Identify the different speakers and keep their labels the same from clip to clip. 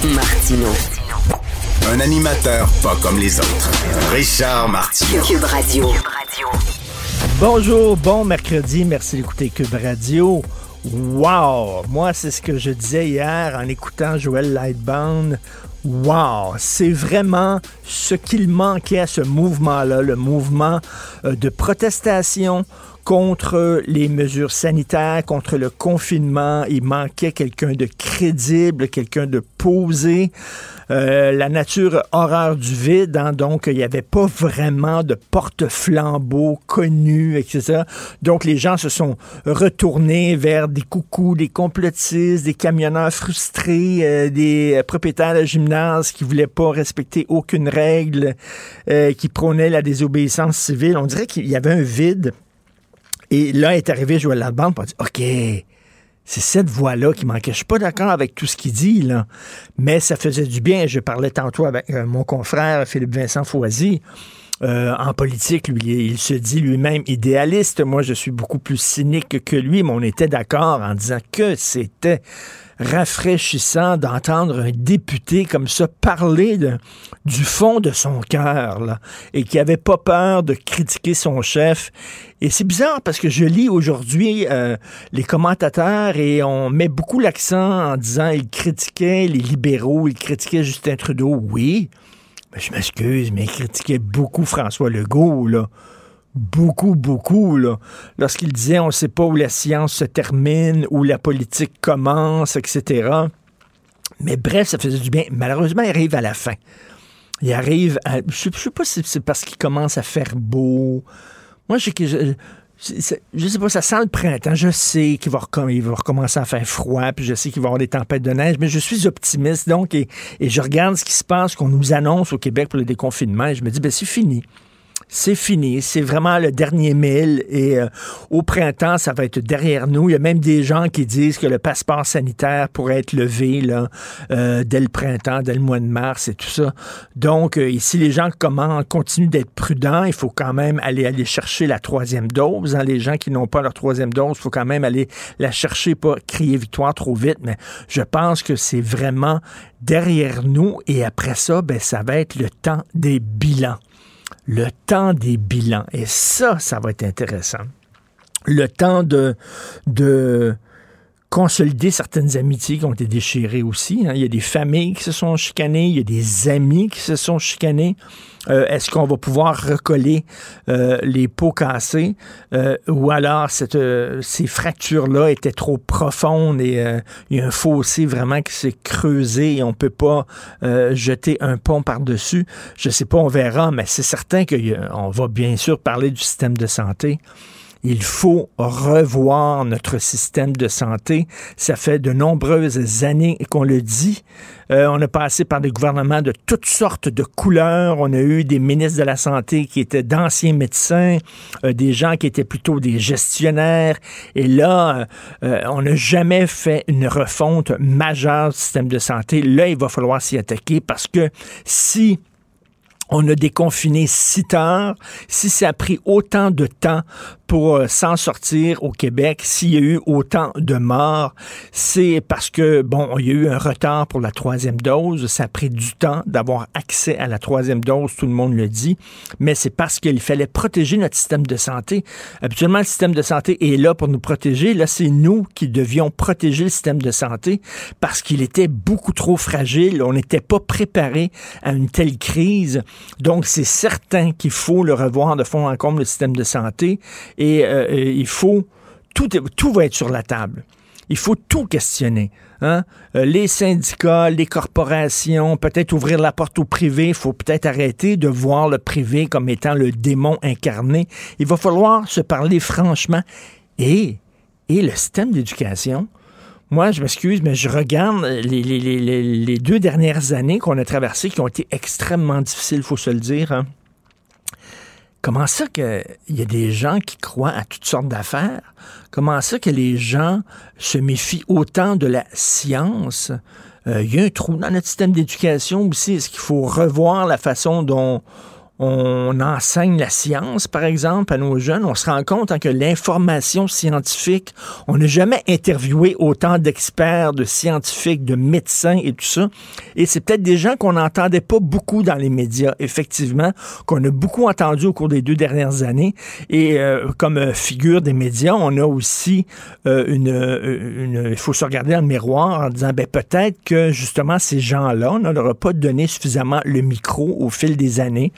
Speaker 1: Martineau.
Speaker 2: Un animateur pas comme les autres. Richard Martineau.
Speaker 1: Cube Radio.
Speaker 3: Bonjour, bon mercredi, merci d'écouter Cube Radio. Wow! Moi, c'est ce que je disais hier en écoutant Joël Lightbound. Wow! C'est vraiment ce qu'il manquait à ce mouvement-là, le mouvement euh, de protestation contre les mesures sanitaires, contre le confinement. Il manquait quelqu'un de crédible, quelqu'un de posé. Euh, la nature horreur du vide, hein, donc il n'y avait pas vraiment de porte-flambeau connu, etc. Donc les gens se sont retournés vers des coucous, des complotistes, des camionneurs frustrés, euh, des propriétaires de gymnase qui voulaient pas respecter aucune règle, euh, qui prônaient la désobéissance civile. On dirait qu'il y avait un vide. Et là est arrivé Joël Labande pour dire OK, c'est cette voix-là qui manquait. Je suis pas d'accord avec tout ce qu'il dit, là, mais ça faisait du bien. Je parlais tantôt avec euh, mon confrère Philippe Vincent Foisy. Euh, en politique, lui, il se dit lui-même idéaliste. Moi, je suis beaucoup plus cynique que lui, mais on était d'accord en disant que c'était rafraîchissant d'entendre un député comme ça parler du fond de son cœur et qui avait pas peur de critiquer son chef. Et c'est bizarre parce que je lis aujourd'hui euh, les commentateurs et on met beaucoup l'accent en disant ils critiquaient les libéraux, ils critiquaient Justin Trudeau. Oui, mais je m'excuse, mais ils critiquaient beaucoup François Legault, là beaucoup, beaucoup, là. Lorsqu'il disait on ne sait pas où la science se termine, où la politique commence, etc. Mais bref, ça faisait du bien. Malheureusement, il arrive à la fin. Il arrive à. Je ne sais pas si c'est parce qu'il commence à faire beau. Moi, je, je, je sais pas, ça sent le printemps. Je sais qu'il va, recommencer à faire froid, puis je sais qu'il va y avoir des tempêtes de neige, mais je suis optimiste, donc, et, et je regarde ce qui se passe, qu'on nous annonce au Québec pour le déconfinement, et je me dis, ben c'est fini c'est fini. C'est vraiment le dernier mille. Et euh, au printemps, ça va être derrière nous. Il y a même des gens qui disent que le passeport sanitaire pourrait être levé là, euh, dès le printemps, dès le mois de mars et tout ça. Donc, euh, ici, les gens comment, continuent d'être prudents. Il faut quand même aller, aller chercher la troisième dose. Hein. Les gens qui n'ont pas leur troisième dose, il faut quand même aller la chercher, pas crier victoire trop vite. Mais je pense que c'est vraiment derrière nous. Et après ça, ben, ça va être le temps des bilans le temps des bilans. Et ça, ça va être intéressant. Le temps de, de consolider certaines amitiés qui ont été déchirées aussi. Hein. Il y a des familles qui se sont chicanées, il y a des amis qui se sont chicanés. Euh, est-ce qu'on va pouvoir recoller euh, les pots cassés euh, ou alors ces fractures-là étaient trop profondes et il y a un fossé vraiment qui s'est creusé et on peut pas jeter un pont par-dessus? Je sais pas, on verra, mais c'est certain qu'on va bien sûr parler du système de santé il faut revoir notre système de santé. Ça fait de nombreuses années qu'on le dit. Euh, on a passé par des gouvernements de toutes sortes de couleurs. On a eu des ministres de la Santé qui étaient d'anciens médecins, euh, des gens qui étaient plutôt des gestionnaires. Et là, euh, on n'a jamais fait une refonte majeure du système de santé. Là, il va falloir s'y attaquer parce que si on a déconfiné si tard, si ça a pris autant de temps pour euh, s'en sortir au Québec, s'il y a eu autant de morts, c'est parce que, bon, il y a eu un retard pour la troisième dose. Ça a pris du temps d'avoir accès à la troisième dose, tout le monde le dit. Mais c'est parce qu'il fallait protéger notre système de santé. Habituellement, le système de santé est là pour nous protéger. Là, c'est nous qui devions protéger le système de santé parce qu'il était beaucoup trop fragile. On n'était pas préparé à une telle crise. Donc, c'est certain qu'il faut le revoir de fond en comble, le système de santé. Et euh, euh, il faut... Tout, tout va être sur la table. Il faut tout questionner. Hein? Euh, les syndicats, les corporations, peut-être ouvrir la porte au privé. Il faut peut-être arrêter de voir le privé comme étant le démon incarné. Il va falloir se parler franchement. Et, et le système d'éducation, moi, je m'excuse, mais je regarde les, les, les, les deux dernières années qu'on a traversées qui ont été extrêmement difficiles, il faut se le dire. Hein. Comment ça qu'il y a des gens qui croient à toutes sortes d'affaires? Comment ça que les gens se méfient autant de la science? Euh, il y a un trou dans notre système d'éducation aussi. Est-ce qu'il faut revoir la façon dont on enseigne la science, par exemple, à nos jeunes, on se rend compte hein, que l'information scientifique, on n'a jamais interviewé autant d'experts, de scientifiques, de médecins et tout ça. Et c'est peut-être des gens qu'on n'entendait pas beaucoup dans les médias, effectivement, qu'on a beaucoup entendu au cours des deux dernières années. Et euh, comme euh, figure des médias, on a aussi euh, une, Il faut se regarder dans miroir en disant, ben peut-être que justement ces gens-là, on n'aura pas donné suffisamment le micro au fil des années.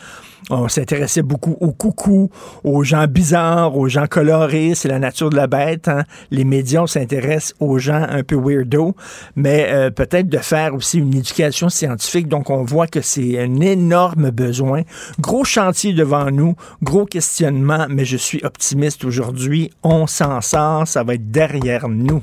Speaker 3: On s'intéressait beaucoup aux coucous, aux gens bizarres, aux gens colorés. C'est la nature de la bête. Hein. Les médias, s'intéressent aux gens un peu weirdo, mais euh, peut-être de faire aussi une éducation scientifique. Donc, on voit que c'est un énorme besoin. Gros chantier devant nous, gros questionnement, mais je suis optimiste aujourd'hui. On s'en sort, ça va être derrière nous.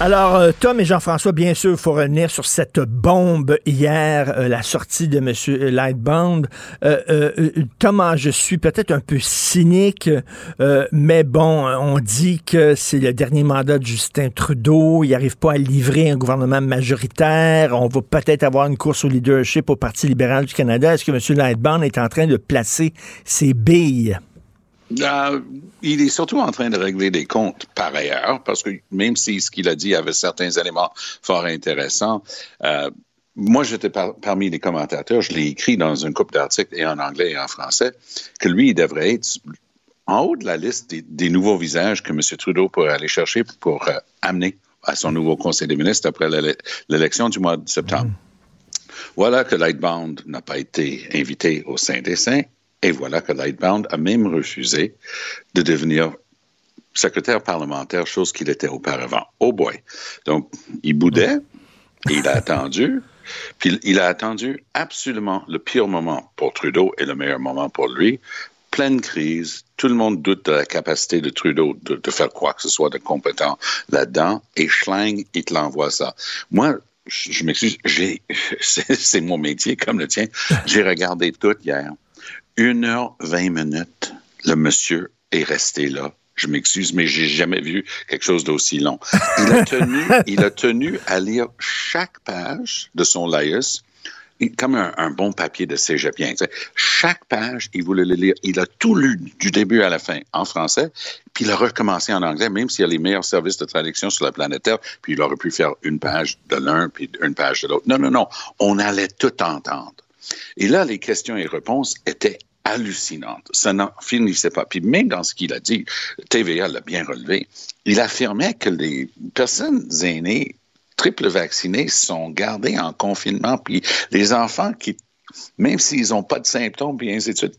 Speaker 3: Alors, euh, Tom et Jean-François, bien sûr, il faut revenir sur cette bombe hier, euh, la sortie de M. Lightbound. Euh, Thomas, je suis peut-être un peu cynique, mais bon, on dit que c'est le dernier mandat de Justin Trudeau. Il n'arrive pas à livrer un gouvernement majoritaire. On va peut-être avoir une course au leadership au Parti libéral du Canada. Est-ce que M. Lightbound est en train de placer ses billes?
Speaker 4: Euh, il est surtout en train de régler des comptes par ailleurs, parce que même si ce qu'il a dit avait certains éléments fort intéressants, euh, moi, j'étais parmi les commentateurs, je l'ai écrit dans une coupe d'articles et en anglais et en français, que lui, il devrait être en haut de la liste des, nouveaux visages que M. Trudeau pourrait aller chercher pour euh, amener à son nouveau Conseil des ministres après l'élection du mois de septembre. Mm. Voilà que Lightbound n'a pas été invité au Saint des Saints et voilà que Lightbound a même refusé de devenir secrétaire parlementaire, chose qu'il était auparavant. Oh boy. Donc, il boudait, et il a attendu, puis il a attendu absolument le pire moment pour Trudeau et le meilleur moment pour lui. Pleine crise, tout le monde doute de la capacité de Trudeau de, faire quoi que ce soit de compétent là-dedans, et Schlang, il te l'envoie ça. Moi, je, m'excuse, c'est mon métier comme le tien. J'ai regardé tout hier. Une heure vingt minutes, le monsieur est resté là. Je m'excuse, mais j'ai jamais vu quelque chose d'aussi long. Il a tenu, il a tenu à lire chaque page de son laïus comme un, bon papier de cégepien. Chaque page, il voulait le lire. Il a tout lu du début à la fin en français, puis il a recommencé en anglais, même s'il y a les meilleurs services de traduction sur la planète Terre, puis il aurait pu faire une page de l'un, puis une page de l'autre. Non, non, non. On allait tout entendre. Et là, les questions et réponses étaient hallucinante. Ça n'en finissait pas. Puis même dans ce qu'il a dit, TVA l'a bien relevé, il affirmait que les personnes aînées triple vaccinées sont gardées en confinement, puis les enfants qui, même s'ils n'ont pas de symptômes, puis ainsi de suite,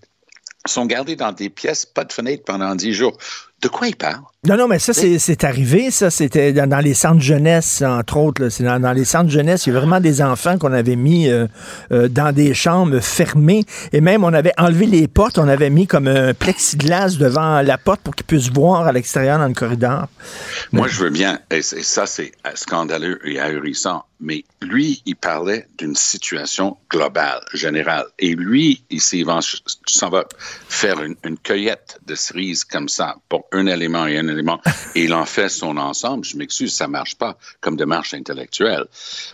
Speaker 4: sont gardés dans des pièces, pas de fenêtre pendant dix jours. De quoi il parle?
Speaker 3: Non, non, mais ça, c'est arrivé, ça. C'était dans, les centres jeunesse, entre autres. C'est dans, les centres jeunesse, il y a vraiment des enfants qu'on avait mis euh, euh, dans des chambres fermées. Et même, on avait enlevé les portes, on avait mis comme un plexiglas devant la porte pour qu'ils puissent voir à l'extérieur dans le corridor.
Speaker 4: Moi, je veux bien, et ça, c'est scandaleux et ahurissant, mais lui, il parlait d'une situation globale, générale. Et lui, il s'en va faire une, une cueillette de cerises comme ça pour un élément et un élément, et il en fait son ensemble. Je m'excuse, ça marche pas comme démarche intellectuelle.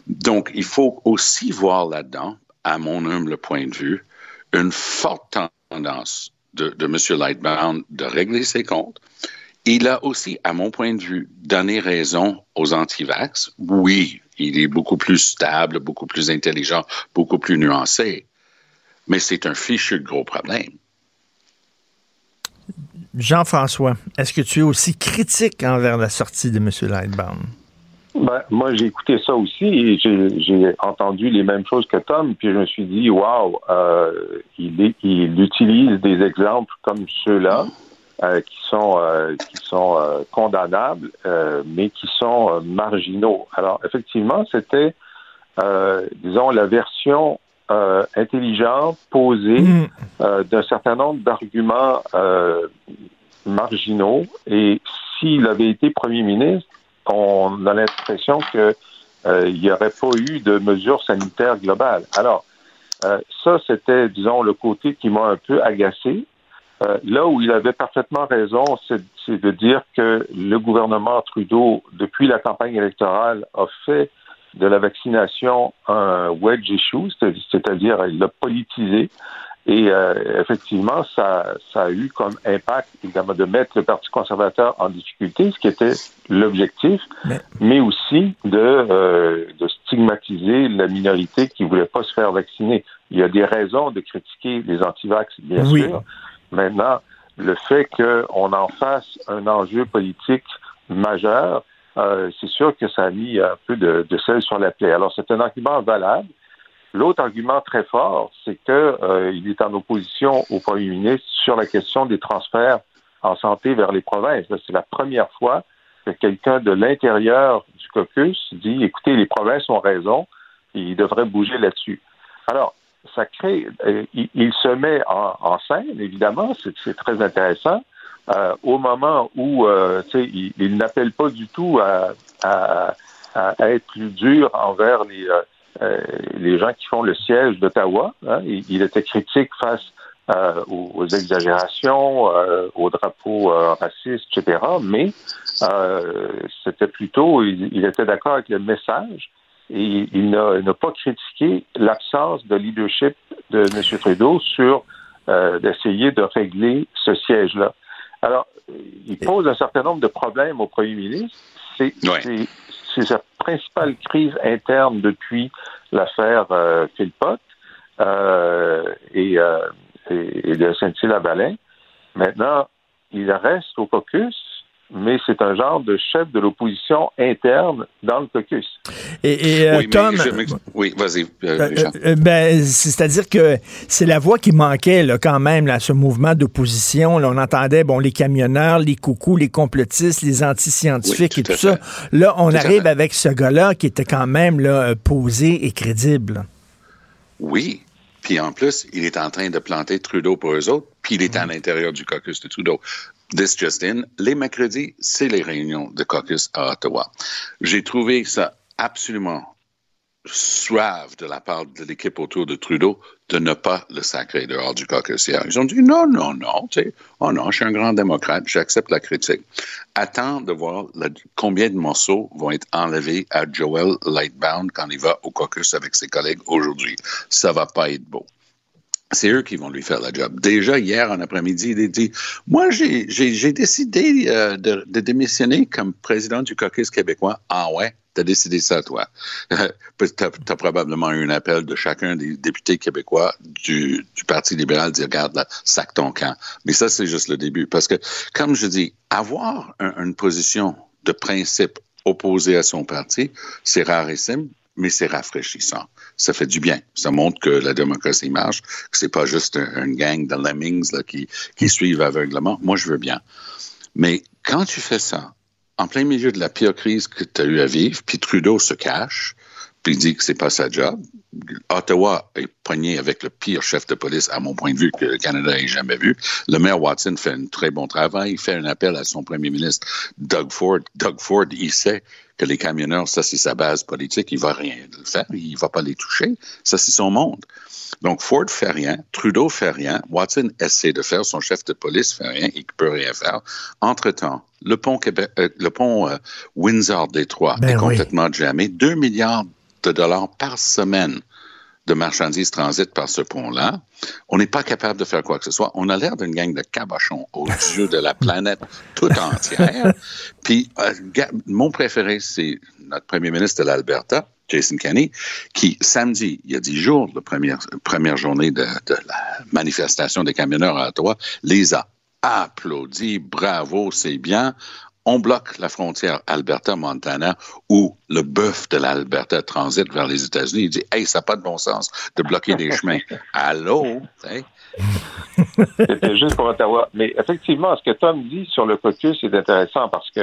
Speaker 4: Donc, il faut aussi voir là-dedans, à mon humble point de vue, une forte tendance de, de M. Lightbound de régler ses comptes. Il a aussi, à mon point de vue, donné raison aux anti-vax. Oui, il est beaucoup plus stable, beaucoup plus intelligent, beaucoup plus nuancé. Mais c'est un fichu de gros problème.
Speaker 3: Jean-François, est-ce que tu es aussi critique envers la sortie de M. Lightbound?
Speaker 5: Ben, moi, j'ai écouté ça aussi et j'ai entendu les mêmes choses que Tom, puis je me suis dit, waouh, il, il, utilise des exemples comme ceux-là euh, qui sont euh, qui sont euh, condamnables, mais qui sont marginaux. Alors, effectivement, c'était, disons, la version euh, intelligent, posé, mm. euh, d'un certain nombre d'arguments euh, marginaux. Et s'il avait été premier ministre, on a l'impression que il n'y aurait pas eu de mesures sanitaires globales. Alors, ça, c'était, disons, le côté qui m'a un peu agacé. là où il avait parfaitement raison, c'est de dire que le gouvernement Trudeau, depuis la campagne électorale, a fait de la vaccination un wedge issue, c'est-à-dire il l'a politisé. Et euh, effectivement, ça, ça a eu comme impact, évidemment, de mettre le Parti conservateur en difficulté, ce qui était l'objectif, mais... aussi de, euh, de stigmatiser la minorité qui voulait pas se faire vacciner. Il y a des raisons de critiquer les antivax, bien sûr. Maintenant, le fait qu'on en fasse un enjeu politique majeur, euh, c'est sûr que ça a mis un peu de, sel sur la plaie. Alors, c'est un argument valable. L'autre argument très fort, c'est qu'il euh, est en opposition au Premier ministre sur la question des transferts en santé vers les provinces. C'est la première fois que quelqu'un de l'intérieur du caucus dit écoutez, les provinces ont raison, ils devraient bouger là-dessus. Alors, ça crée, euh, il, se met en scène, évidemment, c'est très intéressant, euh, au moment où euh, il, il n'appelle pas du tout à, à, à, être plus dur envers les, euh, euh, les gens qui font le siège d'Ottawa. Hein. Il, était critique face aux, aux, exagérations, aux drapeaux racistes, etc. Mais c'était plutôt, il, il était d'accord avec le message et il n'a pas critiqué l'absence de leadership de M. Trudeau sur d'essayer de régler ce siège-là. Alors, il pose un certain nombre de problèmes au premier ministre. C'est sa principale crise interne depuis l'affaire euh, Philpott euh, et, euh, et, et, de Saint-Hilaire-Balin. Maintenant, il reste au caucus mais c'est un genre de chef de l'opposition interne dans le caucus.
Speaker 3: Et, euh, Tom,
Speaker 4: oui, vas-y.
Speaker 3: Euh, euh, ben, c'est-à-dire que c'est la voix qui manquait là, quand même là, ce mouvement d'opposition. on entendait bon les camionneurs, les coucous, les complotistes, les anti-scientifiques et tout ça. Là, on arrive avec ce gars-là qui était quand même là, posé et crédible.
Speaker 4: Oui, puis en plus, il est en train de planter Trudeau pour eux autres, puis il est à l'intérieur du caucus de Trudeau. This Justin, les mercredis, c'est les réunions de caucus à Ottawa. J'ai trouvé ça absolument suave de la part de l'équipe autour de Trudeau de ne pas le sacrer dehors du caucus hier. Ils ont dit non, non, non, tu sais, oh non, je suis un grand démocrate, j'accepte la critique. Attends de voir combien de morceaux vont être enlevés à Joel Lightbound quand il va au caucus avec ses collègues aujourd'hui. Ça va pas être beau c'est eux qui vont lui faire la job. Déjà, hier en après-midi, il a dit Moi, j'ai décidé euh, de, de, démissionner comme président du caucus québécois. Ah ouais? T'as décidé ça, toi. T'as as probablement eu un appel de chacun des députés québécois du, du Parti libéral dire regarde là, sac ton camp. Mais ça, c'est juste le début. Parce que, comme je dis, avoir une position de principe opposée à son parti, c'est rarissime mais c'est rafraîchissant. Ça fait du bien. Ça montre que la démocratie marche, que c'est pas juste une gang de lemmings là, qui, qui suivent aveuglement. Moi, je veux bien. Mais quand tu fais ça, en plein milieu de la pire crise que tu as eu à vivre, puis Trudeau se cache, puis dit que c'est pas sa job. Ottawa est poigné avec le pire chef de police, à mon point de vue, que le Canada ait jamais vu. Le maire Watson fait un très bon travail. Il fait un appel à son premier ministre, Doug Ford. Doug Ford, il sait que les camionneurs, ça, c'est sa base politique. Il va rien faire. Il va pas les toucher. Ça, c'est son monde. Donc, Ford fait rien. Trudeau fait rien. Watson essaie de faire. Son chef de police fait rien. Il peut rien faire. Entre-temps, le pont, Québec, euh, le pont euh, Windsor-Détroit
Speaker 3: Ben
Speaker 4: est
Speaker 3: oui.
Speaker 4: complètement jamais. 2 milliards de dollars par semaine de marchandises transitent par ce pont-là. On n'est pas capable de faire quoi que ce soit. On a l'air d'une gang de cabochons aux yeux de la planète toute entière. Puis, euh, mon préféré, c'est notre premier ministre de l'Alberta, Jason Kenney, qui, samedi, il y a dix jours, la première, première journée de, de la manifestation des camionneurs à Ottawa, les a applaudis. Bravo, c'est bien on bloque la frontière Alberta-Montana où le bœuf de l'Alberta transite vers les États-Unis. Il dit Hey, ça n'a pas de bon sens de bloquer des chemins. Allô? Sais?
Speaker 5: C'était juste pour Ottawa. Mais effectivement, ce que Tom dit sur le caucus est intéressant parce que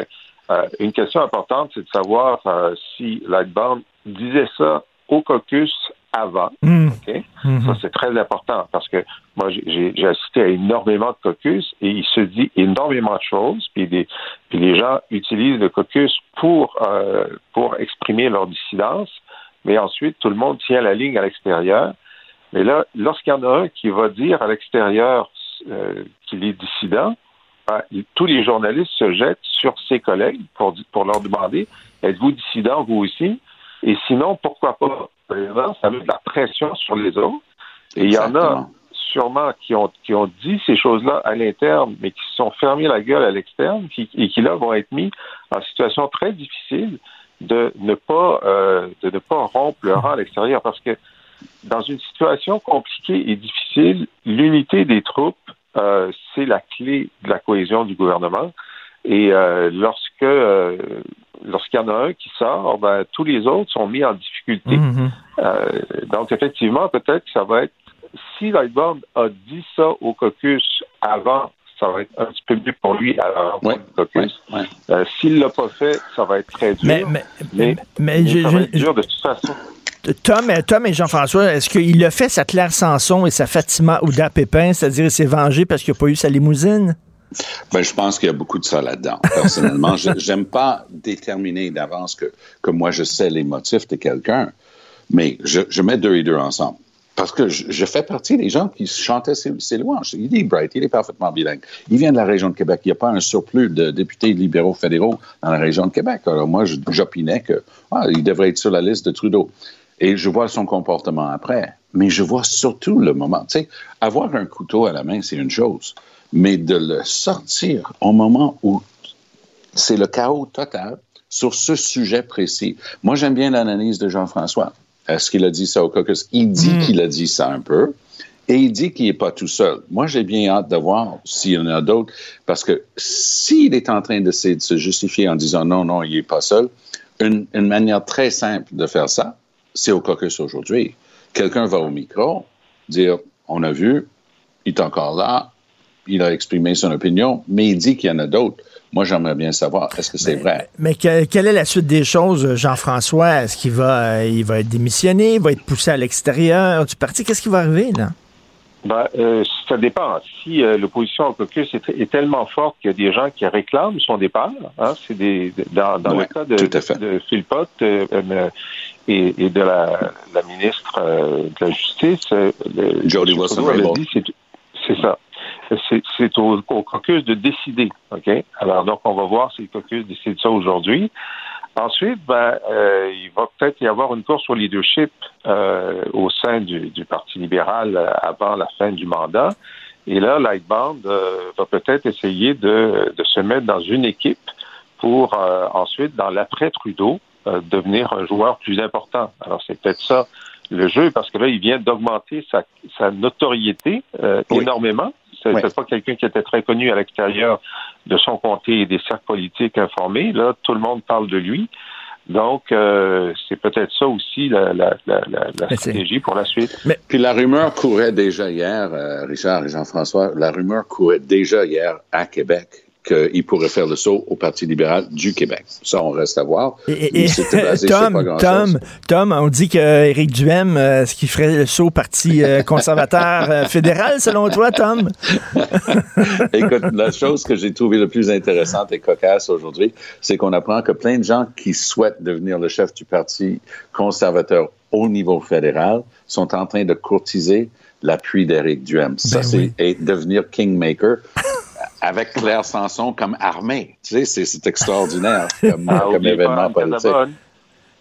Speaker 5: euh, une question importante, c'est de savoir euh, si Lightbound disait ça au caucus avant.
Speaker 3: Mm. Mhm.
Speaker 5: Ça, c'est très important parce que moi, j'ai- assisté à énormément de caucus et il se dit énormément de choses. Puis, des- puis les gens utilisent le caucus pour, euh, pour exprimer leur dissidence, mais ensuite, tout le monde tient la ligne à l'extérieur. Mais là, lorsqu'il y en a un qui va dire à l'extérieur euh, qu'il est dissident, ben, tous les journalistes se jettent sur ses collègues pour, pour leur demander êtes-vous dissident vous aussi? Et sinon, pourquoi pas Ça met de la pression sur les autres. Et il y en a sûrement qui ont, qui ont dit ces choses-là à l'interne, mais qui se sont fermés la gueule à l'externe qui- et qui là vont être mis en situation très difficile de ne pas euh, de ne pas rompre le rang à l'extérieur parce que dans une situation compliquée et difficile, l'unité des troupes, euh, c'est la clé de la cohésion du gouvernement. Et euh, lorsque euh, lorsqu'il y en a un qui sort, ben, tous les autres sont mis en difficulté.
Speaker 3: Mhm.
Speaker 5: Euh, donc effectivement, peut-être que ça va être si Lightbound a dit ça au caucus avant, ça va être un petit peu mieux pour lui à la rencontre
Speaker 4: Ouais,
Speaker 5: du caucus.
Speaker 4: ouais, ouais.
Speaker 5: Euh, S'il l'a pas fait, ça va être très dur.
Speaker 3: Mais, mais,
Speaker 5: mais,
Speaker 3: mais je-
Speaker 5: ça
Speaker 3: je-
Speaker 5: va être dur de toute façon.
Speaker 3: Tom, euh, Tom et Jean-François, est-ce qu'il a fait sa Claire Sanson et sa Fatima Ouda Pépin, c'est-à-dire il s'est vengé parce qu'il n'a pas eu sa limousine?
Speaker 4: Ben, je pense qu'il y a beaucoup de ça là-dedans. Personnellement, j'aime pas déterminer d'avance que, que moi je sais les motifs de quelqu'un, mais je, je mets deux et deux ensemble. Parce que je, fais partie des gens qui chantaient ses, ses louanges. Il est bright, il est parfaitement bilingue. Il vient de la région de Québec. Il n'y a pas un surplus de députés libéraux fédéraux dans la région de Québec. Alors moi, j'opinais que ah, il devrait être sur la liste de Trudeau. Et je vois son comportement après. Mais je vois surtout le moment. Tu sais, avoir un couteau à la main, c'est une chose. Mais de le sortir au moment où c'est le chaos total sur ce sujet précis. Moi, j'aime bien l'analyse de Jean-François. Est-ce qu'il a dit ça au caucus? Il dit qu'il a dit ça un peu. Et il dit qu'il n'est pas tout seul. Moi, j'ai bien hâte de voir s'il y en a d'autres, parce que s'il est en train d'essayer de se justifier en disant non, non, il n'est pas seul, une, une manière très simple de faire ça, c'est au caucus aujourd'hui. Quelqu'un va au micro, dire on a vu, il est encore là, il a exprimé son opinion, mais il dit qu'il y en a d'autres. Moi, j'aimerais bien savoir, est-ce que c'est vrai?
Speaker 3: Mais que- quelle est la suite des choses, Jean-François? Est-ce qu'il va, euh, il va être démissionné? Il va être poussé à l'extérieur? Du parti? Qu'est-ce qui va arriver, là?
Speaker 5: Ben, euh, ça dépend. Si euh, l'opposition au caucus est, est tellement forte qu'il y a des gens qui réclament son départ, hein, c'est des dans, dans
Speaker 4: Ouais,
Speaker 5: le cas de, de Philpott euh, euh, et, et de la, la ministre euh, de la Justice, euh, le-
Speaker 4: Jody
Speaker 5: M.
Speaker 4: Wilson
Speaker 5: Trudeau, elle a
Speaker 4: Raybould.
Speaker 5: dit, c'est c'est ça. C'est- au, au caucus de décider. OK? Alors, donc, on va voir si le caucus décide ça aujourd'hui. Ensuite, ben, euh, il va peut-être y avoir une course au leadership euh, au sein du, du Parti libéral euh, avant la fin du mandat. Et là, Lightband euh, va peut-être essayer de, de se mettre dans une équipe pour euh, ensuite, dans l'après-Trudeau, euh, devenir un joueur plus important. Alors, c'est peut-être ça le jeu, parce que là, il vient d'augmenter sa, sa notoriété euh,
Speaker 4: Oui.
Speaker 5: énormément. C'est
Speaker 4: Oui.
Speaker 5: c'est pas quelqu'un qui était très connu à l'extérieur de son comté et des cercles politiques informés. Là, tout le monde parle de lui. Donc, euh, c'est peut-être ça aussi la, la, la, la,
Speaker 3: Mais
Speaker 5: stratégie pour la suite.
Speaker 4: Puis la rumeur courait déjà hier, euh, Richard et Jean-François, la rumeur courait déjà hier à Québec qu'il pourrait faire le saut au Parti libéral du Québec. Ça, on reste à voir.
Speaker 3: Et, et-
Speaker 4: basé sur
Speaker 3: Tom,
Speaker 4: pas grand-chose.
Speaker 3: Tom, Tom, on dit que Éric Duhem, euh, ce qui ferait le saut au Parti euh, conservateur euh, fédéral, selon toi, Tom?
Speaker 4: Écoute, la chose que j'ai trouvée le plus intéressante et cocasse aujourd'hui, c'est qu'on apprend que plein de gens qui souhaitent devenir le chef du Parti conservateur au niveau fédéral sont en train de courtiser l'appui d'Éric Duhem. Ça,
Speaker 3: Ben
Speaker 4: c'est
Speaker 3: oui.
Speaker 4: et devenir kingmaker avec Claire Sanson comme armée. Tu sais, c'est- extraordinaire comme,
Speaker 5: Ah,
Speaker 4: comme
Speaker 5: oubliez pas
Speaker 4: événement politique.
Speaker 5: Casabonne.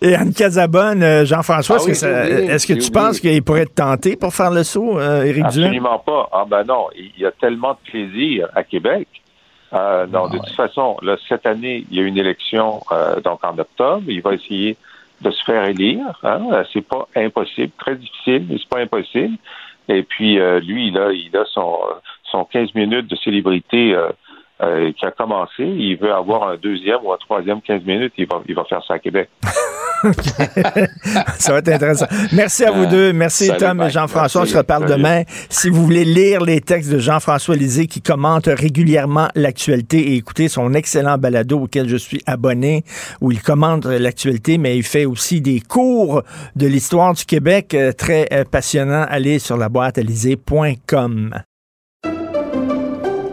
Speaker 3: Et Anne Casabonne, euh, Jean-François,
Speaker 4: Ah
Speaker 3: est-ce
Speaker 4: oui,
Speaker 3: que, tu
Speaker 4: oublié.
Speaker 3: penses qu'il pourrait être tenté pour faire le saut, euh, Éric?
Speaker 5: Absolument pas. Ah ben non, il y a tellement de plaisir à Québec. Euh, non,
Speaker 4: Ah
Speaker 5: de toute façon, là, cette année, il y a une élection euh, donc en octobre. Il va essayer de se faire élire. Hein. C'est pas impossible, très difficile, mais c'est pas impossible. Et puis euh, lui, là, il a son son 15 minutes de célébrité euh, euh, qui a commencé. Il veut avoir un deuxième ou un troisième 15 minutes. Il va il va faire ça à Québec.
Speaker 3: Ça va être intéressant. Merci à vous
Speaker 4: Euh,
Speaker 3: deux. Merci
Speaker 4: salut,
Speaker 3: Tom et. Jean-François. On se reparle
Speaker 5: Salut.
Speaker 3: demain. Si vous voulez lire les textes de Jean-François Lisée qui commente régulièrement l'actualité et écouter son excellent balado auquel je suis abonné, où il commente l'actualité, mais il fait aussi des cours de l'histoire du Québec euh, très euh, passionnants. Allez sur la boîte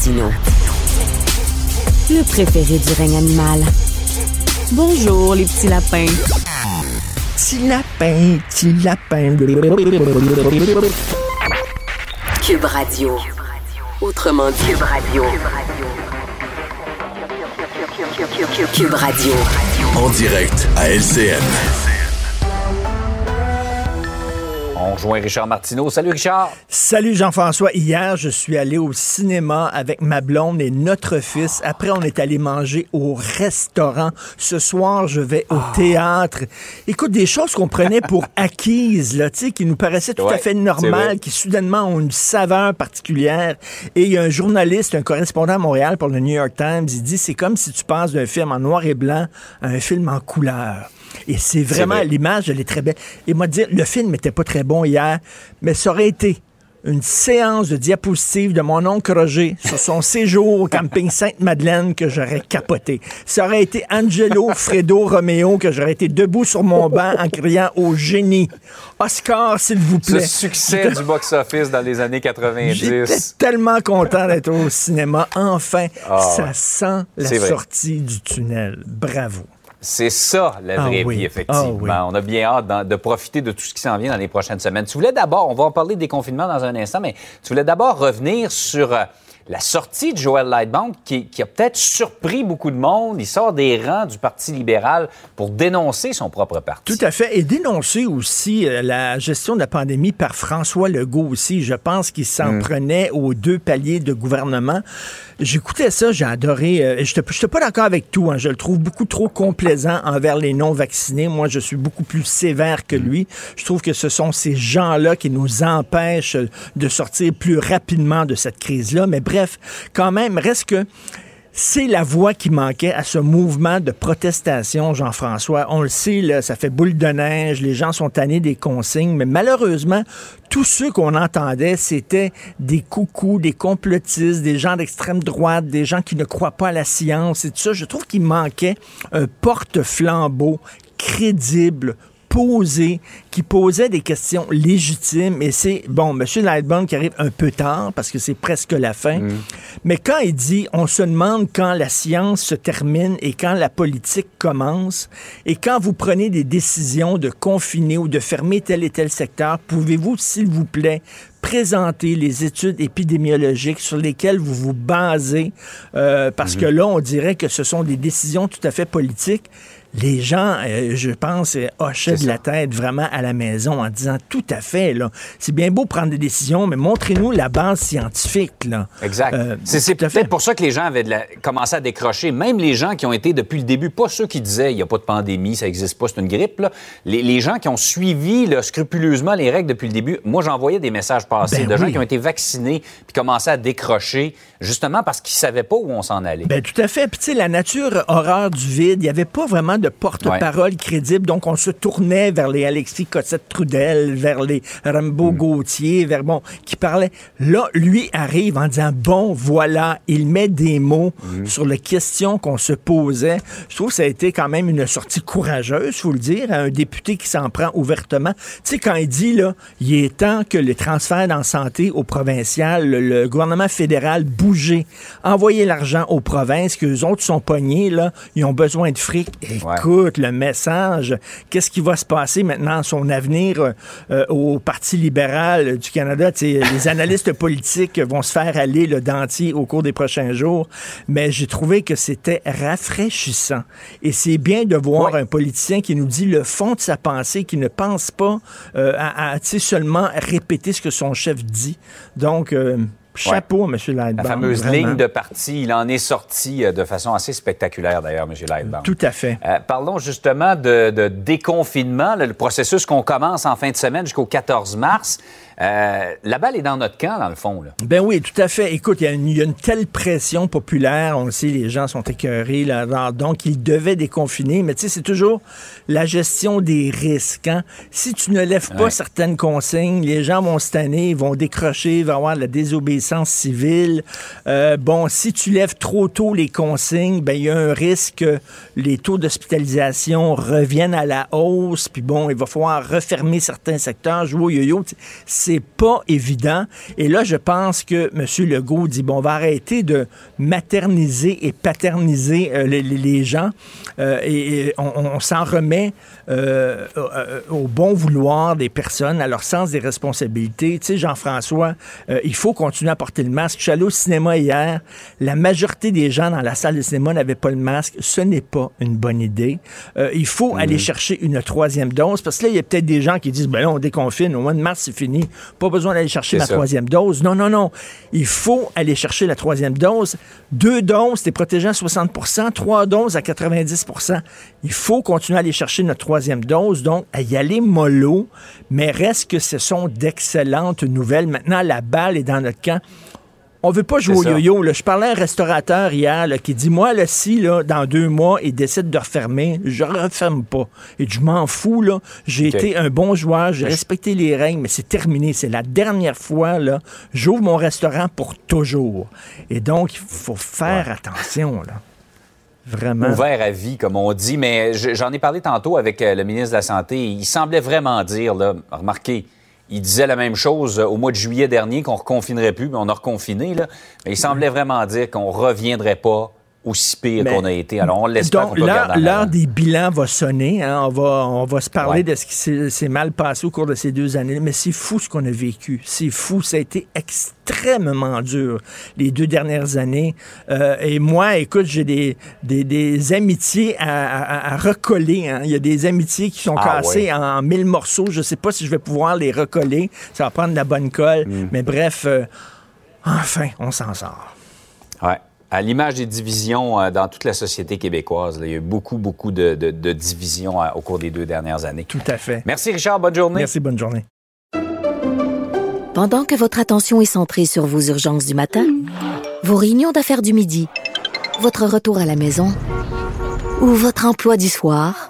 Speaker 1: Martino. Le préféré du règne animal. Bonjour, les petits lapins.
Speaker 3: Petit lapin, petit lapin.
Speaker 1: Cube Radio. Autrement dit. Cube Radio. Cube Radio.
Speaker 6: En direct à LCN.
Speaker 7: On rejoint Richard Martineau. Salut Richard.
Speaker 3: Salut Jean-François. Hier, je suis allé au cinéma avec ma blonde et notre fils. Après, on est allé manger au restaurant. Ce soir, je vais au théâtre. Écoute, des choses qu'on prenait pour acquises, là, tu sais, qui nous paraissaient tout
Speaker 7: Ouais,
Speaker 3: à fait normales, qui soudainement ont une saveur particulière. Et il y a un journaliste, un correspondant à Montréal pour le New York Times, il dit, c'est comme si tu passes d'un film en noir et blanc à un film en couleur. Et c'est vraiment,
Speaker 7: vrai.
Speaker 3: l'image, elle est très belle. Et moi, dire, le film n'était pas très bon hier, mais ça aurait été une séance de diapositives de mon oncle Roger sur son séjour au camping Sainte-Madeleine que j'aurais capoté. Ça aurait été Angelo Fredo Romeo que j'aurais été debout sur mon banc en criant au génie. Oscar, s'il vous plaît.
Speaker 7: succès du box-office dans les années
Speaker 3: J'étais
Speaker 7: 90.
Speaker 3: tellement content d'être au cinéma. Enfin,
Speaker 7: Ah
Speaker 3: ça sent la sortie du tunnel. Bravo.
Speaker 7: C'est ça, la
Speaker 3: Ah
Speaker 7: vraie
Speaker 3: oui.
Speaker 7: vie, effectivement.
Speaker 3: Ah oui.
Speaker 7: On a bien hâte de profiter de tout ce qui s'en vient dans les prochaines semaines. Tu voulais d'abord, on va en parler des confinements dans un instant, mais tu voulais d'abord revenir sur euh, la sortie de Joël Lightbound qui, qui a peut-être surpris beaucoup de monde. Il sort des rangs du Parti libéral pour dénoncer son propre parti.
Speaker 3: Tout à fait. Et dénoncer aussi euh, la gestion de la pandémie par François Legault aussi. Je pense qu'il s'en
Speaker 7: Mm.
Speaker 3: prenait aux deux paliers de gouvernement. J'écoutais ça, j'ai adoré. euh, je n'étais pas d'accord avec tout. hein. Je le trouve beaucoup trop complaisant envers les non-vaccinés. Moi, je suis beaucoup plus sévère que lui. Je trouve que ce sont ces gens-là qui nous empêchent de sortir plus rapidement de cette crise-là. Mais bref, quand même, reste que c'est la voix qui manquait à ce mouvement de protestation, Jean-François. On le sait, ça fait boule de neige, les gens sont tannés des consignes, mais malheureusement, tous ceux qu'on entendait, c'était des coucous, des complotistes, des gens d'extrême droite, des gens qui ne croient pas à la science et tout ça. Je trouve qu'il manquait un porte-flambeau crédible, posé, qui posait des questions légitimes. Et c'est, bon, M. Lightbound qui arrive un peu tard parce que c'est presque la fin. Mais quand il dit, on se demande quand la science se termine et quand la politique commence, et quand vous prenez des décisions de confiner ou de fermer tel et tel secteur, pouvez-vous, s'il vous plaît, présenter les études épidémiologiques sur lesquelles vous vous basez, euh, parce que là, on dirait que ce sont des décisions tout à fait politiques les gens, euh, je pense, euh, hochaient de la tête vraiment à la maison en disant tout à fait, là, c'est bien beau prendre des décisions, mais montrez-nous la base scientifique. Là.
Speaker 7: Exact.
Speaker 3: Euh,
Speaker 7: c'est peut-être pour ça que les gens avaient de la- commencé à décrocher. Même les gens qui ont été depuis le début, pas ceux qui disaient il n'y a pas de pandémie, ça n'existe pas, c'est une grippe. là. Les, les gens qui ont suivi là, scrupuleusement les règles depuis le début, moi j'envoyais des messages passés
Speaker 3: Ben
Speaker 7: de gens qui ont été vaccinés puis commençaient à décrocher justement parce qu'ils savaient pas où on s'en allait.
Speaker 3: Ben, tout à fait. Puis, tu sais, la nature horreur du vide, il n'y avait pas vraiment de porte-parole crédible. Donc, on se tournait vers les Alexis Cossette-Trudel, vers les Rambo Gauthier, vers, bon, qui parlaient. Là, lui arrive en disant, bon, voilà, il met des mots sur les questions qu'on se posait. Je trouve que ça a été quand même une sortie courageuse, faut le dire, à un député qui s'en prend ouvertement. Tu sais, quand il dit, là, il est temps que les transferts en santé au provincial, le, le gouvernement fédéral bouger, envoyer l'argent aux provinces, que les autres sont pognés, là, ils ont besoin de fric. Écoute, le message, qu'est-ce qui va se passer maintenant, son avenir euh, euh, au Parti libéral du Canada? Les analystes politiques vont se faire aller le dentier au cours des prochains jours, mais j'ai trouvé que c'était rafraîchissant. Et c'est bien de voir un politicien qui nous dit le fond de sa pensée, qui ne pense pas euh, à, à, seulement répéter ce que son chef dit. Donc, euh, chapeau, M. Lightbound.
Speaker 7: La fameuse
Speaker 3: vraiment.
Speaker 7: ligne de parti, il en est sorti euh, de façon assez spectaculaire d'ailleurs, M. Lightbound.
Speaker 3: Tout à fait.
Speaker 7: Euh, parlons justement de, de déconfinement, le processus qu'on commence en fin de semaine jusqu'au 14 mars. Euh, la balle est dans notre camp, dans le fond. Là.
Speaker 3: Ben oui, tout à fait. Écoute, il y, a une- il y a une telle pression populaire. On le sait, les gens sont écœurés. Là, donc, ils devaient déconfiner. Mais tu sais, c'est toujours la gestion des risques. hein. Si tu ne lèves pas
Speaker 7: Ouais.
Speaker 3: certaines consignes, les gens vont se tanner, vont décrocher, y avoir de la désobéissance civile. Euh, bon, si tu lèves trop tôt les consignes, ben il y a un risque que les taux d'hospitalisation reviennent à la hausse. Puis bon, il va falloir refermer certains secteurs, jouer au yo-yo. Sais, C'est pas évident. Et là, je pense que M. Legault dit, bon, on va arrêter de materniser et paterniser euh, les, gens euh, et, on s'en remet euh, euh, au bon vouloir des personnes, à leur sens des responsabilités. Tu sais, Jean-François, euh, il faut continuer à porter le masque. Je suis allé au cinéma hier. La majorité des gens dans la salle de cinéma n'avaient pas le masque. Ce n'est pas une bonne idée. Euh, il faut aller chercher une troisième dose parce que là, il y a peut-être des gens qui disent, ben là, on déconfine. Au mois de mars, c'est fini. Pas besoin d'aller chercher
Speaker 7: ça.
Speaker 3: troisième dose. Non, non, non. Il faut aller chercher la troisième dose. Deux doses, t'es protégé à 60 Trois doses à 90 Il faut continuer à aller chercher notre troisième dose. Donc, à y aller mollo. Mais reste que ce sont d'excellentes nouvelles. Maintenant, la balle est dans notre camp. On veut pas jouer au yo-yo. Je parlais à un restaurateur hier là, qui dit Moi, là, si là, dans deux mois, il décide de refermer, je referme pas. Et je m'en fous. là. J'ai été un bon joueur, j'ai respecté les règles, mais c'est terminé. C'est la dernière fois. là. J'ouvre mon restaurant pour toujours. Et donc, il faut faire attention. Là. Vraiment.
Speaker 7: Ouvert à vie, comme on dit. Mais je- j'en ai parlé tantôt avec euh, le ministre de la Santé. Il semblait vraiment dire, là, remarquez, il disait la même chose euh, au mois de juillet dernier qu'on ne reconfinerait plus, mais on a reconfiné. Là. Mais il semblait vraiment dire qu'on ne reviendrait pas aussi pire qu'on a été. Alors, on l'espère
Speaker 3: Donc, l'heure des bilans va sonner. hein. On, va, on va se parler
Speaker 7: Ouais.
Speaker 3: de ce qui s'est mal passé au cours de ces deux années. Mais c'est fou ce qu'on a vécu. C'est fou. Ça a été extrêmement dur les deux dernières années. Euh, et moi, écoute, j'ai des, des, des amitiés à, à- à recoller. hein. Il y a des amitiés qui sont
Speaker 7: Ah,
Speaker 3: cassées
Speaker 7: ouais.
Speaker 3: en mille morceaux. Je ne sais pas si je vais pouvoir les recoller. Ça va prendre de la bonne colle.
Speaker 7: Mm.
Speaker 3: Mais bref, euh, enfin, on s'en sort.
Speaker 7: Ouais. À l'image des divisions euh, dans toute la société québécoise, là, il y a eu beaucoup, beaucoup de, de- de divisions euh, au cours des deux dernières années.
Speaker 3: Tout à fait.
Speaker 7: Merci, Richard. Bonne journée.
Speaker 3: Merci, bonne journée.
Speaker 8: Pendant que votre attention est centrée sur vos urgences du matin, vos réunions d'affaires du midi, votre retour à la maison ou votre emploi du soir,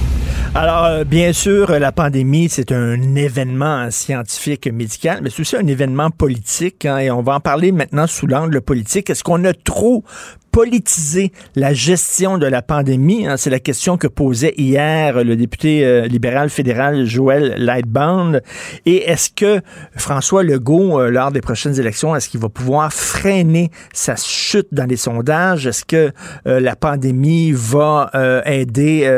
Speaker 3: Alors, euh, bien sûr, euh, la pandémie, c'est un événement scientifique médical, mais c'est aussi un événement politique, hein, et on va en parler maintenant sous l'angle politique. Est-ce qu'on a trop politiser la gestion de la pandémie? Hein? C'est la question que posait hier le député euh, libéral fédéral Joël Lightbound. Et est-ce que François Legault, euh, lors des prochaines élections, est-ce qu'il va pouvoir freiner sa chute dans les sondages? Est-ce que euh, la pandémie va aider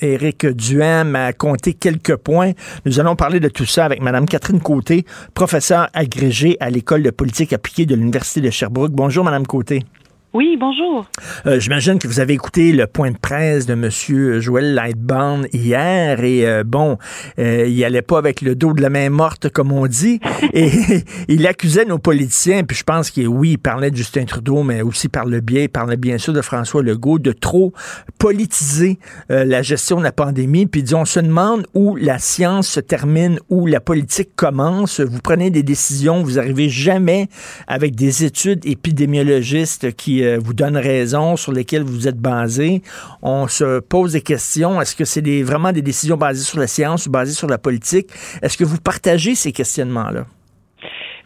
Speaker 3: Éric Duhem à compter quelques points? Nous allons parler de tout ça avec Mme Catherine Côté, professeure agrégée à l'École de politique appliquée de l'Université de Sherbrooke. Bonjour, Mme Côté.
Speaker 9: Oui, bonjour.
Speaker 3: Euh, J'imagine que vous avez écouté le point de presse de M. Joël Lightbound hier et euh, bon, euh, il allait pas avec le dos de la main morte, comme on dit, et il accusait nos politiciens, puis je pense que oui, il parlait de Justin Trudeau, mais aussi par le biais, il parlait bien sûr de François Legault, de trop politiser la gestion de la pandémie, puis on se demande où la science se termine, où la politique commence. Vous prenez des décisions, vous arrivez jamais avec des études épidémiologistes qui euh, vous donne raison, sur lesquelles vous êtes basé. On se pose des questions. Est-ce que c'est vraiment des décisions basées sur la science ou basées sur la politique? Est-ce que vous partagez ces questionnements-là?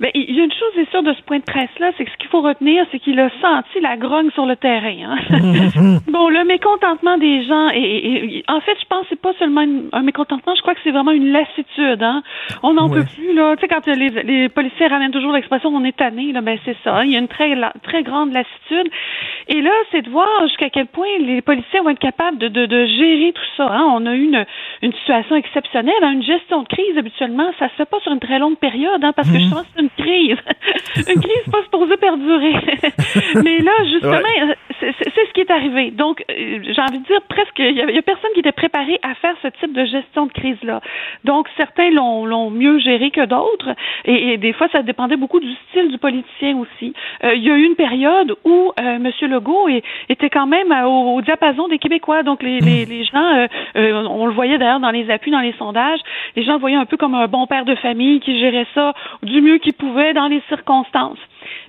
Speaker 9: Mais il y a une chose est sûre de ce point de presse-là, c'est que ce qu'il faut retenir, c'est qu'il a senti la grogne sur le terrain. Hein? bon, le mécontentement des gens, et, en fait, je pense que c'est pas seulement un mécontentement, je crois que c'est vraiment une lassitude. Hein? On n'en peut plus, là. Tu sais, quand les, les policiers ramènent toujours l'expression on est tanné, là, ben c'est ça. Il y a une très, très grande lassitude. Et là, c'est de voir jusqu'à quel point les policiers vont être capables de, de, de gérer tout ça. Hein? On a eu une, une situation exceptionnelle. Hein? Une gestion de crise, habituellement, ça se fait pas sur une très longue période, hein, parce que je pense que c'est une crise. une crise pas supposée perdurer. Mais là, justement, c'est ce qui est arrivé. Donc, euh, j'ai envie de dire presque, il y, a, personne qui était préparé à faire ce type de gestion de crise-là. Donc, certains l'ont mieux géré que d'autres. Et, des fois, ça dépendait beaucoup du style du politicien aussi. Euh, il y a eu une période où euh, M. Legault était quand même au, diapason des Québécois. Donc, les, les, les gens, on le voyait d'ailleurs dans les appuis, dans les sondages, les gens voyaient un peu comme un bon père de famille qui gérait ça du mieux qu'il pouvait dans les circonstances.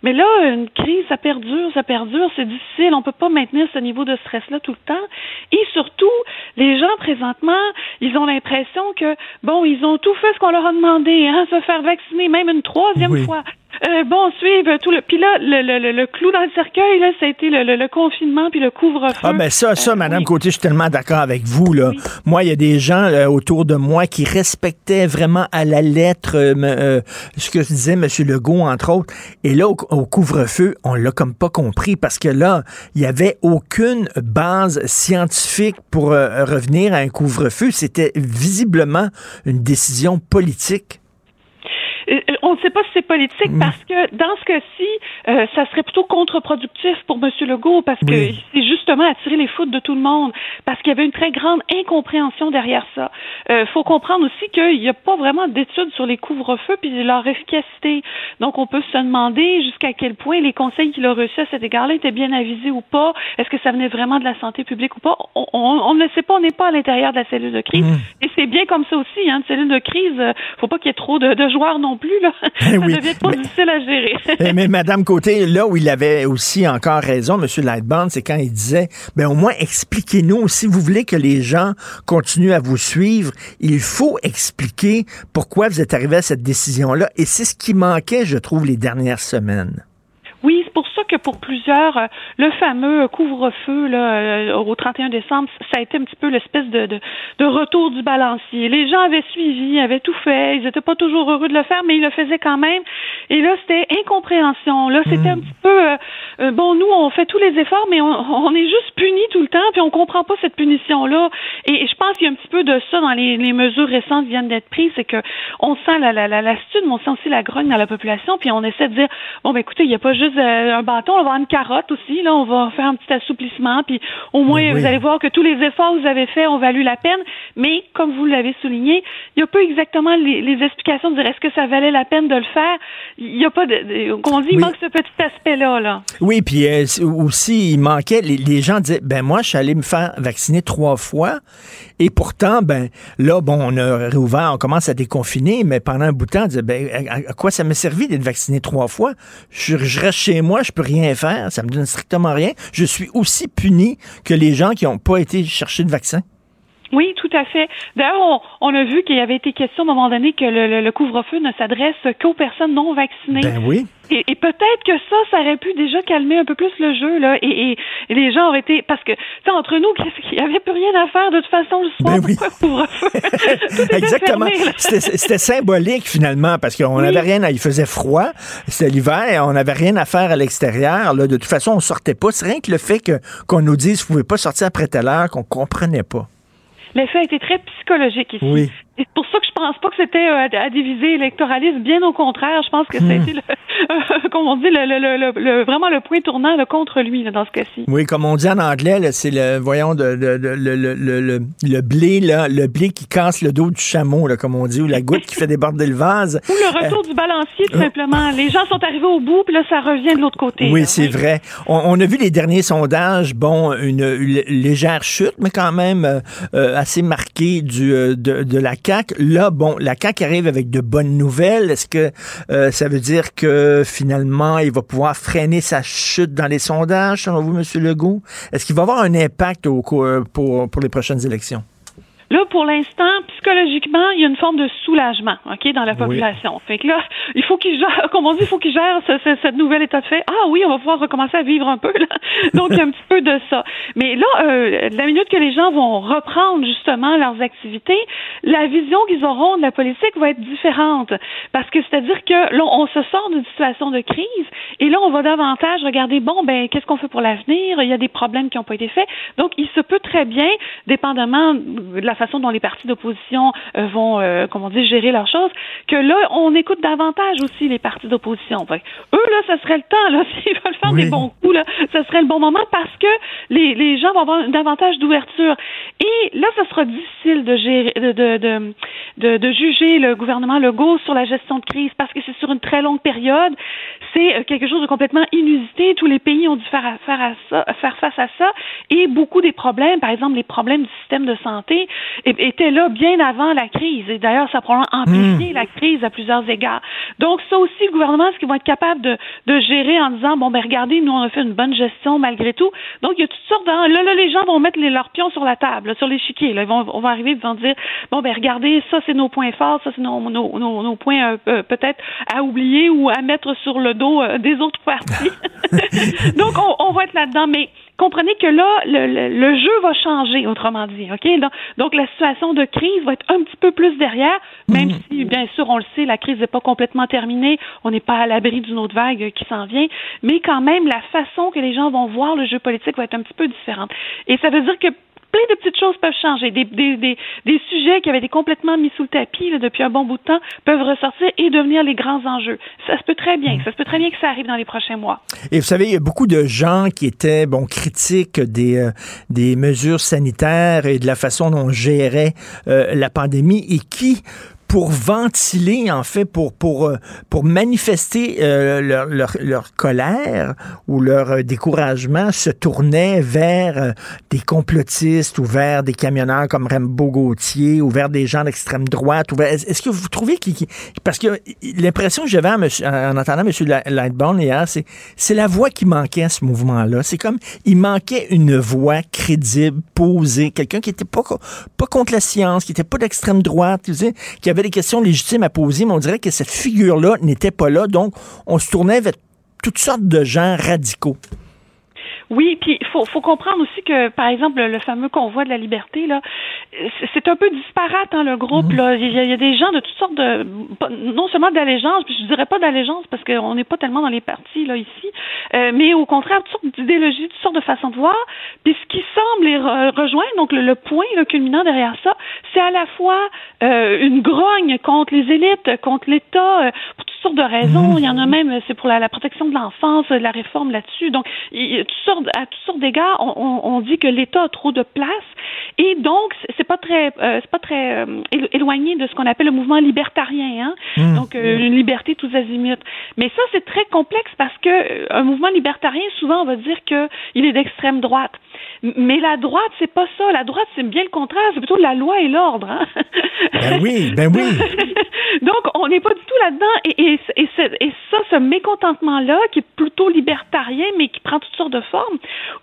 Speaker 9: Mais là, une crise, ça perdure, ça perdure, c'est difficile. On peut pas maintenir ce niveau de stress-là tout le temps. Et surtout, les gens, présentement, ils ont l'impression que, bon, ils ont tout fait ce qu'on leur a demandé, hein, se faire vacciner même une troisième fois. Euh, bon, suivre tout le. Puis là, le, le, le, clou dans le cercueil, là, ça a été le, confinement puis le couvre-feu.
Speaker 3: Ah, ben ça, ça, euh, Madame Côté, je suis tellement d'accord avec vous, là. Moi, il y a des gens euh, autour de moi qui respectaient vraiment à la lettre ce que disait M. Legault, entre autres. Et là, au, couvre-feu, on l'a comme pas compris parce que là, il y avait aucune base scientifique pour revenir à un couvre-feu. C'était visiblement une décision politique.
Speaker 9: Euh, on ne sait pas si c'est politique mm. parce que dans ce cas-ci, euh, ça serait plutôt contre-productif pour M. Legault parce que c'est justement attirer les foudres de tout le monde parce qu'il y avait une très grande incompréhension derrière ça. Il euh, faut comprendre aussi qu'il n'y a pas vraiment d'études sur les couvre-feux puis leur efficacité. Donc, on peut se demander jusqu'à quel point les conseils qu'il a reçus à cet égard-là étaient bien avisés ou pas. Est-ce que ça venait vraiment de la santé publique ou pas? On, ne sait pas, on n'est pas à l'intérieur de la cellule de crise. Mm. Et c'est bien comme ça aussi, hein, une cellule de crise, faut pas qu'il y ait trop de, de joueurs non plus. Là.
Speaker 3: ça
Speaker 9: devient pas difficile à gérer.
Speaker 3: Eh, mais Madame Côté, là où il avait aussi encore raison, M. Lightbound, c'est quand il disait, ben au moins expliquez-nous, si vous voulez que les gens continuent à vous suivre, il faut expliquer pourquoi vous êtes arrivé à cette décision-là. Et c'est ce qui manquait, je trouve, les dernières semaines.
Speaker 9: Oui, pour ça que pour plusieurs, euh, le fameux couvre-feu là, euh, au 31 décembre, ça a été un petit peu l'espèce de, de, de, retour du balancier. Les gens avaient suivi, avaient tout fait, ils n'étaient pas toujours heureux de le faire, mais ils le faisaient quand même. Et là, c'était incompréhension. Là, c'était un hmm. petit peu euh, bon. Nous, on fait tous les efforts, mais on, on est juste punis tout le temps, puis on comprend pas cette punition-là. Et, je pense qu'il y a un petit peu de ça dans les, les mesures récentes qui viennent d'être prises, c'est que on sent la, la, mais on sent aussi la grogne dans la population, puis on essaie de dire bon, ben écoutez, il n'y a pas juste euh, un bâton, on va avoir une carotte aussi. Là, on va faire un petit assouplissement, puis au moins vous allez voir que tous les efforts que vous avez faits ont valu la peine. Mais comme vous l'avez souligné, il n'y a pas exactement les, explications de dire est-ce que ça valait la peine de le faire? Il n'y a pas de, on dit il manque ce petit aspect-là. Là.
Speaker 3: Oui, puis euh, aussi il manquait les, gens disaient ben moi je suis allé me faire vacciner trois fois et pourtant ben là bon on a réouvert, on commence à déconfiner, mais pendant un bout de temps on disait ben à, quoi ça m'a servi d'être vacciné trois fois? Je, reste chez moi, je peux rien faire, ça me donne strictement rien. Je suis aussi puni que les gens qui n'ont pas été chercher le vaccin.
Speaker 9: Oui, tout à fait. D'ailleurs, on, on, a vu qu'il y avait été question à un moment donné que le, le, le couvre-feu ne s'adresse qu'aux personnes non vaccinées.
Speaker 3: Ben oui.
Speaker 9: Et, et peut-être que ça, ça aurait pu déjà calmer un peu plus le jeu, là. Et, et, et les gens auraient été. Parce que, tu entre nous, il n'y avait plus rien à faire de toute façon le soir.
Speaker 3: Ben oui.
Speaker 9: Couvre-feu?
Speaker 3: Exactement. C'était symbolique, finalement, parce qu'on n'avait rien à. Il faisait froid, c'était l'hiver, on n'avait rien à faire à l'extérieur. Là. De toute façon, on sortait pas. C'est rien que le fait qu'on nous dise vous pouvez pas sortir après telle heure, qu'on comprenait pas.
Speaker 9: L'effet a été très psychologique ici.
Speaker 3: Oui.
Speaker 9: C'est pour ça que je pense pas que c'était euh, à diviser électoralisme. Bien au contraire, je pense que
Speaker 3: Hmm.
Speaker 9: c'était, le, comme on dit, le, le, le, le, vraiment le point tournant contre lui là, dans ce cas-ci.
Speaker 3: Oui, comme on dit en anglais, là, c'est le, voyons, de, le, le, le, le- le blé, là, le blé qui casse le dos du chameau, là, comme on dit, ou la goutte qui fait déborder le vase.
Speaker 9: Ou le retour du balancier, tout simplement. Les gens sont arrivés au bout, puis là, ça revient de l'autre côté.
Speaker 3: Euh. Oui, c'est vrai. On, on a vu les derniers sondages, bon, une, une légère chute, mais quand même euh, euh, assez marquée du, euh, de, de la Là, bon, la CAQ arrive avec de bonnes nouvelles. Est-ce que euh, ça veut dire que finalement, il va pouvoir freiner sa chute dans les sondages, selon vous, M. Legault? Est-ce qu'il va avoir un impact au, euh, pour, pour les prochaines élections?
Speaker 9: Là, pour l'instant, psychologiquement, il y a une forme de soulagement, OK, dans la
Speaker 3: Oui.
Speaker 9: population. Fait que là, il faut qu'il gère, comme on dit, il faut qu'il gère ce, ce, cette nouvel état de fait. Ah oui, on va pouvoir recommencer à vivre un peu, là. Donc, il y a un petit peu de ça. Mais là, euh, la minute que les gens vont reprendre, justement, leurs activités, la vision qu'ils auront de la politique va être différente. Parce que c'est-à-dire que là, on se sort d'une situation de crise et là, on va davantage regarder, bon, ben, qu'est-ce qu'on fait pour l'avenir? Il y a des problèmes qui n'ont pas été faits. Donc, il se peut très bien, dépendamment de la façon dont les partis d'opposition euh, vont, euh, comment dire, gérer leurs choses, que là, on écoute davantage aussi les partis d'opposition. Eux, là, ça serait le temps, là, s'ils veulent faire
Speaker 3: Oui.
Speaker 9: des bons coups, là, ça serait le bon moment parce que les, les gens vont avoir davantage d'ouverture. Et là, ça sera difficile de gérer, de, de, de, de, de juger le gouvernement Legault sur la gestion de crise parce que c'est sur une très longue période. C'est euh, quelque chose de complètement inusité. Tous les pays ont dû faire, à- faire, à ça, faire face à ça. Et beaucoup des problèmes, par exemple, les problèmes du système de santé, é- étaient là bien avant la crise. Et d'ailleurs, ça a probablement amplifié la crise à plusieurs égards. Donc, ça aussi, le gouvernement, est-ce qu'ils vont être capables de, de gérer en disant, bon, ben regardez, nous, on a fait une bonne gestion malgré tout. Donc, il y a toutes sortes de... Là, là, les gens vont mettre les, leurs pions sur la table, là, sur l'échiquier. Là. Ils vont, on va arriver, ils vont dire, bon, ben regardez, ça, c'est nos points forts, ça, c'est nos, nos, nos, nos points euh, euh, peut-être à oublier ou à mettre sur le dos euh, des autres partis. Donc, on, on va être là-dedans. Mais comprenez que là, le, le, le jeu va changer, autrement dit. OK? Donc, donc, la situation de crise va être un petit peu plus derrière, même si, bien sûr, on le sait, la crise n'est pas complètement terminée. On n'est pas à l'abri d'une autre vague qui s'en vient. Mais quand même, la façon que les gens vont voir le jeu politique va être un petit peu différente. Et ça veut dire que plein de petites choses peuvent changer. Des, des, des, des sujets qui avaient été complètement mis sous le tapis là, depuis un bon bout de temps peuvent ressortir et devenir les grands enjeux. Ça se peut très bien. Ça se peut très bien que ça arrive dans les prochains mois.
Speaker 3: Et vous savez, il y a beaucoup de gens qui étaient bon critiques des, euh, des mesures sanitaires et de la façon dont on gérait euh, la pandémie et qui pour ventiler, en fait, pour, pour, euh, pour manifester euh, leur, leur, leur colère ou leur euh, découragement, se tournaient vers euh, des complotistes ou vers des camionneurs comme Rambo Gauthier ou vers des gens d'extrême droite. vers- Est-ce que vous trouvez qu'il... qu'il- Parce que l'impression que j'avais en, en entendant M. Lightbourne hier, c'est c'est la voix qui manquait à ce mouvement-là. C'est comme, il manquait une voix crédible, posée, quelqu'un qui était pas, pas contre la science, qui était pas d'extrême droite, qui avait des questions légitimes à poser, mais on dirait que cette figure-là n'était pas là. Donc, on se tournait vers toutes sortes de gens radicaux.
Speaker 9: Oui, puis il faut, faut comprendre aussi que, par exemple, le, fameux convoi de la liberté, là, c'est- un peu disparate, hein, le groupe. Là. Il, y a, il y a des gens de toutes sortes de... Non seulement d'allégeance, puis je dirais pas d'allégeance parce qu'on n'est pas tellement dans les partis là ici, euh, mais au contraire, toutes sortes d'idéologies, toutes sortes de façons de voir. Puis ce qui semble les re- rejoindre, donc le, le point le culminant derrière ça, c'est à la fois euh, une grogne contre les élites, contre l'État, euh, pour toutes sortes de raisons. Il y en a même, euh, c'est pour la, la protection de l'enfance, euh, la réforme là-dessus. Donc, il toutes sortes, à toutes sortes d'égards, on, on, on dit que l'État a trop de place, et donc c'est- pas très, euh, c'est pas très euh, élo- éloigné de ce qu'on appelle le mouvement libertarien. Hein?
Speaker 10: Mm.
Speaker 9: Donc, euh, une liberté tous azimuts. Mais ça, c'est très complexe parce que euh, un mouvement libertarien, souvent, on va dire que il est d'extrême droite. Mais la droite, c'est pas ça. La droite, c'est bien le contraire. C'est plutôt la loi et l'ordre. Hein?
Speaker 3: Ben oui, ben oui.
Speaker 9: Donc, on n'est pas du tout là-dedans. Et, et, et, et, ça, ce mécontentement-là, qui est plutôt libertarien, mais qui prend toutes sortes de formes,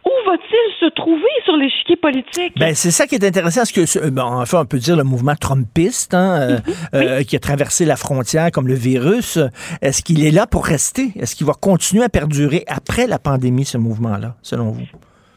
Speaker 9: où va-t-il se trouver sur l'échiquier politique?
Speaker 3: Ben, c'est ça qui est intéressant, parce que, bon, enfin, on peut dire le mouvement trumpiste, hein, euh,
Speaker 9: Mhm.
Speaker 3: euh, qui a traversé la frontière comme le virus. Est-ce qu'il est là pour rester? Est-ce qu'il va continuer à perdurer après la pandémie, ce mouvement-là, selon vous?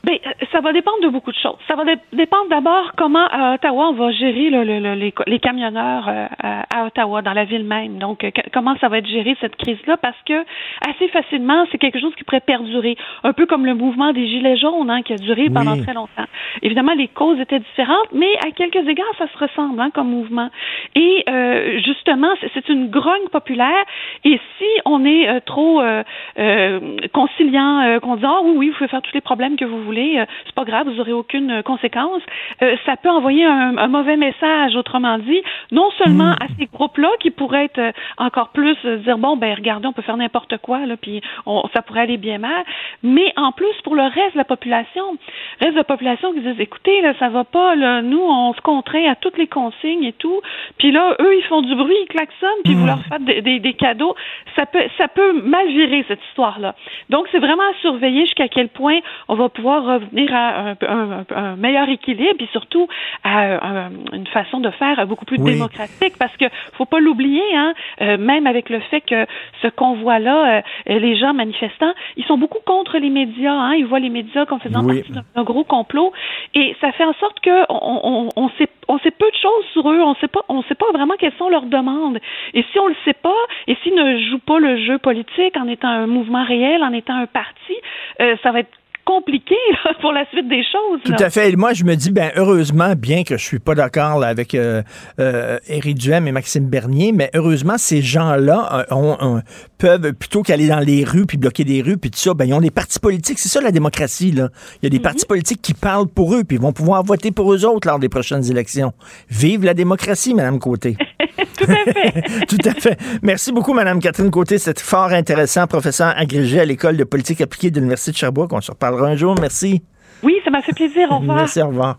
Speaker 9: Bien, ça va dépendre de beaucoup de choses. Ça va dé- dépendre d'abord comment à Ottawa on va gérer le- le- le- les, les camionneurs euh, à, Ottawa, dans la ville même. Donc, euh, comment ça va être géré cette crise-là? Parce que assez facilement, c'est quelque chose qui pourrait perdurer, un peu comme le mouvement des gilets jaunes, hein, qui a duré pendant
Speaker 10: Oui.
Speaker 9: très longtemps. Évidemment, les causes étaient différentes, mais à quelques égards, ça se ressemble hein, comme mouvement. Et euh, justement, c'est- une grogne populaire. Et si on est euh, trop euh, euh, conciliant, euh, qu'on dit ah oui oui, vous pouvez faire tous les problèmes que vous voulez, euh, c'est pas grave, vous aurez aucune euh, conséquence, euh, ça peut envoyer un, un mauvais message. Autrement dit, non seulement à ces groupes-là qui pourraient être encore plus dire bon ben regardez, on peut faire n'importe quoi là, puis on- ça pourrait aller bien mal, mais en plus pour le reste de la population, reste de la population qui disent écoutez là, ça va pas là, nous on se contraint à toutes les consignes et tout, puis là eux ils font du bruit, ils klaxonnent, puis vous leur faites des, des- des cadeaux, ça peut ça peut mal virer cette histoire-là. Donc c'est vraiment à surveiller jusqu'à quel point on va pouvoir revenir à un, un- un meilleur équilibre et surtout à euh, une façon de faire beaucoup plus
Speaker 10: Oui.
Speaker 9: démocratique parce que faut pas l'oublier hein, euh, même avec le fait que ce convoi-là, euh, les gens manifestants, ils sont beaucoup contre les médias, hein, ils voient les médias comme faisant
Speaker 10: Oui.
Speaker 9: partie d'un- d'un gros complot et ça fait en sorte que on, on, on sait on sait peu de choses sur eux, on sait pas on sait pas vraiment quelles sont leurs demandes. Et si on le sait pas et s'ils ne jouent pas le jeu politique en étant un mouvement réel, en étant un parti, euh, ça va être compliqué là, pour la suite des choses.
Speaker 3: Tout à fait. Et moi, je me dis, ben heureusement, bien que je suis pas d'accord avec euh, euh, Éric Duhem et Maxime Bernier, mais heureusement, ces gens-là euh, peuvent, plutôt qu'aller dans les rues puis bloquer des rues puis tout ça, ben ils ont des partis politiques. C'est ça la démocratie, là. Il y a des partis politiques qui parlent pour eux puis ils vont pouvoir voter pour eux autres lors des prochaines élections. Vive la démocratie, Madame Côté.
Speaker 9: Tout à fait.
Speaker 3: Tout à fait. Merci beaucoup, Madame Catherine Côté. C'était fort intéressant, professeur agrégé à l'École de politique appliquée de l'Université de Sherbrooke. On se reparlera un jour. Merci.
Speaker 9: Oui, ça m'a fait plaisir. Au revoir.
Speaker 3: Merci, au revoir.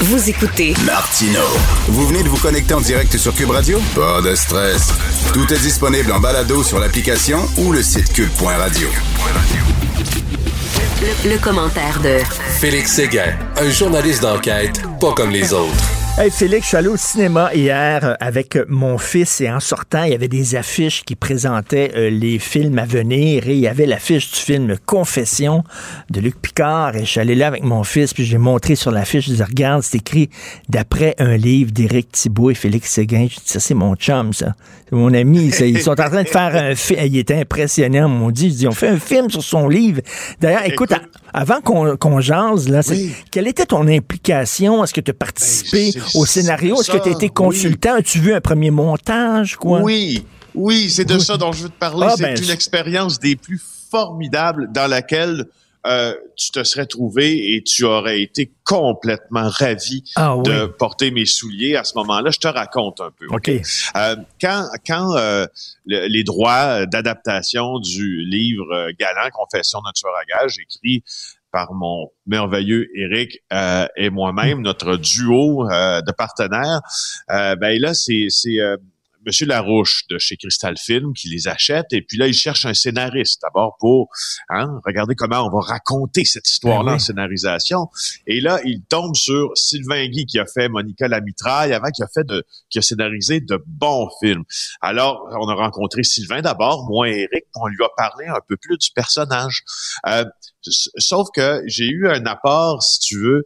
Speaker 6: Vous écoutez Martino. Vous venez de vous connecter en direct sur Cube Radio? Pas de stress. Tout est disponible en balado sur l'application ou le site cube.radio.
Speaker 1: Le, le commentaire de
Speaker 11: Félix Séguin, un journaliste d'enquête pas comme les autres.
Speaker 3: Hey Félix, je suis allé au cinéma hier euh, avec euh, mon fils et en sortant, il y avait des affiches qui présentaient euh, les films à venir et il y avait l'affiche du film Confession de Luc Picard et je suis allé là avec mon fils puis j'ai montré sur l'affiche, je dis regarde, c'est écrit d'après un livre d'Éric Thibault et Félix Séguin. Je dis ça c'est mon chum ça. C'est mon ami, ça. ils sont en train de faire un film, il était impressionnant, m'ont dit, je dis on fait un film sur son livre. D'ailleurs, écoute, avant qu'on qu'on jase là, quelle était ton implication? Est-ce que tu as participé
Speaker 12: Ben,
Speaker 3: au scénario? Est-ce que tu as été
Speaker 12: oui.
Speaker 3: consultant? As-tu vu un premier montage, quoi?
Speaker 12: Oui, oui, c'est de ça dont je veux te parler.
Speaker 3: Ah,
Speaker 12: c'est
Speaker 3: ben,
Speaker 12: une
Speaker 3: je-
Speaker 12: expérience des plus formidables dans laquelle euh, tu te serais trouvé et tu aurais été complètement ravi
Speaker 3: Ah, oui.
Speaker 12: de porter mes souliers à ce moment-là. Je te raconte un peu.
Speaker 3: OK?
Speaker 12: Euh, quand quand euh, le- les droits d'adaptation du livre euh, Galant, Confession d'un tueur à gage, écrit par mon merveilleux Eric euh, et moi-même, notre duo euh, de partenaires, euh, ben là, c'est c'est euh, Monsieur Larouche de chez Crystal Film qui les achète et puis là il cherche un scénariste d'abord pour hein, regarder comment on va raconter cette histoire-là
Speaker 3: Ben oui.
Speaker 12: en scénarisation et là il tombe sur Sylvain Guy qui a fait Monica la mitraille avant qui a fait de qui a scénarisé de bons films. Alors on a rencontré Sylvain d'abord, moi et Eric, puis on lui a parlé un peu plus du personnage. Euh, sauf que j'ai eu un apport si tu veux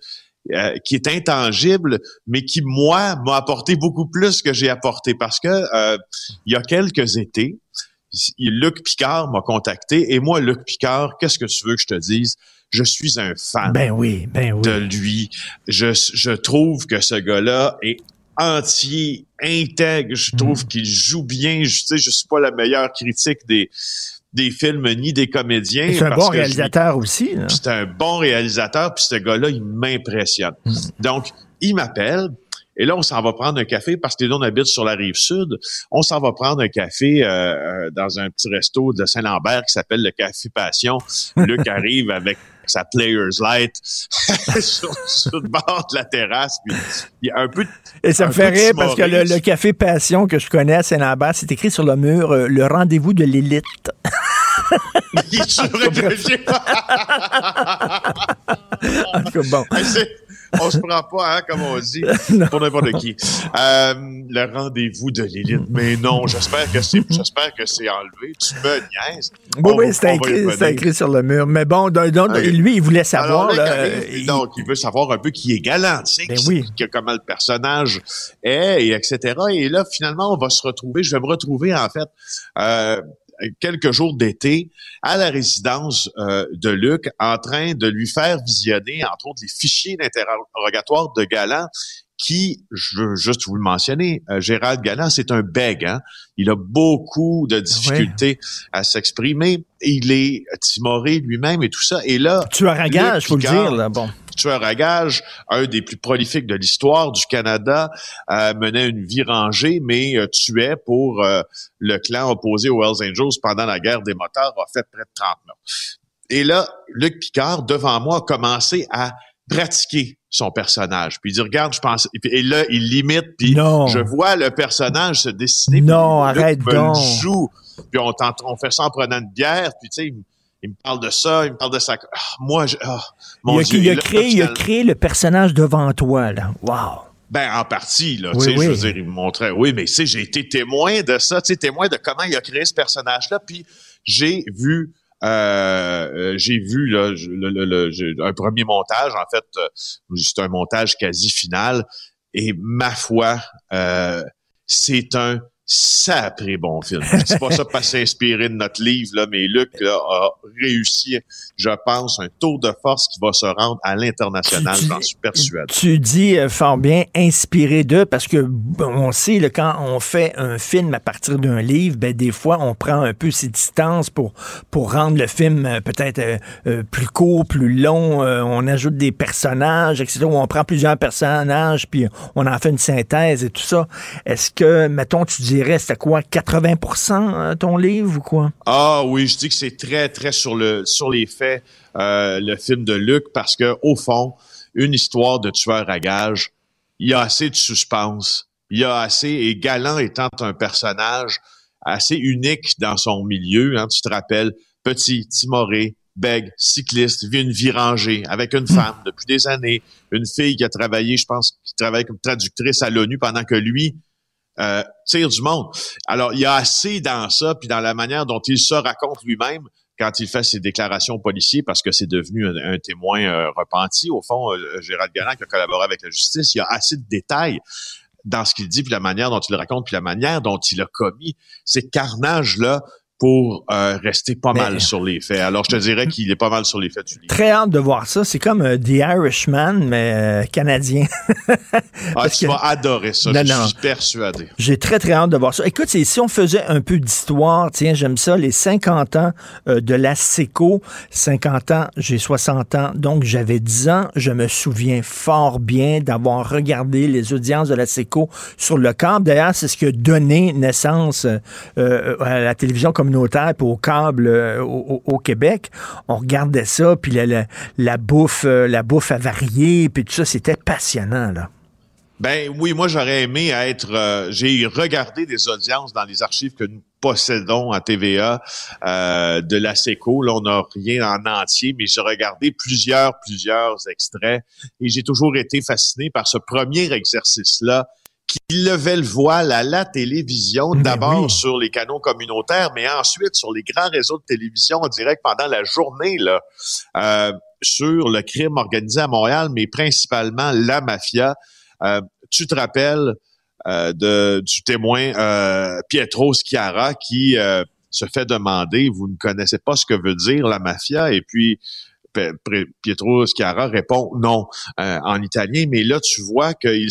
Speaker 12: euh, qui est intangible, mais qui, moi, m'a apporté beaucoup plus que j'ai apporté. Parce que euh, il y a quelques étés, Luc Picard m'a contacté. Et moi, Luc Picard, qu'est-ce que tu veux que je te dise? Je suis un fan
Speaker 3: Ben oui, ben oui.
Speaker 12: de lui. Je, je trouve que ce gars-là est entier, intègre. Je trouve qu'il joue bien. Je sais, je suis pas la meilleure critique des des films ni des comédiens.
Speaker 3: C'est un
Speaker 12: parce
Speaker 3: bon
Speaker 12: que je-
Speaker 3: réalisateur aussi.
Speaker 12: c'est un bon réalisateur, puis ce gars-là, il m'impressionne. Donc, il m'appelle Et là, on s'en va prendre un café parce que les deux, on habite sur la rive sud. On s'en va prendre un café euh, euh, dans un petit resto de Saint-Lambert qui s'appelle le Café Passion. Luc arrive avec sa Player's Light sur, sur le bord de la terrasse. Puis, il y a un peu de-
Speaker 3: Et ça me fait rire parce que le, café Passion que je connais à Saint-Lambert, c'est écrit sur le mur euh, le rendez-vous de l'élite.
Speaker 12: Il est sur
Speaker 3: En tout cas, bon.
Speaker 12: C'est- on se prend pas, hein, comme on dit, pour n'importe qui. Euh, le rendez-vous de l'élite. Mais non, j'espère que c'est, j'espère que c'est enlevé. Tu me niaises.
Speaker 3: Oui,
Speaker 12: On
Speaker 3: oui,
Speaker 12: y
Speaker 3: écrit, écrit sur le mur. Mais bon, donc, lui, il voulait savoir.
Speaker 12: Alors là,
Speaker 3: là,
Speaker 12: il
Speaker 3: euh,
Speaker 12: arrive, donc, il veut savoir un peu qui est galant, tu sais,
Speaker 3: Ben
Speaker 12: qui-
Speaker 3: oui.
Speaker 12: comment le personnage est, et etc. Et là, finalement, on va se retrouver, je vais me retrouver, en fait, euh, quelques jours d'été à la résidence euh, de Luc en train de lui faire visionner, entre autres, les fichiers d'interrogatoire de Galant qui, je veux juste vous le mentionner, euh, Gérald Galland, c'est un bègue. Hein? Il a beaucoup de difficultés à s'exprimer. Il est timoré lui-même et tout ça. Et là,
Speaker 3: Tueur à
Speaker 12: Luc
Speaker 3: gage, faut le dire, là, bon.
Speaker 12: Tueur à gage, un des plus prolifiques de l'histoire du Canada, euh, menait une vie rangée, mais euh, tuait pour euh, le clan opposé aux Hells Angels pendant la guerre des motards, a fait près de 30 morts. Et là, Luc Picard, devant moi, a commencé à pratiquer son personnage. Puis il dit, regarde, je pense... Et, là, il limite, puis
Speaker 3: Non.
Speaker 12: je vois le personnage se dessiner.
Speaker 3: Non, arrête donc.
Speaker 12: joue. Puis on, on fait ça en prenant une bière, puis tu sais, il, me- parle de ça, il me parle de ça. Ah, moi, je, ah, mon
Speaker 3: il, a,
Speaker 12: Dieu.
Speaker 3: il a
Speaker 12: là,
Speaker 3: créé, il a créé le personnage devant toi, là. Wow.
Speaker 12: ben, en partie, là.
Speaker 3: Oui,
Speaker 12: tu sais,
Speaker 3: oui.
Speaker 12: je veux dire, il me montrait. Oui, mais tu sais, j'ai été témoin de ça, tu sais, témoin de comment il a créé ce personnage-là. Puis j'ai vu, euh, euh, j'ai vu là, le, le- le- un premier montage. En fait, euh, c'est un montage quasi final. Et ma foi, euh, c'est un sacré bon film. Dis pas ça parce c'est inspiré de notre livre, là, mais Luc là, a réussi, je pense, un tour de force qui va se rendre à l'international, j'en suis persuadé.
Speaker 3: Tu dis euh, fort bien inspiré d'eux parce que on sait là, quand on fait un film à partir d'un livre, ben des fois on prend un peu ses distances pour pour rendre le film euh, peut-être euh, plus court, plus long. euh, on ajoute des personnages, etc. Ou on prend plusieurs personnages puis on en fait une synthèse et tout ça. Est-ce que mettons tu dirais c'était quoi 80% euh, ton livre ou quoi?
Speaker 12: Ah oui, je dis que c'est très, très sur le sur les faits, euh, le film de Luc, parce que au fond, une histoire de tueur à gage, il y a assez de suspense, il y a assez, et Galant étant un personnage assez unique dans son milieu, hein, tu te rappelles, petit, timoré, bègue, cycliste, vit une vie rangée avec une femme depuis des années, une fille qui a travaillé, je pense, qui travaille comme traductrice à l'ONU pendant que lui euh, tire du monde. Alors, il y a assez dans ça, puis dans la manière dont il se raconte lui-même quand il fait ses déclarations aux policiers, parce que c'est devenu un, témoin euh, repenti, au fond, euh, Gérald Galland qui a collaboré avec la justice, il y a assez de détails dans ce qu'il dit, puis la manière dont il le raconte, puis la manière dont il a commis ces carnages-là pour euh, rester pas mal sur les faits. Alors, je te dirais qu'il est pas mal sur les faits livre.
Speaker 3: Très hâte de voir ça. C'est comme euh, The Irishman mais euh, canadien.
Speaker 12: Ah, tu
Speaker 3: que-
Speaker 12: vas adorer ça,
Speaker 3: Non,
Speaker 12: je
Speaker 3: non.
Speaker 12: suis persuadé.
Speaker 3: J'ai très, très hâte de voir ça. Écoute, si on faisait un peu d'histoire, tiens, j'aime ça, les 50 ans de la SECO. 50 ans, j'ai 60 ans, donc j'avais 10 ans. Je me souviens fort bien d'avoir regardé les audiences de la SECO sur le câble. D'ailleurs, c'est ce qui a donné naissance à la télévision communautaire puis au câble euh, au, Québec. On regardait ça, puis la, la, la bouffe, euh, la bouffe avariée, puis tout ça, c'était passionnant, là.
Speaker 12: Ben oui, moi j'aurais aimé être. euh, J'ai regardé des audiences dans les archives que nous possédons à TVA euh, de la SECO. Là, on n'a rien en entier, mais j'ai regardé plusieurs, plusieurs extraits et j'ai toujours été fasciné par ce premier exercice-là qui levait le voile à la télévision, d'abord sur les canaux communautaires, mais ensuite sur les grands réseaux de télévision en direct pendant la journée, là, euh, sur le crime organisé à Montréal, mais principalement la mafia. Euh, tu te rappelles euh, de, du témoin euh, Pietro Schiara qui euh, se fait demander, vous ne connaissez pas ce que veut dire la mafia, et puis Pietro Schiara répond non euh, en italien, mais là tu vois qu'il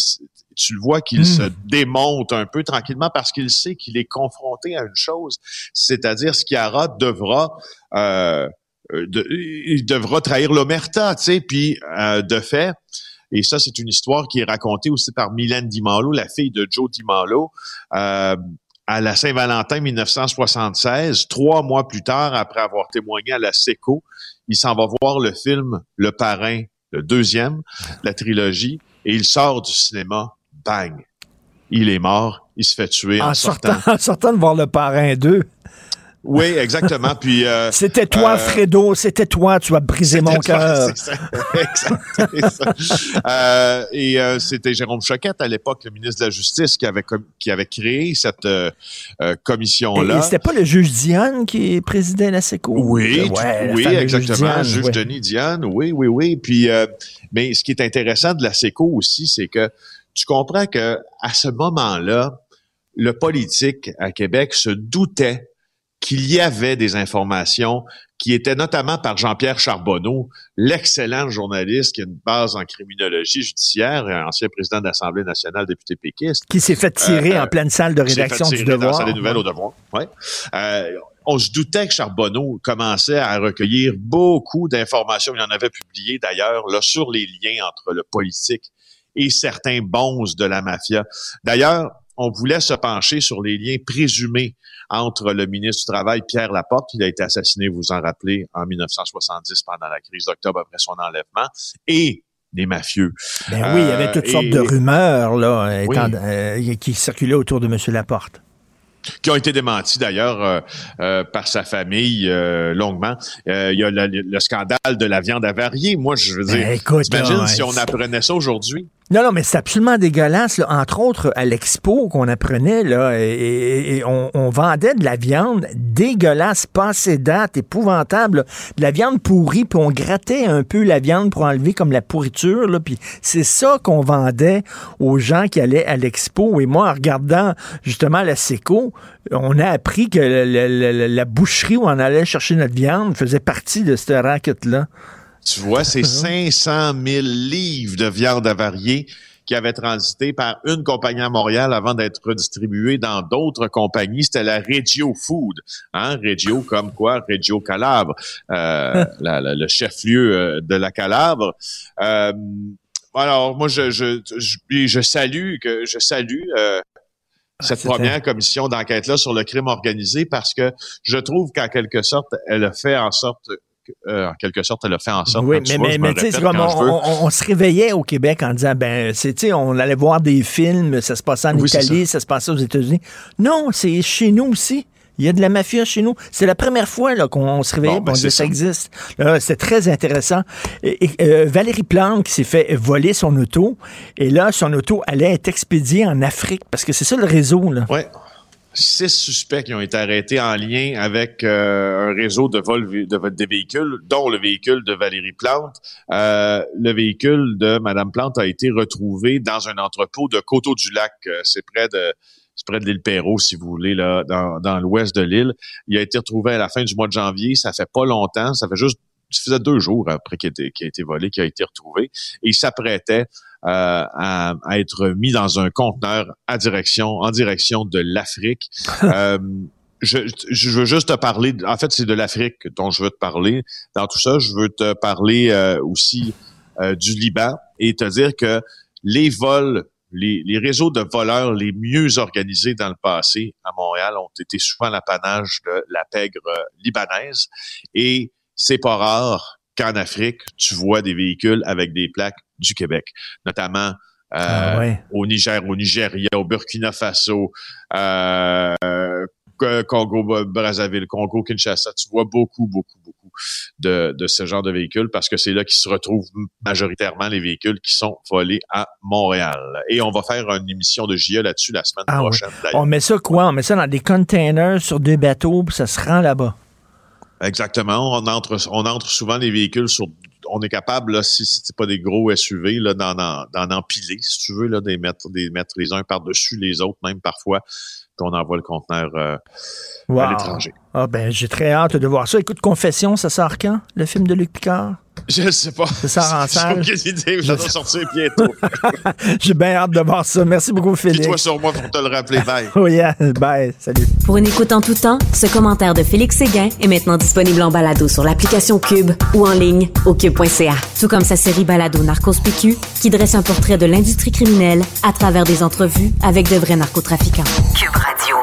Speaker 12: tu le vois qu'il
Speaker 3: Hmm.
Speaker 12: se démonte un peu tranquillement parce qu'il sait qu'il est confronté à une chose, c'est-à-dire Schiara devra euh, euh, de- il devra trahir l'omerta, tu sais, puis euh, de fait, Et ça, c'est une histoire qui est racontée aussi par Mylène Dimalo, la fille de Joe Dimalo. Euh, à la Saint-Valentin 1976, trois mois plus tard, après avoir témoigné à la SECO, il s'en va voir le film Le Parrain, le deuxième, la trilogie, et il sort du cinéma, bang, il est mort, il se fait tuer en,
Speaker 3: en sortant. En sortant de voir Le Parrain 2.
Speaker 12: Oui, exactement. Puis euh,
Speaker 3: c'était toi,
Speaker 12: euh,
Speaker 3: Fredo. C'était toi. Tu as brisé mon cœur.
Speaker 12: euh, et euh, c'était Jérôme Choquette à l'époque, le ministre de la Justice, qui avait qui avait créé cette euh, commission-là.
Speaker 3: Et, c'était pas le juge Diane qui présidait la SECO.
Speaker 12: Oui, oui, exactement. Juge, juge Denis Diane. Oui, oui, oui. Puis, mais ce qui est intéressant de la SECO aussi, c'est que tu comprends que à ce moment-là, le politique à Québec se doutait qu'il y avait des informations qui étaient notamment par Jean-Pierre Charbonneau, l'excellent journaliste qui a une base en criminologie judiciaire, ancien président de l'Assemblée nationale, député péquiste.
Speaker 3: Qui s'est fait tirer euh, en pleine salle de rédaction du Devoir. Dans
Speaker 12: salle des nouvelles au Devoir, ouais. Euh, on se doutait que Charbonneau commençait à recueillir beaucoup d'informations. Il en avait publié d'ailleurs là sur les liens entre le politique et certains bons de la mafia. D'ailleurs, on voulait se pencher sur les liens présumés entre le ministre du Travail, Pierre Laporte, qui a été assassiné, vous en rappelez, en 1970 pendant la crise d'octobre après son enlèvement, et les mafieux.
Speaker 3: Ben oui, il y avait toutes sortes de euh, rumeurs là, euh, qui circulaient autour de M. Laporte
Speaker 12: qui ont été démentis d'ailleurs euh, euh, par sa famille euh, longuement. Il y a le, scandale de la viande avariée. Moi, je veux dire, ben, imagine si on apprenait ça aujourd'hui?
Speaker 3: Non, non, mais c'est absolument dégueulasse. Entre autres, à l'expo qu'on apprenait, là, et, on, vendait de la viande dégueulasse, passée date, épouvantable. De la viande pourrie, puis on grattait un peu la viande pour enlever comme la pourriture. Là, puis c'est ça qu'on vendait aux gens qui allaient à l'expo. Et moi, en regardant justement la SECO, on a appris que la, boucherie où on allait chercher notre viande faisait partie de cette racket-là.
Speaker 12: Tu vois, c'est 500 000 livres de viande avariée qui avaient transité par une compagnie à Montréal avant d'être redistribués dans d'autres compagnies. C'était la Regio Food, hein, Regio comme quoi, Regio Calabre, euh, le chef-lieu euh, de la Calabre. Euh, alors, moi, je, je, je, salue que je salue euh, cette première commission d'enquête-là sur le crime organisé parce que je trouve qu'en quelque sorte, elle a fait en sorte euh, en quelque sorte, elle a fait en sorte.
Speaker 3: Oui, mais, mais, tu sais, comme on, se réveillait au Québec en disant, ben, c'est, tu sais, on allait voir des films, ça se passait en Italie, ça. se passait aux États-Unis. Non, c'est chez nous aussi. Il y a de la mafia chez nous. C'est la première fois là, qu'on se réveillait bon, ben, ça. ça existe. C'est très intéressant. Et, euh, Valérie Plante qui s'est fait voler son auto. Et là, son auto allait être expédiée en Afrique parce que c'est ça le réseau. Là.
Speaker 12: Ouais six suspects qui ont été arrêtés en lien avec euh, un réseau de vol de, véhicules, dont le véhicule de Valérie Plante. Euh, le véhicule de Madame Plante a été retrouvé dans un entrepôt de Coteau-du-Lac. Euh, c'est près de c'est près de l'île Perrault, si vous voulez, là, dans, l'ouest de l'île. Il a été retrouvé à la fin du mois de janvier. Ça fait pas longtemps. Ça fait juste ça faisait deux jours après qu'il a, été volé, qu'il a été retrouvé. Et il s'apprêtait euh, à, être mis dans un conteneur à direction, en direction de l'Afrique. euh, je, je, veux juste te parler, en fait, c'est de l'Afrique dont je veux te parler. Dans tout ça, je veux te parler euh, aussi euh, du Liban et te dire que les vols, les, les, réseaux de voleurs les mieux organisés dans le passé à Montréal ont été souvent l'apanage de la pègre libanaise. Et c'est pas rare qu'en Afrique, tu vois des véhicules avec des plaques du Québec, notamment euh, ah au Niger, au Nigeria, au Burkina Faso, euh, Congo, Brazzaville, Congo, Kinshasa. Tu vois beaucoup, beaucoup, beaucoup de, de ce genre de véhicules parce que c'est là qu'ils se retrouvent majoritairement les véhicules qui sont volés à Montréal. Et on va faire une émission de JE là-dessus la semaine ah prochaine.
Speaker 3: On met ça quoi? On met ça dans des containers sur des bateaux, puis ça se rend là-bas.
Speaker 12: Exactement. On entre, on entre souvent les véhicules sur. On est capable, là, si c'est pas des gros SUV, là, d'en, empiler, si tu veux, là, des mettre, des mettre les uns par-dessus les autres, même parfois, puis on envoie le conteneur euh, à l'étranger.
Speaker 3: Ah ben, j'ai très hâte de voir ça. Écoute, Confession, ça sort quand, le film de Luc Picard?
Speaker 12: Je ne sais pas.
Speaker 3: Ça sort en salle?
Speaker 12: J'ai aucune idée, mais ça doit sortir bientôt.
Speaker 3: j'ai bien hâte de voir ça. Merci beaucoup, Félix.
Speaker 12: toi sur moi pour te le rappeler. Bye.
Speaker 3: oh yeah, bye. Salut.
Speaker 1: Pour une écoute en tout temps, ce commentaire de Félix Séguin est maintenant disponible en balado sur l'application Cube ou en ligne au cube.ca. Tout comme sa série balado Narcos PQ, qui dresse un portrait de l'industrie criminelle à travers des entrevues avec de vrais narcotrafiquants.
Speaker 8: Cube Radio.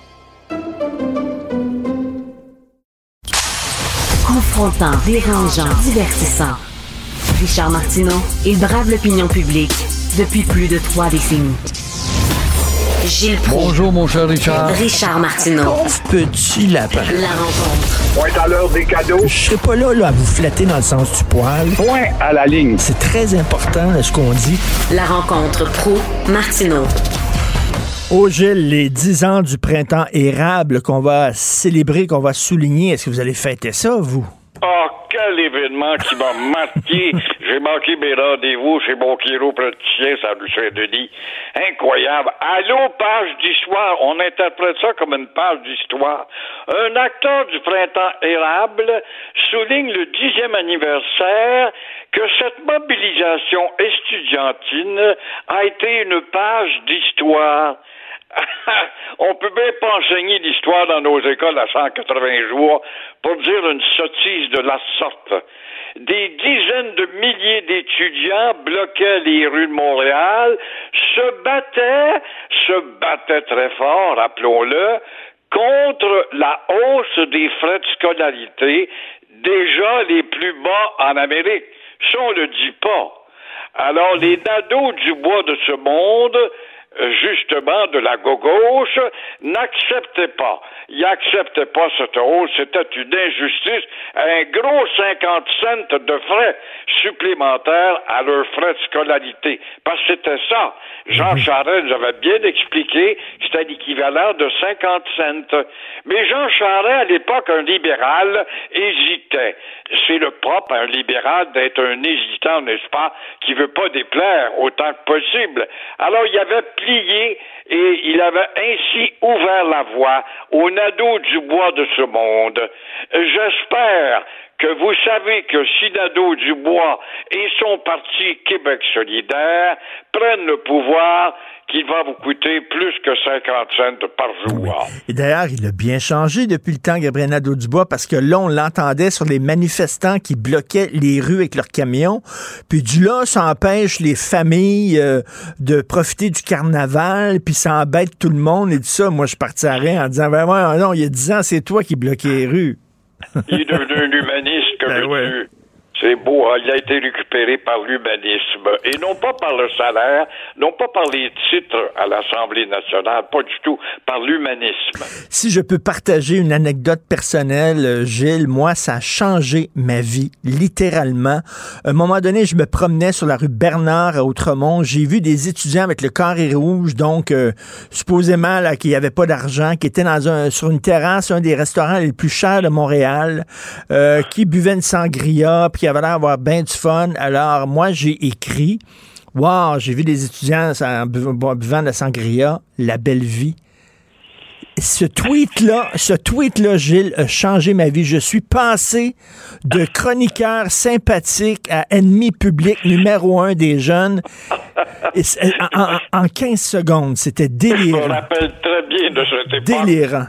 Speaker 1: Confrontant, dérangeant, divertissant. Richard Martineau, il brave l'opinion publique depuis plus de trois décennies. Gilles Proulx.
Speaker 10: Bonjour, mon cher Richard.
Speaker 1: Richard Martineau.
Speaker 3: Pauvre petit lapin.
Speaker 1: La rencontre.
Speaker 13: Point à l'heure des cadeaux.
Speaker 3: Je serai pas là, là à vous flatter dans le sens du poil.
Speaker 13: Point à la ligne.
Speaker 3: C'est très important là, ce qu'on dit.
Speaker 1: La rencontre pro martineau
Speaker 3: Oh Gilles, les 10 ans du printemps érable qu'on va célébrer, qu'on va souligner, est-ce que vous allez fêter ça, vous?
Speaker 13: Oh, quel événement qui m'a marqué. J'ai manqué mes rendez-vous chez mon chiropraticien à Saint-Denis. Incroyable. Allô, page d'histoire. On interprète ça comme une page d'histoire. Un acteur du printemps érable souligne le dixième anniversaire que cette mobilisation estudiantine a été une page d'histoire. On peut bien pas enseigner l'histoire dans nos écoles à 180 jours pour dire une sottise de la sorte. Des dizaines de milliers d'étudiants bloquaient les rues de Montréal, se battaient, se battaient très fort, rappelons-le, contre la hausse des frais de scolarité, déjà les plus bas en Amérique. Ça, on le dit pas. Alors, les nadeaux du bois de ce monde justement de la gauche n'acceptait pas. Il n'acceptait pas cette hausse. C'était une injustice. Un gros 50 cents de frais supplémentaires à leurs frais de scolarité. Parce que c'était ça. Jean Charest nous avait bien expliqué que c'était l'équivalent de 50 cents. Mais Jean Charest, à l'époque, un libéral, hésitait. C'est le propre, un libéral, d'être un hésitant, n'est-ce pas, qui veut pas déplaire autant que possible. Alors, il y avait et il avait ainsi ouvert la voie aux nadeaux du bois de ce monde. J'espère que vous savez que si Nadeau Dubois et son parti Québec solidaire prennent le pouvoir, qu'il va vous coûter plus que 50 cents par jour.
Speaker 3: Et d'ailleurs, il a bien changé depuis le temps, Gabriel Nadeau-Dubois, parce que là, on l'entendait sur les manifestants qui bloquaient les rues avec leurs camions. Puis du là, ça empêche les familles euh, de profiter du carnaval, puis ça embête tout le monde et tout ça. Moi, je partirais en disant, ben ouais, non, il y a 10 ans, c'est toi qui bloquais les rues.
Speaker 13: il est devenu un humaniste comme
Speaker 3: Ben ouais.
Speaker 13: tu. C'est beau, hein, il a été récupéré par l'humanisme et non pas par le salaire, non pas par les titres à l'Assemblée nationale, pas du tout, par l'humanisme.
Speaker 3: Si je peux partager une anecdote personnelle, euh, Gilles, moi, ça a changé ma vie, littéralement. À un moment donné, je me promenais sur la rue Bernard à Outremont. J'ai vu des étudiants avec le carré rouge, donc euh, supposément là qu'il n'y avait pas d'argent, qui étaient dans un, sur une terrasse, un des restaurants les plus chers de Montréal, euh, qui buvaient une sangria, puis avait l'air d'avoir bien du fun. Alors, moi, j'ai écrit, wow, j'ai vu des étudiants en bu- buvant de la sangria, la belle vie ce tweet-là, ce tweet-là, Gilles, a changé ma vie. Je suis passé de chroniqueur sympathique à ennemi public numéro un des jeunes. En, en- en 15 secondes, c'était
Speaker 13: Je me
Speaker 3: délirant.
Speaker 13: rappelle très bien de époque.
Speaker 3: Délirant.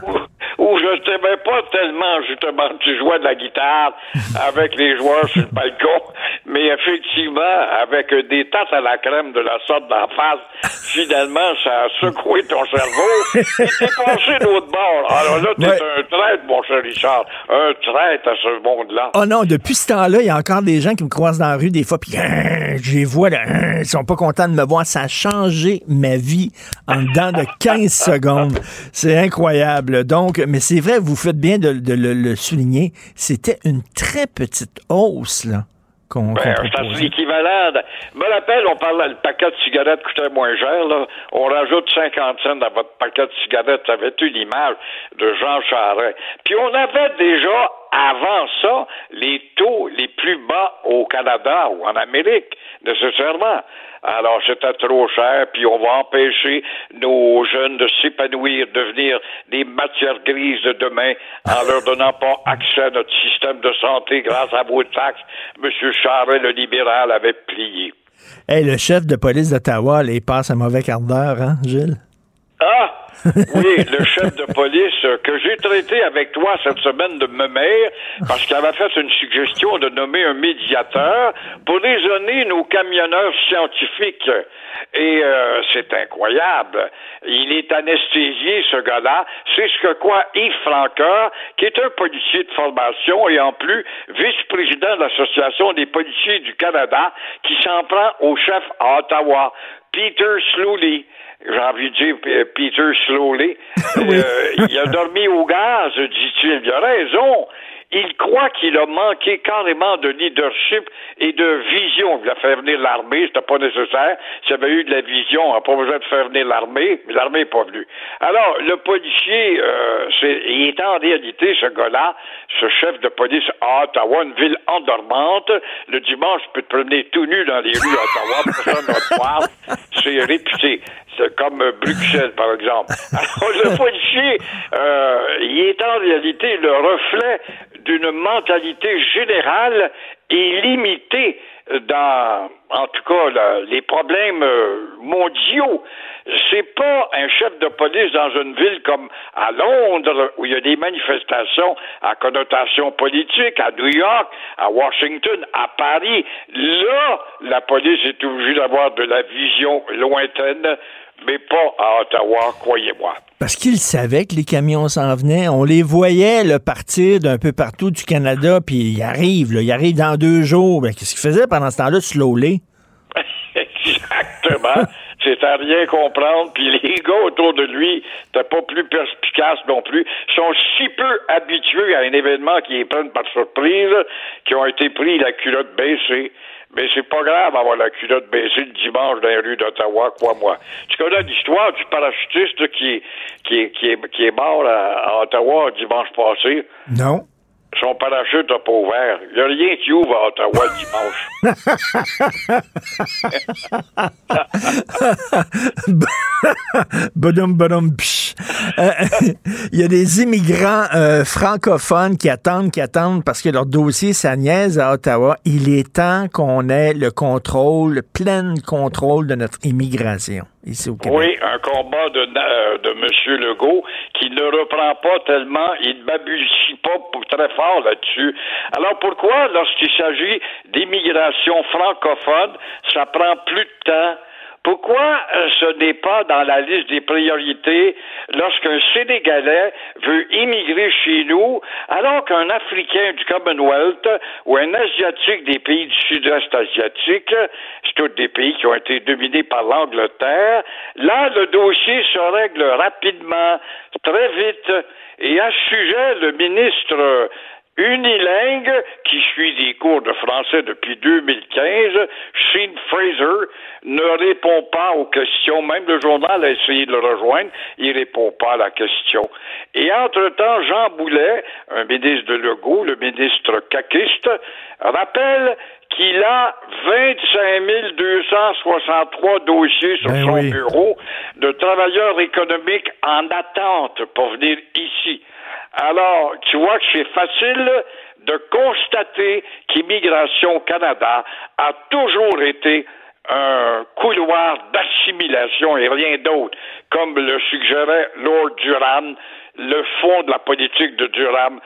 Speaker 13: Où, je t'aimais pas tellement, justement, tu jouais de la guitare avec les joueurs sur le balcon, mais effectivement, avec des tasses à la crème de la sorte d'en face, finalement, ça a secoué ton cerveau et t'es passé de l'autre bord. Alors là, t'es
Speaker 3: Ouais.
Speaker 13: un traître, mon cher Richard, un traître à ce monde-là.
Speaker 3: Oh non, depuis ce temps-là, il y a encore des gens qui me croisent dans la rue des fois, puis hein, je les vois, là, hein, ils sont pas contents de me voir. Ça a changé ma vie en dedans de 15 secondes. C'est incroyable. Donc, mais c'est vrai, vous faites bien de, de le, le souligner. C'était une très petite hausse, là. qu'on
Speaker 13: Ben, c'est
Speaker 3: proposait.
Speaker 13: l'équivalent. Je me rappelle, on parlait, le paquet de cigarettes coûtait moins cher, là. On rajoute 50 cents dans votre paquet de cigarettes. Ça avait eu l'image de Jean Charest? Puis on avait déjà, avant ça, les taux les plus bas au Canada ou en Amérique, nécessairement. Alors, c'était trop cher, puis on va empêcher nos jeunes de s'épanouir, devenir des matières grises de demain en leur donnant pas accès à notre système de santé grâce à vos taxes. Monsieur Charest, le libéral, avait plié.
Speaker 3: Hey, le chef de police d'Ottawa, il passe un mauvais quart d'heure, hein, Gilles?
Speaker 13: Ah! Oui, le chef de police euh, que j'ai traité avec toi cette semaine de me maire parce qu'il avait fait une suggestion de nommer un médiateur pour raisonner nos camionneurs scientifiques. Et euh, c'est incroyable. Il est anesthésié, ce gars-là. C'est ce que quoi Yves Francoeur, qui est un policier de formation et en plus vice-président de l'Association des policiers du Canada, qui s'en prend au chef à Ottawa, Peter Slowly j'ai envie de dire P- Peter Slowly. Euh, il a dormi au gaz, dit-il. Il a raison. Il croit qu'il a manqué carrément de leadership et de vision. Il a fait venir l'armée, c'était pas nécessaire. S'il avait eu de la vision, on n'a pas besoin de faire venir l'armée, mais l'armée n'est pas venue. Alors, le policier, euh, c'est, il est en réalité, ce gars-là, ce chef de police à Ottawa, une ville endormante. Le dimanche, tu peux te promener tout nu dans les rues d'Ottawa, personne ne va. C'est réputé. C'est comme euh, Bruxelles, par exemple. Alors, le policier, euh, il est en réalité le reflet d'une mentalité générale et limitée dans, en tout cas, les problèmes euh, mondiaux. C'est pas un chef de police dans une ville comme à Londres, où il y a des manifestations à connotation politique, à New York, à Washington, à Paris. Là, la police est obligée d'avoir de la vision lointaine, mais pas à Ottawa, croyez-moi.
Speaker 3: Parce qu'ils savaient que les camions s'en venaient. On les voyait là, partir d'un peu partout du Canada, puis ils arrivent, là, ils arrivent dans deux jours. Ben, Qu'est-ce qu'ils faisaient pendant ce temps-là, slowly?
Speaker 13: Exactement. C'est à rien comprendre. Puis les gars autour de lui, t'es pas plus perspicace non plus, sont si peu habitués à un événement qui les prennent par surprise, qui ont été pris la culotte baissée. Mais c'est pas grave avoir la culotte baissée le dimanche dans les rues d'Ottawa, crois-moi. Tu connais l'histoire du parachutiste qui, qui, qui, est, qui est mort à, à Ottawa dimanche passé?
Speaker 3: Non.
Speaker 13: Son parachute n'a pas ouvert. Il n'y a rien qui ouvre à Ottawa dimanche.
Speaker 3: Euh, Il y a des immigrants euh, francophones qui attendent, qui attendent parce que leur dossier, ça à Ottawa. Il est temps qu'on ait le contrôle, le plein contrôle de notre immigration
Speaker 13: Oui, un combat de, euh, de M. Legault qui ne reprend pas tellement, il ne babusille pas pour- très fort là-dessus. Alors pourquoi, lorsqu'il s'agit d'immigration francophone, ça prend plus de temps? Pourquoi euh, ce n'est pas dans la liste des priorités lorsqu'un Sénégalais veut immigrer chez nous, alors qu'un Africain du Commonwealth ou un Asiatique des pays du Sud-Est asiatique, c'est tous des pays qui ont été dominés par l'Angleterre, là, le dossier se règle rapidement, très vite. Et à ce sujet, le ministre unilingue qui suit des cours de français depuis 2015, Shane Fraser, ne répond pas aux questions. Même le journal a essayé de le rejoindre, il répond pas à la question. Et entre-temps, Jean Boulet, un ministre de Legault, le ministre caquiste, rappelle qu'il a 25 263 dossiers sur
Speaker 3: Ben
Speaker 13: son
Speaker 3: oui.
Speaker 13: bureau de travailleurs économiques en attente pour venir ici. Alors, tu vois que c'est facile de constater qu'Immigration Canada a toujours été un couloir d'assimilation et rien d'autre, comme le suggérait Lord Durham, le fond de la politique de Durham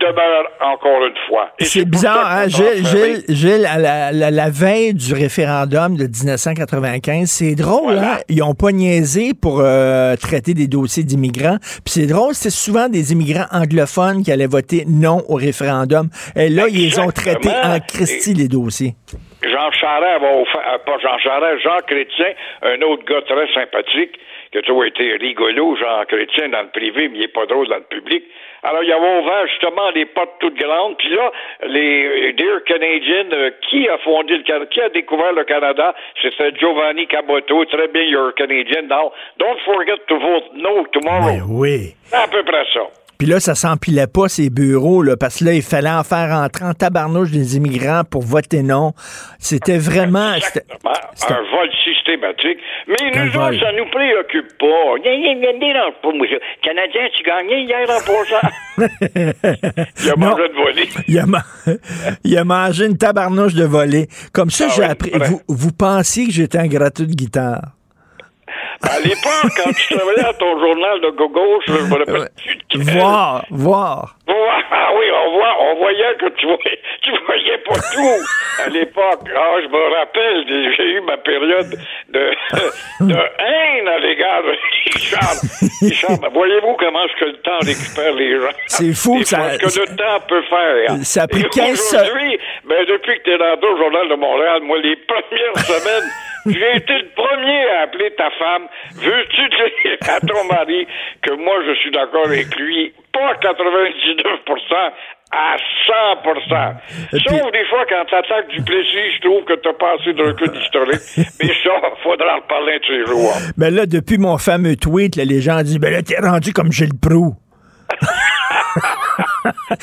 Speaker 13: demeure encore une fois.
Speaker 3: C'est bizarre, hein, Gilles. Gilles, Gilles, à la, la- la veille du référendum de 1995, c'est drôle, hein? Ils ont pas niaisé pour euh, traiter des dossiers d'immigrants. Puis c'est drôle, c'est souvent des immigrants anglophones qui allaient voter non au référendum. Et là, ils ont
Speaker 13: Exactement.
Speaker 3: en Christie, les dossiers.
Speaker 13: Jean Charest va offert, euh, pas Jean Charest, Jean Chrétien, un autre gars très sympathique, qui a toujours été rigolo, Jean Chrétien, dans le privé, mais il n'est pas drôle dans le public. Alors, il avait ouvert justement les portes toutes grandes. Puis là, les Dear Canadian, euh, qui a fondé le Canada, qui a découvert le Canada? C'était Giovanni Caboto. Très bien, you're Canadian now. Don't forget to vote no tomorrow.
Speaker 3: Ben oui.
Speaker 13: C'est à peu près ça.
Speaker 3: Puis là, ça s'empilait pas, ces bureaux, là, parce que là, il fallait en faire entrer en tabarnouche des immigrants pour voter non. C'était vraiment... c'était-.
Speaker 13: Un vol systématique. Mais nous
Speaker 3: vol.
Speaker 13: autres, ça nous préoccupe pas. Canadien, tu gagnais hier en passant. Il a
Speaker 3: Non.
Speaker 13: mangé de voler.
Speaker 3: Il a, il a mangé une tabarnouche de volée. Comme ça,
Speaker 13: Ah
Speaker 3: j'ai
Speaker 13: oui,
Speaker 3: appris. Vous, vous pensiez que j'étais un gratteux de guitare?
Speaker 13: À l'époque, quand tu travaillais à ton journal de gauche, je me rappelle quel.
Speaker 3: Voir, voir.
Speaker 13: Voir. Ah oui, on, voit, on voyait que tu voyais, tu voyais pas tout à l'époque. Ah, je me rappelle, j'ai eu ma période de, de haine à l'égard de Richard. Richard, ben, voyez-vous comment est-ce que le temps récupère les gens?
Speaker 3: C'est fou, ça-
Speaker 13: Ce que le temps peut faire.
Speaker 3: Ça a pris
Speaker 13: Et
Speaker 3: 15 se-
Speaker 13: Aujourd'hui, ben, depuis que tu es rentré au Journal de Montréal, moi, les premières semaines, j'ai été le premier à appeler ta femme. Veux-tu dire à ton mari que moi, je suis d'accord avec lui, pas à 99% à 100% Sauf des fois, quand t'attaques du plaisir, je trouve que t'as pas assez de recul historique. Mais ça, faudra en reparler un de ces jours.
Speaker 3: Ben là, depuis mon fameux tweet, là, les gens disent, ben là, t'es rendu comme Gilles Proux.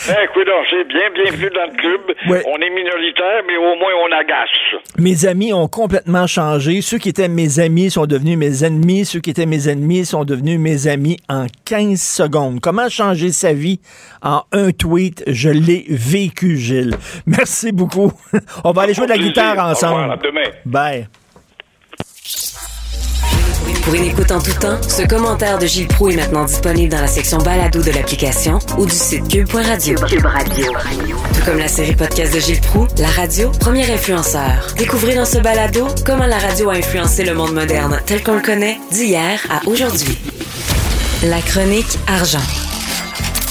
Speaker 13: Ben, écoute, c'est bien, bienvenue dans le club.
Speaker 3: Ouais.
Speaker 13: On est minoritaire, mais au moins on agace.
Speaker 3: Mes amis ont complètement changé. Ceux qui étaient mes amis sont devenus mes ennemis. Ceux qui étaient mes ennemis sont devenus mes amis en 15 secondes. Comment changer sa vie en un tweet? Je l'ai vécu, Gilles. Merci beaucoup. On va aller jouer de la guitare
Speaker 13: Au
Speaker 3: ensemble.
Speaker 13: revoir, à demain.
Speaker 3: Bye.
Speaker 1: Pour une écoute en tout temps, ce commentaire de Gilles Proux est maintenant disponible dans la section balado de l'application ou du site cube.radio. Cube Radio. Tout comme la série podcast de Gilles Proux, la radio, premier influenceur. Découvrez dans ce balado comment la radio a influencé le monde moderne tel qu'on le connaît d'hier à aujourd'hui. La chronique argent.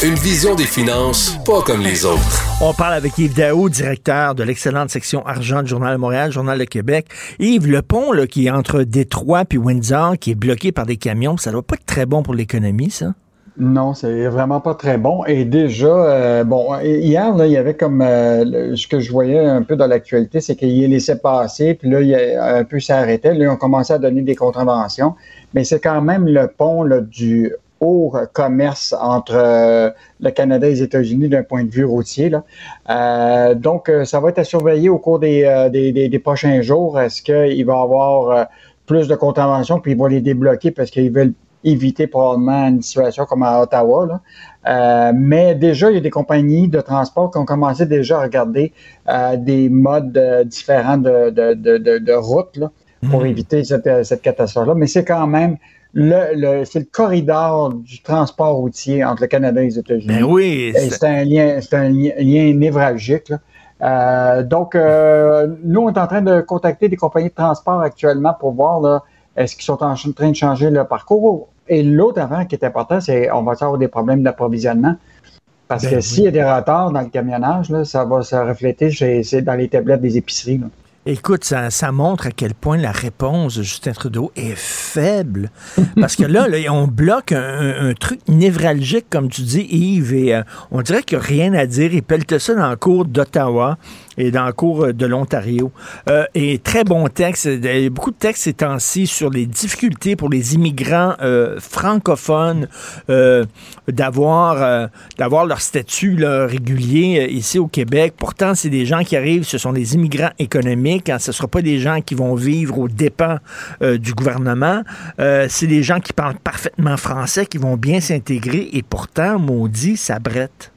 Speaker 11: Une vision des finances pas comme les autres.
Speaker 3: On parle avec Yves Daou, directeur de l'excellente section argent du Journal de Montréal, Journal de Québec. Yves, le pont là, qui est entre Détroit puis Windsor, qui est bloqué par des camions, ça doit pas être très bon pour l'économie, ça?
Speaker 10: Non, c'est vraiment pas très bon. Et déjà, euh, bon, hier, là, il y avait comme euh, le- ce que je voyais un peu dans l'actualité, c'est qu'il les laissait passer, puis là, il a un peu s'arrêtait. Là, ils ont commencé à donner des contraventions. Mais c'est quand même le pont là, du commerce entre euh, le Canada et les États-Unis d'un point de vue routier. Là. Euh, donc, euh, ça va être à surveiller au cours des, des, des- des prochains jours. Est-ce qu'il va y avoir plus de contraventions, puis ils vont les débloquer parce qu'ils veulent éviter probablement une situation comme à Ottawa. Là. Euh, mais déjà, il y a des compagnies de transport qui ont commencé déjà à regarder euh, des modes euh, différents de, de, de, route là, pour éviter cette, cette catastrophe-là. Mais c'est quand même le, le, c'est le corridor du transport routier entre le Canada et les États-Unis.
Speaker 3: Ben oui.
Speaker 10: C'est un lien, c'est un lien, lien névralgique. là. Euh, donc, euh, nous, on est en train de contacter des compagnies de transport actuellement pour voir là, est-ce qu'ils sont en train de changer leur parcours. Et l'autre avant qui est important, c'est on va avoir des problèmes d'approvisionnement. Parce
Speaker 3: Ben
Speaker 10: que
Speaker 3: oui.
Speaker 10: s'il y a des retards dans le camionnage, là, ça va se refléter chez, dans les tablettes des épiceries. là.
Speaker 3: Écoute, ça, montre à quel point la réponse de Justin Trudeau est faible. Parce que là, on bloque un, truc névralgique, comme tu dis, Yves, et euh, on dirait qu'il n'y a rien à dire. Il pelte ça dans le cours d'Ottawa et dans le cours euh, de l'Ontario. Euh, et très bon texte. Beaucoup de textes ces temps-ci sur les difficultés pour les immigrants francophones d'avoir leur statut régulier ici au Québec. Pourtant, c'est des gens qui arrivent, ce sont des immigrants économiques. Hein, ce ne sera pas des gens qui vont vivre aux dépens euh, du gouvernement. Euh, c'est des gens qui parlent parfaitement français, qui vont bien s'intégrer. Et pourtant, maudit, ça brette.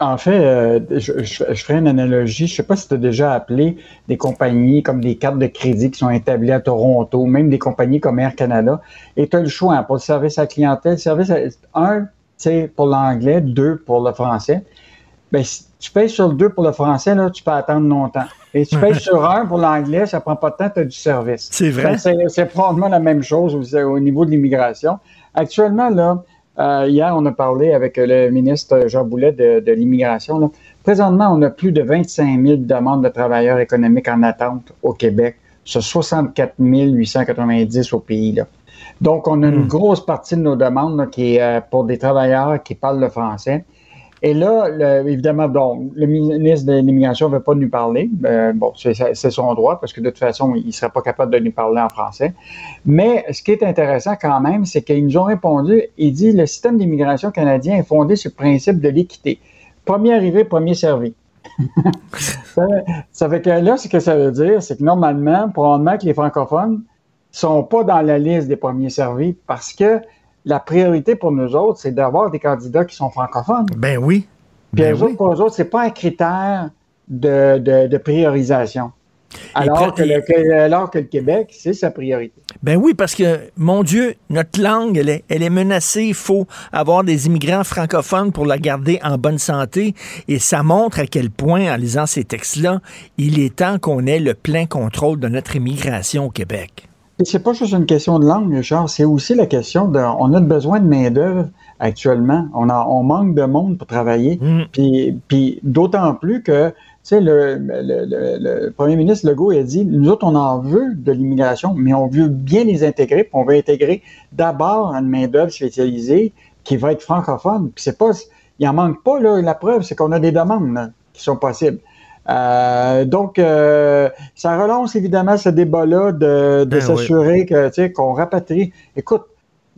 Speaker 10: En fait, euh, je, ferai une analogie. Je ne sais pas si tu as déjà appelé des compagnies comme des cartes de crédit qui sont établies à Toronto, même des compagnies comme Air Canada. Et tu as le choix hein, pour le service à la clientèle. Service à- un, c'est pour l'anglais, deux pour le français. Ben, tu payes sur le deux pour le français, là, tu peux attendre longtemps. Et tu payes sur un pour l'anglais, ça prend pas de temps, tu as du service.
Speaker 3: C'est vrai.
Speaker 10: C'est, probablement la même chose au, au niveau de l'immigration. Actuellement, là, euh, hier, on a parlé avec le ministre Jean Boulet de, de l'immigration. Présentement, on a plus de 25 000 demandes de travailleurs économiques en attente au Québec sur 64 890 au pays. Là. Donc, on a une grosse partie de nos demandes là, qui est euh, pour des travailleurs qui parlent le français. Et là, le- évidemment, bon, le ministre de l'Immigration ne veut pas nous parler. Euh, bon, c'est son droit parce que de toute façon, il ne serait pas capable de nous parler en français. Mais ce qui est intéressant quand même, c'est qu'ils nous ont répondu, il dit le système d'immigration canadien est fondé sur le principe de l'équité. Premier arrivé, premier servi. ça, ça fait que là, ce que ça veut dire, c'est que normalement, probablement que les francophones sont pas dans la liste des premiers servis parce que la priorité pour nous autres, c'est d'avoir des candidats qui sont francophones.
Speaker 3: Ben oui.
Speaker 10: Puis
Speaker 3: Ben
Speaker 10: eux
Speaker 3: oui.
Speaker 10: autres, pour eux autres, c'est pas un critère de, de, de priorisation. Alors que, le, que- alors que le Québec, c'est sa priorité.
Speaker 3: Ben oui, parce que, mon Dieu, notre langue, elle est, elle est menacée. Il faut avoir des immigrants francophones pour la garder en bonne santé. Et ça montre à quel point, en lisant ces textes-là, il est temps qu'on ait le plein contrôle de notre immigration au Québec.
Speaker 10: C'est pas juste une question de langue, Richard, c'est aussi la question de, on a besoin de main-d'œuvre actuellement. On, a, on manque de monde pour travailler. Puis, puis d'autant plus que, tu sais, le, le, le- le premier ministre Legault a dit, nous autres, on en veut de l'immigration, mais on veut bien les intégrer, puis on veut intégrer d'abord une main-d'œuvre spécialisée qui va être francophone. Puis c'est pas, il en manque pas, là. La preuve, c'est qu'on a des demandes là, qui sont possibles. Euh, donc, euh, ça relance évidemment ce débat-là de, de
Speaker 3: Ben
Speaker 10: s'assurer que, tu sais, qu'on rapatrie. Écoute,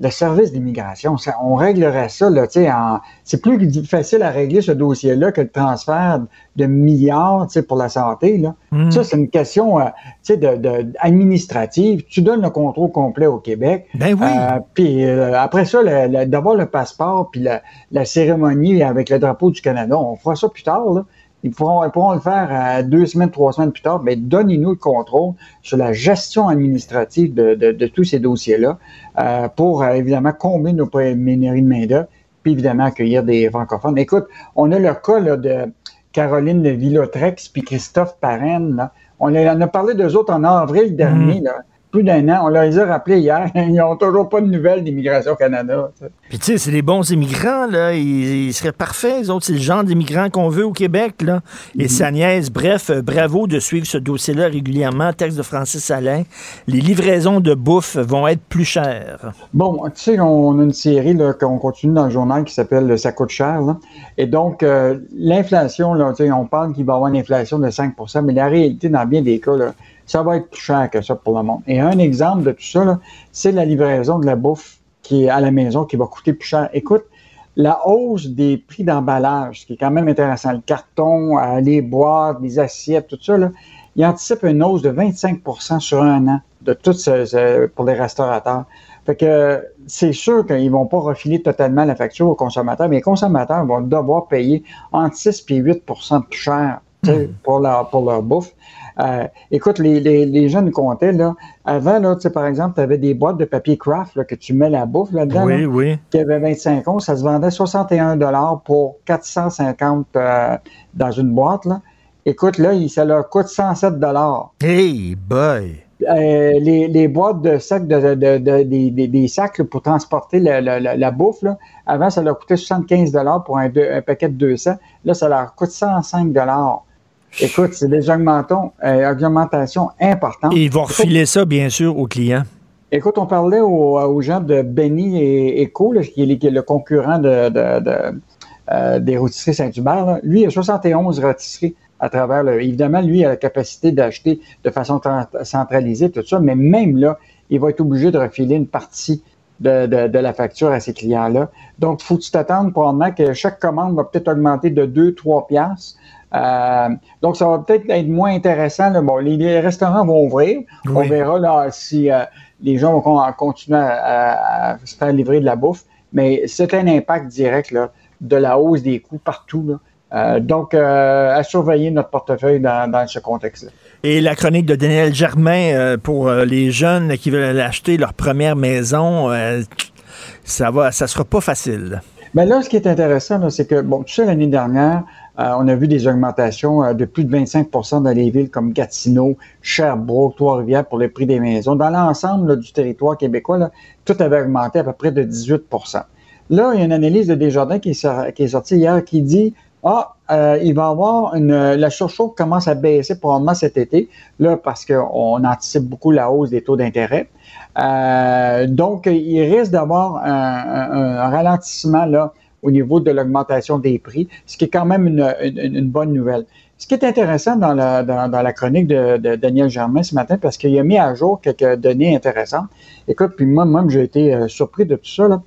Speaker 10: le service d'immigration, on réglerait ça, là, tu sais, en- c'est plus facile à régler ce dossier-là que le transfert de milliards, tu sais, pour la santé, là.
Speaker 3: Mm.
Speaker 10: Ça, c'est une question, euh, tu sais, de, de- administrative. Tu donnes le contrôle complet au Québec.
Speaker 3: Ben oui.
Speaker 10: Puis après ça, d'avoir le passeport puis la, la cérémonie avec le drapeau du Canada, on fera ça plus tard, là. Ils pourront, ils pourront le faire euh, deux semaines, trois semaines plus tard. Mais donnez-nous le contrôle sur la gestion administrative de, de- de tous ces dossiers-là euh, pour euh, évidemment combler nos pénuries de main-d'œuvre, puis évidemment accueillir des francophones. Écoute, on a le cas là, de Caroline de Villotrex puis Christophe Parenne. Là. On en a parlé d'eux autres en avril dernier, là, plus d'un an. On leur les a rappelés hier. Ils n'ont toujours pas de nouvelles d'Immigration Canada. tu sais.
Speaker 3: Puis tu sais, c'est des bons immigrants, là. Ils, ils seraient parfaits, les autres. C'est le genre d'immigrants qu'on veut au Québec, là. Et sa nièce, bref, euh, bravo de suivre ce dossier-là régulièrement. Texte de Francis Alain. Les livraisons de bouffe vont être plus chères.
Speaker 10: Bon, tu sais, on a une série là, qu'on continue dans le journal qui s'appelle Ça coûte cher. là. Et donc, euh, l'inflation, là, tu sais, on parle qu'il va y avoir une inflation de 5% mais la réalité, dans bien des cas, là, ça va être plus cher que ça pour le monde. Et un exemple de tout ça, c'est la livraison de la bouffe qui est à la maison qui va coûter plus cher. Écoute, la hausse des prix d'emballage, ce qui est quand même intéressant, le carton, euh, les boîtes, les assiettes, tout ça, là, il anticipe une hausse de 25% sur un an de tout ce, ce- pour les restaurateurs. Fait que c'est sûr qu'ils vont pas refiler totalement la facture aux consommateurs, mais les consommateurs vont devoir payer entre 6 et 8 de plus cher sais, pour, leur, pour leur bouffe. Euh, écoute, les, les, les jeunes comptaient, là, avant, là, tu sais, par exemple, tu avais des boîtes de papier craft là, que tu mets la bouffe là-dedans.
Speaker 3: Oui,
Speaker 10: là,
Speaker 3: oui.
Speaker 10: qui avait 25 onces, ça se vendait 61 pour 450 euh, dans une boîte. Là. Écoute, là, ça leur coûte 107
Speaker 3: Hey, boy!
Speaker 10: Euh, les, les boîtes de sacs, de, de- de- de- des, sacs pour transporter la, la- la- la bouffe, là, avant, ça leur coûtait 75 pour un, un paquet de 200. Là, ça leur coûte 105 Écoute, c'est des euh, augmentations importantes.
Speaker 3: Et ils vont refiler ça, bien sûr, aux clients.
Speaker 10: Écoute, on parlait aux, aux gens de Benny et Eco, là, qui, est, le- qui est le concurrent de, de- de, euh, des rôtisseries Saint-Hubert. Lui, il a 71 rôtisseries à travers le. Évidemment, lui, il a la capacité d'acheter de façon tra- centralisée, tout ça, mais même là, il va être obligé de refiler une partie de, de- de la facture à ses clients-là. Donc, faut que tu t'attendes probablement que chaque commande va peut-être augmenter de 2-3 piastres. Euh, donc, ça va peut-être être moins intéressant. là. Bon, les, les restaurants vont ouvrir. On verra là, si euh, les gens vont con- continuer à, se faire livrer de la bouffe. Mais c'est un impact direct là, de la hausse des coûts partout. là. Euh, donc, euh, à surveiller notre portefeuille dans, dans ce contexte-là.
Speaker 3: Et la chronique de Daniel Germain euh, pour les jeunes qui veulent acheter leur première maison, ça va, ça sera pas facile.
Speaker 10: Mais là, ce qui est intéressant, c'est que, bon, tu sais, l'année dernière, on a vu des augmentations euh, de plus de 25% dans les villes comme Gatineau, Sherbrooke, Trois-Rivières pour le prix des maisons. Dans l'ensemble du territoire québécois, tout avait augmenté à peu près de 18% Là, il y a une analyse de Desjardins qui est, sortie hier qui dit ah, euh, il va y avoir une, la surchauffe commence à baisser probablement cet été, là, parce qu'on anticipe beaucoup la hausse des taux d'intérêt. Euh, donc, il risque d'avoir un, ralentissement là au niveau de l'augmentation des prix, ce qui est quand même une, bonne nouvelle. Ce qui est intéressant dans la, dans, la chronique de, de, Daniel Germain ce matin, parce qu'il a mis à jour quelques données intéressantes. Écoute, puis moi-même, j'ai été euh, surpris de tout ça. Là.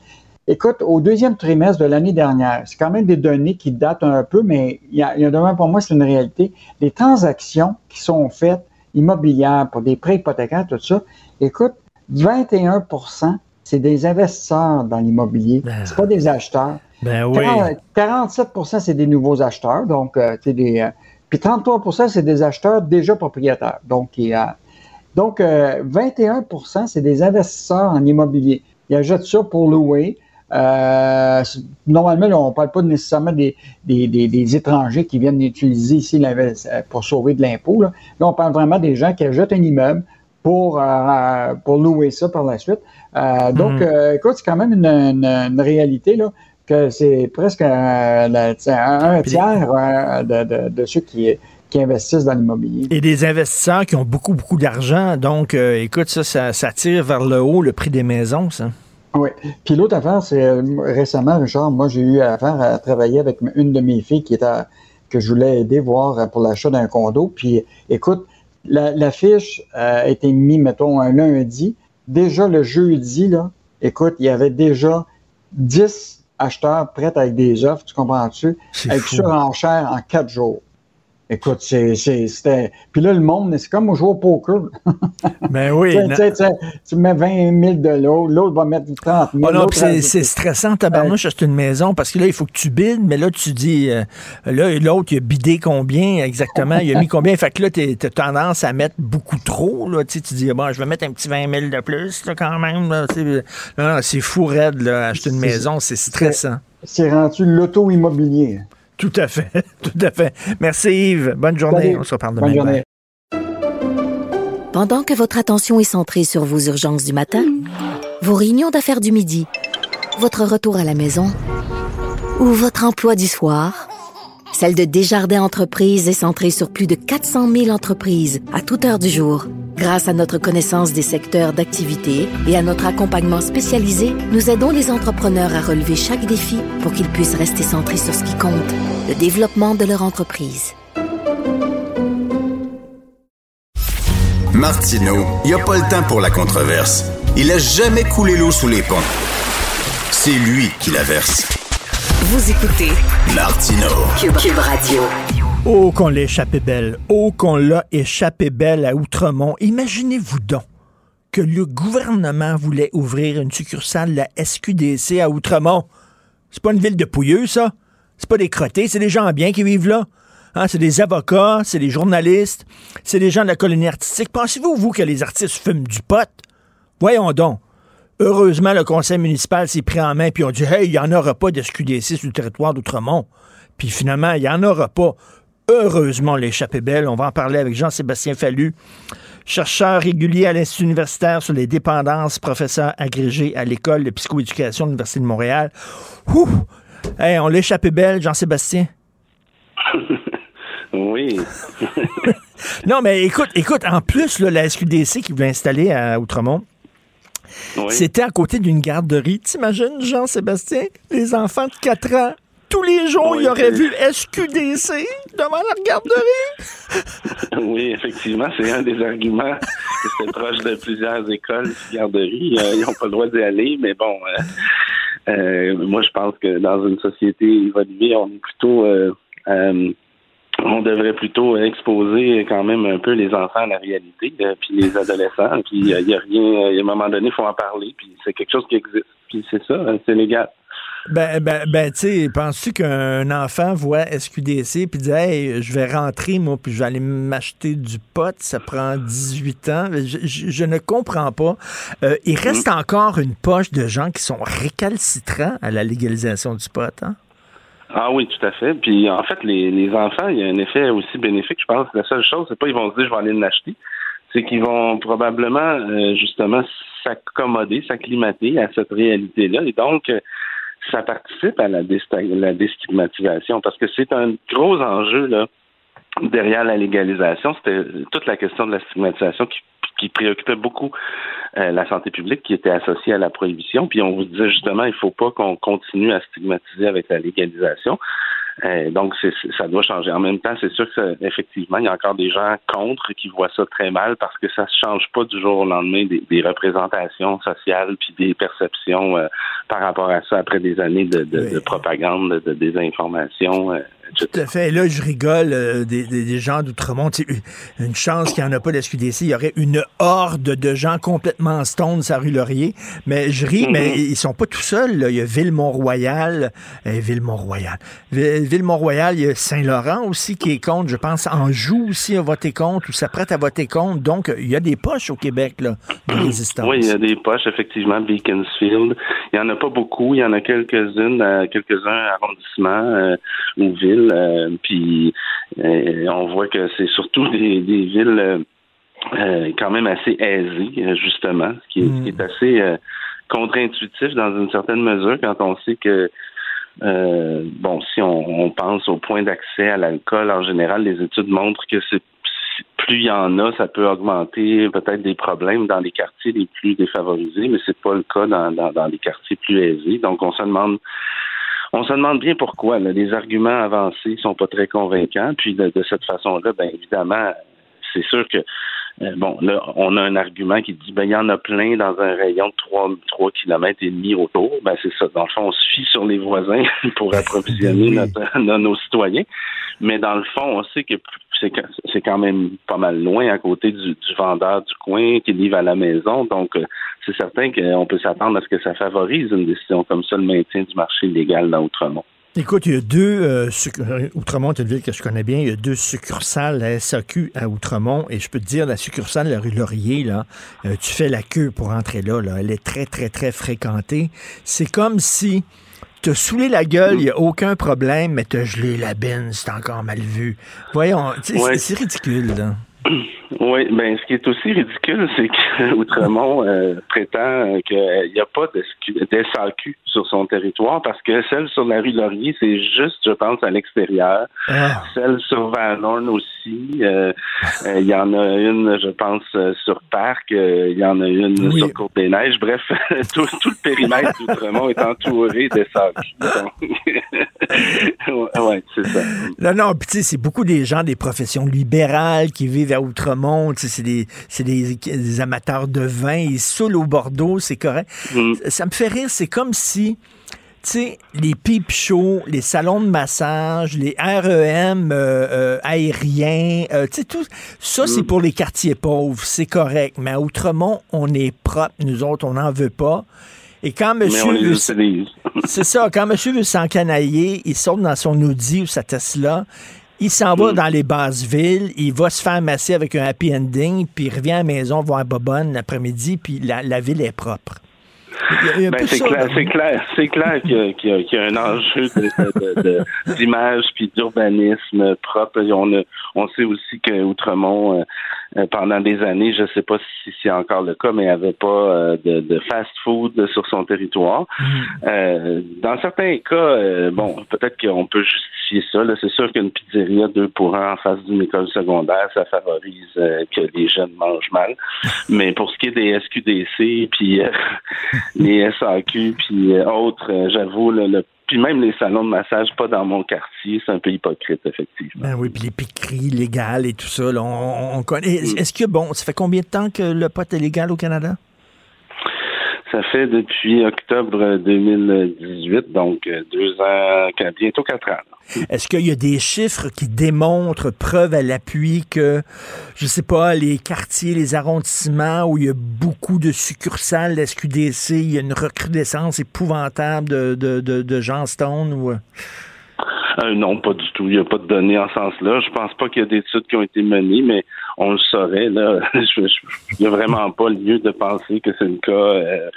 Speaker 10: Écoute, au deuxième trimestre de l'année dernière, c'est quand même des données qui datent un peu, mais il y a, il y a pour moi, c'est une réalité. Les transactions qui sont faites immobilières pour des prêts hypothécaires, tout ça, écoute, 21% c'est des investisseurs dans l'immobilier, ben, c'est pas des acheteurs.
Speaker 3: Ben oui.
Speaker 10: 47% c'est des nouveaux acheteurs, donc euh, des. Euh, puis 33% c'est des acheteurs déjà propriétaires. Donc, il y a, donc 21% euh, c'est des investisseurs en immobilier. Ils achètent ça pour louer. Euh, normalement, on ne parle pas nécessairement des, des, des, étrangers qui viennent utiliser ici pour sauver de l'impôt. Là. on parle vraiment des gens qui achètent un immeuble pour, euh, pour louer ça par la suite. Euh, donc, mhm. écoute, c'est quand même une, une, réalité là, que c'est presque un, un tiers de, de, de, ceux qui, qui investissent dans l'immobilier.
Speaker 3: Et des investisseurs qui ont beaucoup, beaucoup d'argent. Donc, écoute, ça, ça, ça, tire vers le haut le prix des maisons, ça.
Speaker 10: Oui. Puis l'autre affaire, c'est euh, récemment, Richard, moi, j'ai eu affaire à travailler avec une de mes filles qui était que je voulais aider voir pour l'achat d'un condo. Puis écoute, la, fiche euh, a été mise, mettons, un lundi. Déjà le jeudi, là, écoute, il y avait déjà 10 acheteurs prêts avec des offres, tu comprends-tu? Avec surenchère en quatre jours. Écoute, c'était. Puis là, le monde, c'est comme jouer au poker.
Speaker 3: Ben oui.
Speaker 10: tu mets 20 000 de l'autre, l'autre va mettre 30 000.
Speaker 3: Oh non, c'est stressant, tabarnouche, acheter une maison, parce que là, il faut que tu bides, mais là, tu dis, euh, là, l'autre, il a bidé combien exactement, il a mis combien? Fait que là, tu as tendance à mettre beaucoup trop. Là, tu dis, bon, je vais mettre un petit 20 000 de plus, là, quand même. C'est fou raide, là, acheter une maison, c'est stressant.
Speaker 10: C'est rendu l'auto-immobilier.
Speaker 3: Tout à fait, tout à fait. Merci Yves. Bonne journée. On se reparle demain. Bonne journée.
Speaker 8: Pendant que votre attention est centrée sur vos urgences du matin, vos réunions d'affaires du midi, votre retour à la maison ou votre emploi du soir, celle de Desjardins Entreprises est centrée sur plus de 400 000 entreprises à toute heure du jour. Grâce à notre connaissance des secteurs d'activité et à notre accompagnement spécialisé, nous aidons les entrepreneurs à relever chaque défi pour qu'ils puissent rester centrés sur ce qui compte, le développement de leur entreprise.
Speaker 6: Martino, il n'y a pas le temps pour la controverse. Il a jamais coulé l'eau sous les ponts. C'est lui qui la verse.
Speaker 8: Vous écoutez
Speaker 6: Martino
Speaker 8: Cube, Radio.
Speaker 3: Oh, qu'on l'a échappé belle. Oh, qu'on l'a échappé belle à Outremont. Imaginez-vous donc que le gouvernement voulait ouvrir une succursale de la SQDC à Outremont. C'est pas une ville de pouilleux, ça. C'est pas des crottés, c'est des gens bien qui vivent là. Hein, c'est des avocats, c'est des journalistes, c'est des gens de la colonie artistique. Pensez-vous, vous, que les artistes fument du pot? Voyons donc. Heureusement, le conseil municipal s'est pris en main puis on dit Hey, il n'y en aura pas de SQDC sur le territoire d'Outremont. Puis finalement, il n'y en aura pas. Heureusement, l'échappée belle. On va en parler avec Jean-Sébastien Fallu, chercheur régulier à l'Institut universitaire sur les dépendances, professeur agrégé à l'École de psychoéducation de l'Université de Montréal. Ouh! Hey, on l'échappée belle, Jean-Sébastien.
Speaker 14: oui.
Speaker 3: non, mais écoute, écoute, en plus, la SQDC qui voulait installer à Outremont, c'était à côté d'une garderie. T'imagines, Jean-Sébastien? Les enfants de 4 ans, tous les jours, ils auraient vu SQDC devant la garderie.
Speaker 14: oui, effectivement, c'est un des arguments. C'est proche de plusieurs écoles, garderies. Euh, ils n'ont pas le droit d'y aller, mais bon, euh, euh, moi, je pense que dans une société évoluée, on est plutôt on devrait plutôt exposer quand même un peu les enfants à la réalité, euh, puis les adolescents. Puis il euh, y a rien, euh, à un moment donné, il faut en parler. Puis c'est quelque chose qui existe. Puis c'est ça, c'est légal.
Speaker 3: Ben, ben, ben tu sais, penses-tu qu'un enfant voit SQDC puis dit Hey, je vais rentrer, moi, puis je vais aller m'acheter du pot, ça prend 18 ans? Je, ne comprends pas. il reste mm. encore une poche de gens qui sont récalcitrants à la légalisation du pot, hein?
Speaker 14: Ah oui, tout à fait. Puis en fait, les, les enfants, il y a un effet aussi bénéfique, je pense. La seule chose, c'est pas ils vont se dire je vais aller l'acheter, c'est qu'ils vont probablement euh, justement s'accommoder, s'acclimater à cette réalité-là. Et donc, ça participe à la, la déstigmatisation parce que c'est un gros enjeu là derrière la légalisation. C'était toute la question de la stigmatisation qui qui préoccupait beaucoup euh, la santé publique, qui était associée à la prohibition. Puis on vous disait justement, il ne faut pas qu'on continue à stigmatiser avec la légalisation. Euh, donc, ça doit changer. En même temps, c'est sûr qu'effectivement, il y a encore des gens contre qui voient ça très mal parce que ça ne change pas du jour au lendemain des, représentations sociales puis des perceptions euh, par rapport à ça après des années de, propagande, de, désinformation.
Speaker 3: Tout à fait. Là, je rigole euh, des, gens d'Outremont. Une chance qu'il n'y en a pas de SQDC. Il y aurait une horde de gens complètement stone sur rue Laurier. Mais je ris, mais mm-hmm. ils sont pas tout seuls. Il y a Ville-Mont-Royal. Euh, Ville-Mont-Royal. Ville-Mont-Royal, il y a Saint-Laurent aussi qui est contre. Je pense Anjou aussi a voté contre ou s'apprête à voter contre. Donc, il y a des poches au Québec là, de résistance.
Speaker 14: Oui, il y a des poches, effectivement. Beaconsfield. Il n'y en a pas beaucoup. Il y en a quelques-unes, euh, quelques-uns arrondissements ou villes euh, puis euh, on voit que c'est surtout des, villes euh, quand même assez aisées, justement, ce qui est, mm. assez contre-intuitif dans une certaine mesure quand on sait que bon, si on, pense au point d'accès à l'alcool en général, les études montrent que c'est plus il y en a, ça peut augmenter peut-être des problèmes dans les quartiers les plus défavorisés, mais c'est pas le cas dans, dans les quartiers plus aisés. Donc on se demande on se demande bien pourquoi. Les arguments avancés sont pas très convaincants. Puis de, cette façon-là, bien évidemment, c'est sûr que bon, là, on a un argument qui dit ben il y en a plein dans un rayon de 3, 3 km et demi autour. Ben c'est ça. Dans le fond, on se fie sur les voisins pour approvisionner notre, nos citoyens. Mais dans le fond, on sait que c'est quand même pas mal loin à côté du, vendeur du coin qui livre à la maison. Donc, euh, c'est certain qu'on peut s'attendre à ce que ça favorise une décision comme ça, le maintien du marché illégal dans Outremont.
Speaker 3: Écoute, il y a deux, euh, euh, Outremont est une ville que je connais bien, il y a deux succursales la SAQ à Outremont, et je peux te dire, la succursale de la rue Laurier, là, tu fais la queue pour entrer là, là, elle est très, très, très fréquentée. C'est comme si T'as saoulé la gueule, il n'y a aucun problème, mais t'as gelé la benne, c'est encore mal vu. Voyons, c'est ridicule, là.
Speaker 14: Oui, ben ce qui est aussi ridicule, c'est qu'Outremont euh, prétend qu'il n'y a pas de SAQ sur son territoire parce que celle sur la rue Laurier, c'est juste, je pense, à l'extérieur. Ah. Celle sur Van Horn aussi. Euh, euh, il y en a une, je pense, sur Parc. Il y en a une sur Côte des Neiges. Bref, tout, le périmètre d'Outremont est entouré de SAQ. ouais, c'est ça.
Speaker 3: Non, non, puis c'est beaucoup des gens des professions libérales qui vivent à Outremont. C'est des, des, des, amateurs de vin. Ils saoulent au Bordeaux, c'est correct. Mm. Ça me fait rire. C'est comme si tu sais, les pipe shows, les salons de massage, les REM euh, euh, aériens, euh, tu sais, tout ça, c'est mm. pour les quartiers pauvres, c'est correct. Mais à Outremont, on est propre, nous autres, on n'en veut pas. Et quand monsieur c'est ça, quand monsieur veut s'encanailler, il sort dans son Audi ou sa Tesla, il s'en va mm. dans les basses villes, il va se faire masser avec un happy ending, puis il revient à la maison voir Bobonne l'après-midi, puis la ville est propre.
Speaker 14: Ben, c'est clair, c'est clair, c'est clair qu'il y, y, a un enjeu d'image puis d'urbanisme propre. On, on sait aussi que Outremont, euh, euh, pendant des années, je ne sais pas si c'est encore le cas, mais il avait pas euh, de, fast-food sur son territoire. Mm. dans certains cas, bon, peut-être qu'on peut justifier ça. C'est sûr qu'une pizzeria deux pour un en face d'une école secondaire, ça favorise que les jeunes mangent mal. Mais pour ce qui est des SQDC, puis les SAQ, puis euh, autres, euh, j'avoue, le, puis même les salons de massage, pas dans mon quartier, c'est un peu hypocrite, effectivement.
Speaker 3: Ben oui, puis les piqueries légales et tout ça, on, connaît. Mm. Est-ce que, bon, ça fait combien de temps que le pot est légal au Canada?
Speaker 14: Ça fait depuis octobre 2018, donc euh, deux ans, bientôt quatre ans.
Speaker 3: Est-ce qu'il y a des chiffres qui démontrent, preuve à l'appui, que, je sais pas, les quartiers, les arrondissements où il y a beaucoup de succursales de SQDC, il y a une recrudescence épouvantable de, de, de, de Stone ou...
Speaker 14: Euh, non, pas du tout. Il n'y a pas de données en ce sens-là. Je pense pas qu'il y a d'études qui ont été menées, mais on le saurait. Là. Il n'y a vraiment pas lieu de penser que c'est le cas euh,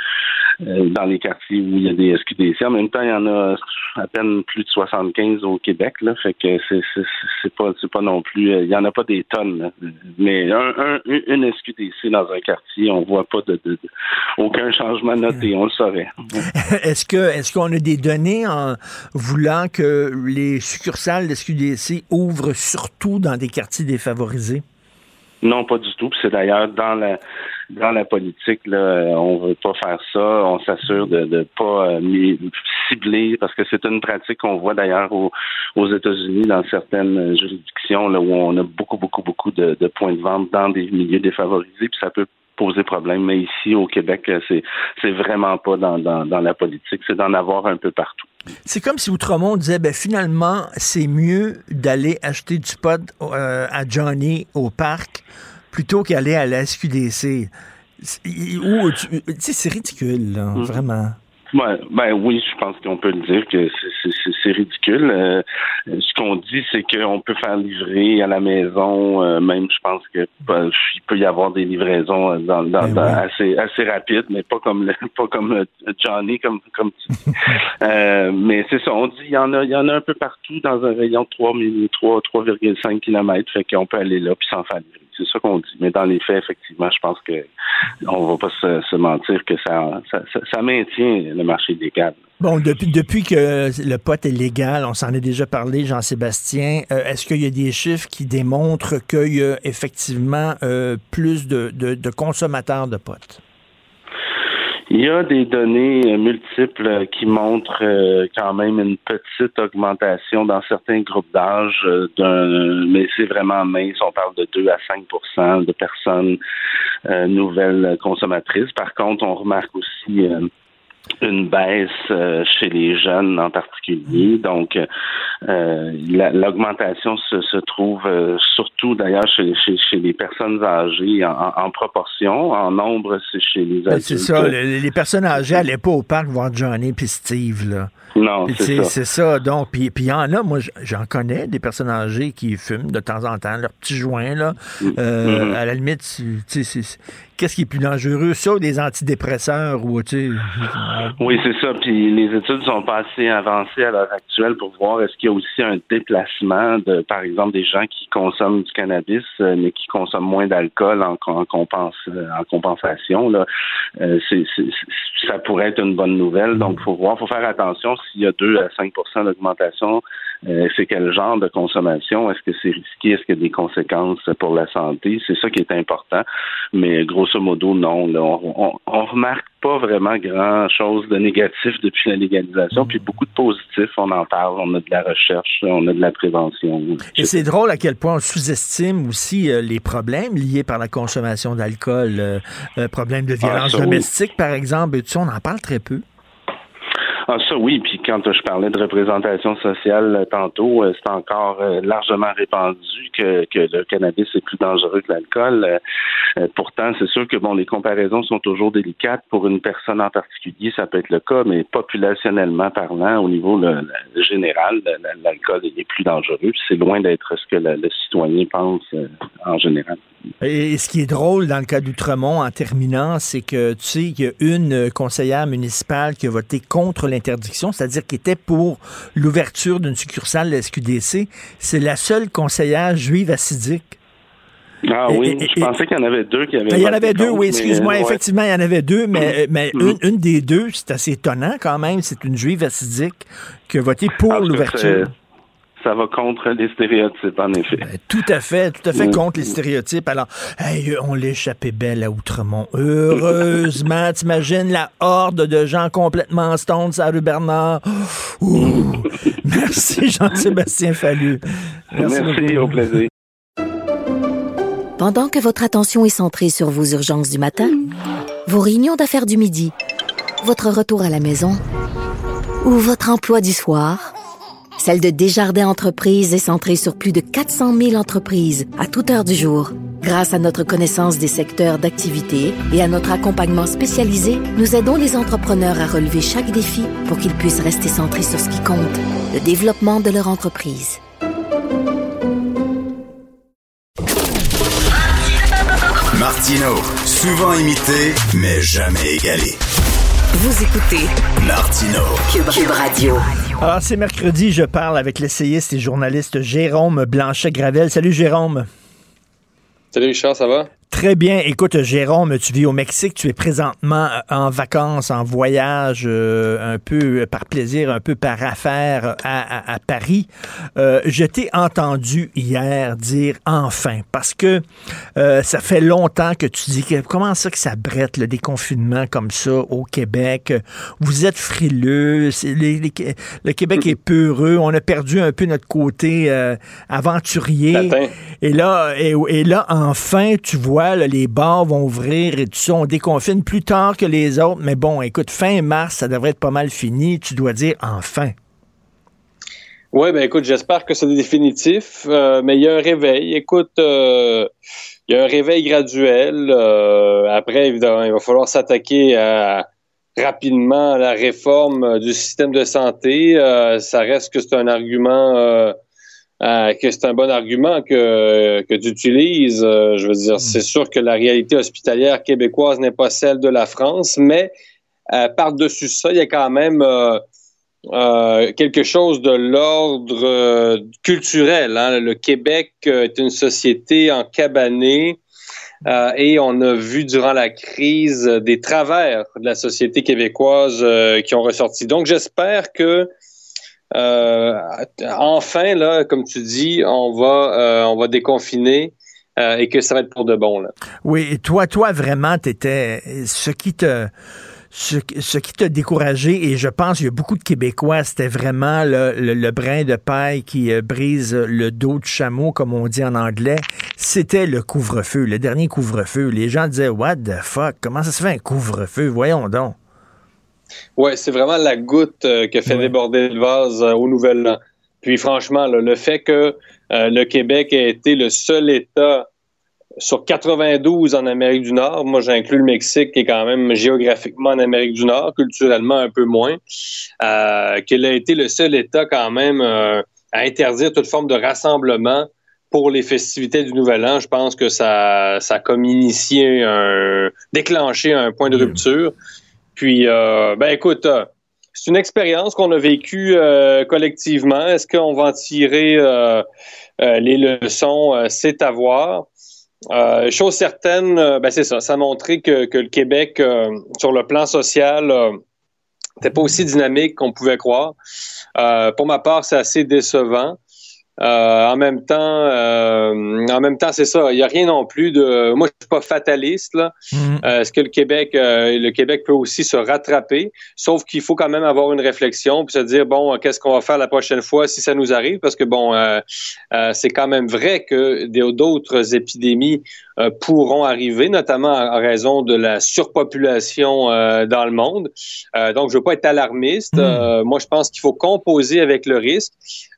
Speaker 14: euh, dans les quartiers où il y a des SQDC. En même temps, il y en a à peine plus de 75 au Québec. Là, fait que c'est, pas non plus. Il y en a pas des tonnes. Mais un, un, une SQDC dans un quartier, on voit pas de, de, aucun changement noté. On le saurait.
Speaker 3: est-ce que est-ce qu'on a des données en voulant que les succursales de SQDC ouvrent surtout dans des quartiers défavorisés?
Speaker 14: Non, pas du tout. C'est d'ailleurs dans la dans la politique, là, on veut pas faire ça. On s'assure de ne pas euh, cibler parce que c'est une pratique qu'on voit d'ailleurs aux, aux États-Unis dans certaines juridictions là, où on a beaucoup, beaucoup, beaucoup de, de points de vente dans des milieux défavorisés, puis ça peut poser problème. Mais ici, au Québec, c'est, c'est vraiment pas dans, dans, dans la politique. C'est d'en avoir un peu partout.
Speaker 3: C'est comme si Outremont disait, ben finalement, c'est mieux d'aller acheter du pot euh, à Johnny au parc plutôt qu'aller à la SQDC. C'est ridicule, là, mm. vraiment.
Speaker 14: Ben oui, je pense qu'on peut le dire que c'est ridicule. Euh, ce qu'on dit, c'est qu'on peut faire livrer à la maison, euh, même je pense que ben, il peut y avoir des livraisons dans, dans, ben assez assez rapides, mais pas comme le, pas comme euh, Johnny, comme comme tu dis. mais c'est ça, on dit il y en a il y en a un peu partout dans un rayon de 3 3,5 km, fait qu'on peut aller là puis s'en faire livrer. C'est ça qu'on dit. Mais dans les faits, effectivement, je pense que on va pas se, mentir que ça, ça, maintient le marché légal.
Speaker 3: Bon, depuis, depuis que le pot est légal, on s'en est déjà parlé, Jean-Sébastien, euh, est-ce qu'il y a des chiffres qui démontrent qu'il y a effectivement euh, plus de, de consommateurs de pot?
Speaker 14: Il y a des données euh, multiples qui montrent quand même une petite augmentation dans certains groupes d'âge, mais c'est vraiment mince. On parle de 2 à 5% de personnes nouvelles consommatrices. Par contre, on remarque aussi une baisse euh, chez les jeunes en particulier. Donc, euh, l'augmentation se, se, trouve euh, surtout d'ailleurs chez, chez, les personnes âgées en, proportion. En nombre, c'est chez les ben, adultes.
Speaker 3: C'est ça. Les, personnes âgées n'allaient pas au parc voir Johnny puis Steve. Là.
Speaker 14: Non, c'est ça.
Speaker 3: C'est ça. Donc, puis il y en a, moi, j'en connais des personnes âgées qui fument de temps en temps leur petit joint. Là. Mm. Mm-hmm. À la limite, tu sais, qu'est-ce qui est plus dangereux, ça ou des antidépresseurs ou tu
Speaker 14: Oui, c'est ça. Puis les études sont pas assez avancées à l'heure actuelle pour voir est-ce qu'il y a aussi un déplacement de, par exemple, des gens qui consomment du cannabis euh, mais qui consomment moins d'alcool en, en, en compensation. Là, euh, c'est, ça pourrait être une bonne nouvelle. Donc, faut voir, faut faire attention s'il y a 2 à 5% d'augmentation euh, c'est quel genre de consommation? Est-ce que c'est risqué? Est-ce qu'il y a des conséquences pour la santé? C'est ça qui est important. Mais grosso modo, non. on, on, remarque pas vraiment grand-chose de négatif depuis la légalisation, puis beaucoup de positifs. On en parle, on a de la recherche, on a de la prévention.
Speaker 3: Et c'est drôle à quel point on sous-estime aussi euh, les problèmes liés par la consommation d'alcool, euh, problèmes de ah, violence domestique, par exemple, et tout ça, on en parle très peu.
Speaker 14: Ah, ça oui, puis quand je parlais de représentation sociale euh, tantôt, euh, c'est encore euh, largement répandu que, que le cannabis est plus dangereux que l'alcool. pourtant, c'est sûr que bon, les comparaisons sont toujours délicates. Pour une personne en particulier, ça peut être le cas, mais populationnellement parlant, au niveau général, l'alcool est plus dangereux. C'est loin d'être ce que le, citoyen pense en général.
Speaker 3: Et ce qui est drôle dans le cas d'Outremont, en terminant, c'est que tu sais qu'il y a une conseillère municipale qui a voté contre l'interdiction, c'est-à-dire qui était pour l'ouverture d'une succursale de la SQDC. C'est la seule conseillère juive assidique.
Speaker 14: Ah oui, je pensais qu'il y en avait deux qui avaient.
Speaker 3: Il y en avait deux, oui, excuse-moi. Effectivement, il y en avait deux, mais, mm. mais mm. une, des deux, c'est assez étonnant quand même. C'est une juive assidique qui a voté pour l'ouverture
Speaker 14: ça va contre les stéréotypes, en effet. Ben,
Speaker 3: tout à fait, tout à fait contre les stéréotypes. Alors, hey, on l'échappait belle à Outremont. Heureusement, t'imagines la horde de gens complètement stones à rue Bernard. Merci Jean-Sébastien Fallu.
Speaker 14: Merci, Merci au plaisir.
Speaker 8: Pendant que votre attention est centrée sur vos urgences du matin, vos réunions d'affaires du midi, votre retour à la maison ou votre emploi du soir, celle de Desjardins Entreprises est centrée sur plus de 400 000 entreprises à toute heure du jour. Grâce à notre connaissance des secteurs d'activité et à notre accompagnement spécialisé, nous aidons les entrepreneurs à relever chaque défi pour qu'ils puissent rester centrés sur ce qui compte, le développement de leur entreprise.
Speaker 6: Martino, souvent imité, mais jamais égalé.
Speaker 8: Vous écoutez
Speaker 6: Martino,
Speaker 8: Cube, Radio.
Speaker 3: Alors, c'est mercredi, je parle avec l'essayiste et journaliste Jérôme Blanchet-Gravel. Salut Jérôme.
Speaker 15: Salut Richard, ça va?
Speaker 3: Très bien. Écoute, Jérôme, tu vis au Mexique, tu es présentement euh, en vacances, en voyage, euh, un peu par plaisir, un peu par affaire à, Paris. Euh, je t'ai entendu hier dire enfin, parce que ça fait longtemps que tu dis que comment ça que ça brette le déconfinement comme ça au Québec? Vous êtes frileux, le Québec est peureux, on a perdu un peu notre côté aventurier. Et là, et là, enfin, tu vois les bars vont ouvrir et tout ça, on déconfine plus tard que les autres. Mais bon, écoute, fin mars, ça devrait être pas mal fini. Tu dois dire enfin.
Speaker 15: Oui, ben écoute, j'espère que c'est définitif, euh, mais il y a un réveil. Écoute, euh, il y a un réveil graduel. Euh, après, évidemment, il va falloir s'attaquer rapidement à la réforme du système de santé. ça reste que c'est un argument euh, que c'est un bon argument que, que tu utilises. Euh, je veux dire, hmm. c'est sûr que la réalité hospitalière québécoise n'est pas celle de la France, mais euh, par-dessus ça, il y a quand même quelque chose de l'ordre culturel. Hein. Le Québec est une société en cabané. et on a vu durant la crise des travers de la société québécoise qui ont ressorti. Donc, j'espère que enfin, là, comme tu dis, on va, euh, on va déconfiner. Euh, et que ça va être pour de bon.
Speaker 3: Oui, toi, toi, vraiment, t'étais ce qui ce, qui t'a découragé, et je pense qu'il y a beaucoup de Québécois, c'était vraiment le, brin de paille qui brise le dos de chameau, comme on dit en anglais. C'était le couvre-feu, le dernier couvre-feu. Les gens disaient What the fuck? Comment ça se fait un couvre-feu? Voyons donc.
Speaker 15: Oui, c'est vraiment la goutte euh, qui a fait déborder le vase euh, au Nouvel An. Puis franchement, le fait que euh, le Québec ait été le seul État sur 92 en Amérique du Nord, moi j'inclus le Mexique qui est quand même géographiquement en Amérique du Nord, culturellement un peu moins, qu'il a été le seul État quand même à interdire toute forme de rassemblement pour les festivités du Nouvel An. Je pense que ça, ça a comme initié un, déclenché un point de rupture. Puis, euh, ben écoute, euh, c'est une expérience qu'on a vécue euh, collectivement. Est-ce qu'on va en tirer les leçons? c'est à voir. chose certaine, ben c'est ça. Ça a montré que, que le Québec, sur le plan social, n'était pas aussi dynamique qu'on pouvait croire. pour ma part, c'est assez décevant. Euh, en même temps, euh, en même temps, c'est ça. Il n'y a rien non plus de. Moi, je suis pas fataliste. Là. Mm-hmm. Euh, est-ce que le Québec, le Québec peut aussi se rattraper? Sauf qu'il faut quand même avoir une réflexion puis se dire bon, qu'est-ce qu'on va faire la prochaine fois si ça nous arrive? Parce que bon, c'est quand même vrai que d'autres épidémies pourront arriver, notamment en raison de la surpopulation dans le monde. donc, je veux pas être alarmiste. Mm. moi, je pense qu'il faut composer avec le risque.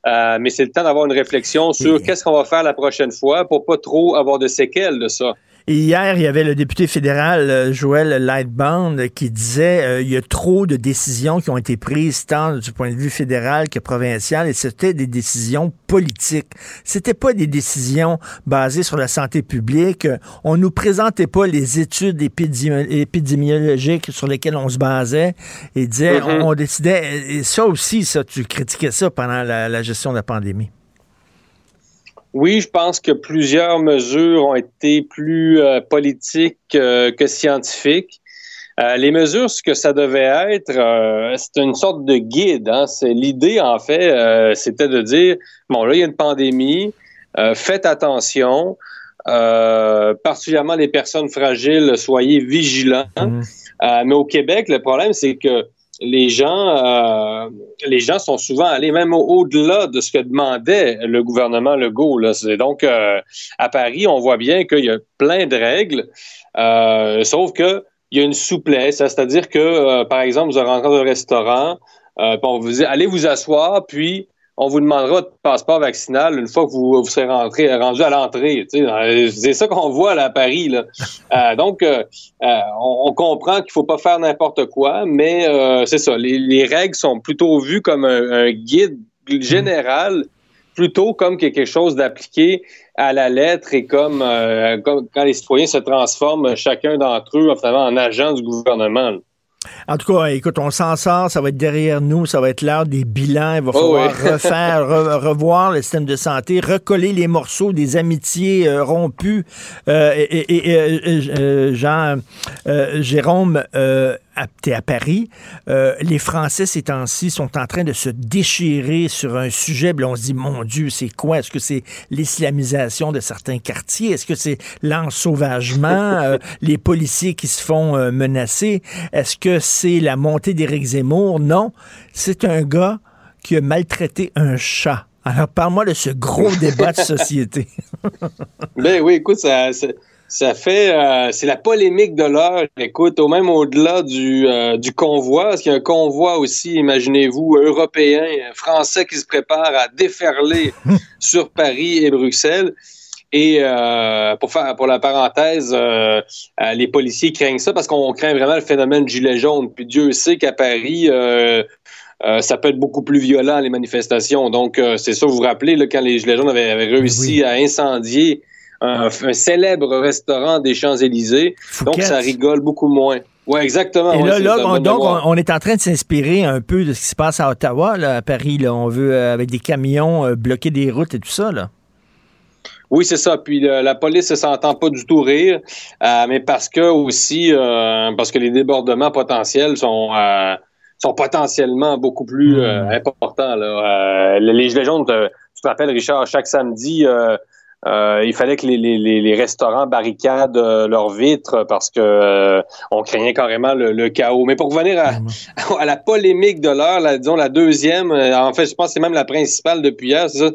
Speaker 15: Mais c'est le temps d'avoir une réflexion sur qu'est-ce qu'on va faire la prochaine fois pour pas trop avoir de séquelles de ça.
Speaker 3: hier, il y avait le député fédéral euh, Joël Lightbound qui disait qu'il euh, il y a trop de décisions qui ont été prises tant du point de vue fédéral que provincial et c'était des décisions politiques. C'était pas des décisions basées sur la santé publique. On nous présentait pas les études épidémiologiques sur lesquelles on se basait et disait mm-hmm. on, décidait et ça aussi ça tu critiquais ça pendant la, la gestion de la pandémie.
Speaker 15: Oui, je pense que plusieurs mesures ont été plus euh, politiques euh, que scientifiques. Euh, les mesures, ce que ça devait être, c'est une sorte de guide. Hein. C'est l'idée, en fait, c'était de dire bon là, il y a une pandémie, faites attention, particulièrement les personnes fragiles, soyez vigilants. Mmh. mais au Québec, le problème, c'est que les gens, euh, les gens sont souvent allés même au-delà de ce que demandait le gouvernement Legault. Là. Donc, euh, à Paris, on voit bien qu'il y a plein de règles, euh, sauf que il y a une souplesse, c'est-à-dire que, par exemple, vous rentrez dans un restaurant, on vous dit, allez vous asseoir, puis on vous demandera votre passeport vaccinal une fois que vous, vous serez rentré, rendu à l'entrée. C'est ça qu'on voit là, à Paris. Là. Euh, donc, euh, euh, on, on, comprend qu'il faut pas faire n'importe quoi, mais c'est ça. Les, les, règles sont plutôt vues comme un, un guide général, plutôt comme quelque chose d'appliqué à la lettre et comme, comme, quand les citoyens se transforment chacun d'entre eux en agent du gouvernement. Là.
Speaker 3: En tout cas, écoute, on s'en sort, ça va être derrière nous, ça va être l'heure des bilans, il va oh falloir refaire, revoir le système de santé, recoller les morceaux des amitiés euh, rompues. Euh, et, et, euh, Jean, Jérôme, t'es à Paris, euh, les Français ces temps-ci sont en train de se déchirer sur un sujet, on se dit, mon Dieu, c'est quoi? Est-ce que c'est l'islamisation de certains quartiers? Est-ce que c'est l'ensauvagement? euh, les policiers qui se font euh, menacer? Est-ce que c'est la montée d'Éric Zemmour? Non, c'est un gars qui a maltraité un chat. Alors, parle-moi de ce gros débat de société.
Speaker 15: ben oui, écoute, ça, ça fait, euh, c'est la polémique de l'heure. Écoute, au même au-delà du, euh, du convoi, parce qu'il y a un convoi aussi, imaginez-vous, européen, français qui se prépare à déferler sur Paris et Bruxelles. Et euh, pour faire pour la parenthèse, les policiers craignent ça parce qu'on craint vraiment le phénomène gilet jaune. Puis Dieu sait qu'à Paris, ça peut être beaucoup plus violent les manifestations. Donc c'est ça, vous vous rappelez là, quand les gilets jaunes avaient, réussi à incendier un, célèbre restaurant des Champs-Élysées. Donc, ça rigole beaucoup moins. Oui, exactement.
Speaker 3: Et là, là on, donc, on, est en train de s'inspirer un peu de ce qui se passe à Ottawa, là, à Paris. Là. On veut, euh, avec des camions, euh, bloquer des routes et tout ça. Là.
Speaker 15: Oui, c'est ça. Puis la police ne s'entend pas du tout rire, euh, mais parce que aussi, parce que les débordements potentiels sont sont potentiellement beaucoup plus hmm. importants. Là. les Gilets jaunes, tu te rappelles, Richard, chaque samedi, euh, il fallait que les, les, les restaurants barricadent euh, leurs vitres parce que euh, on craignait carrément le, chaos. Mais pour revenir à, à la polémique de l'heure, la, disons la deuxième, en fait, je pense que c'est même la principale depuis hier, c'est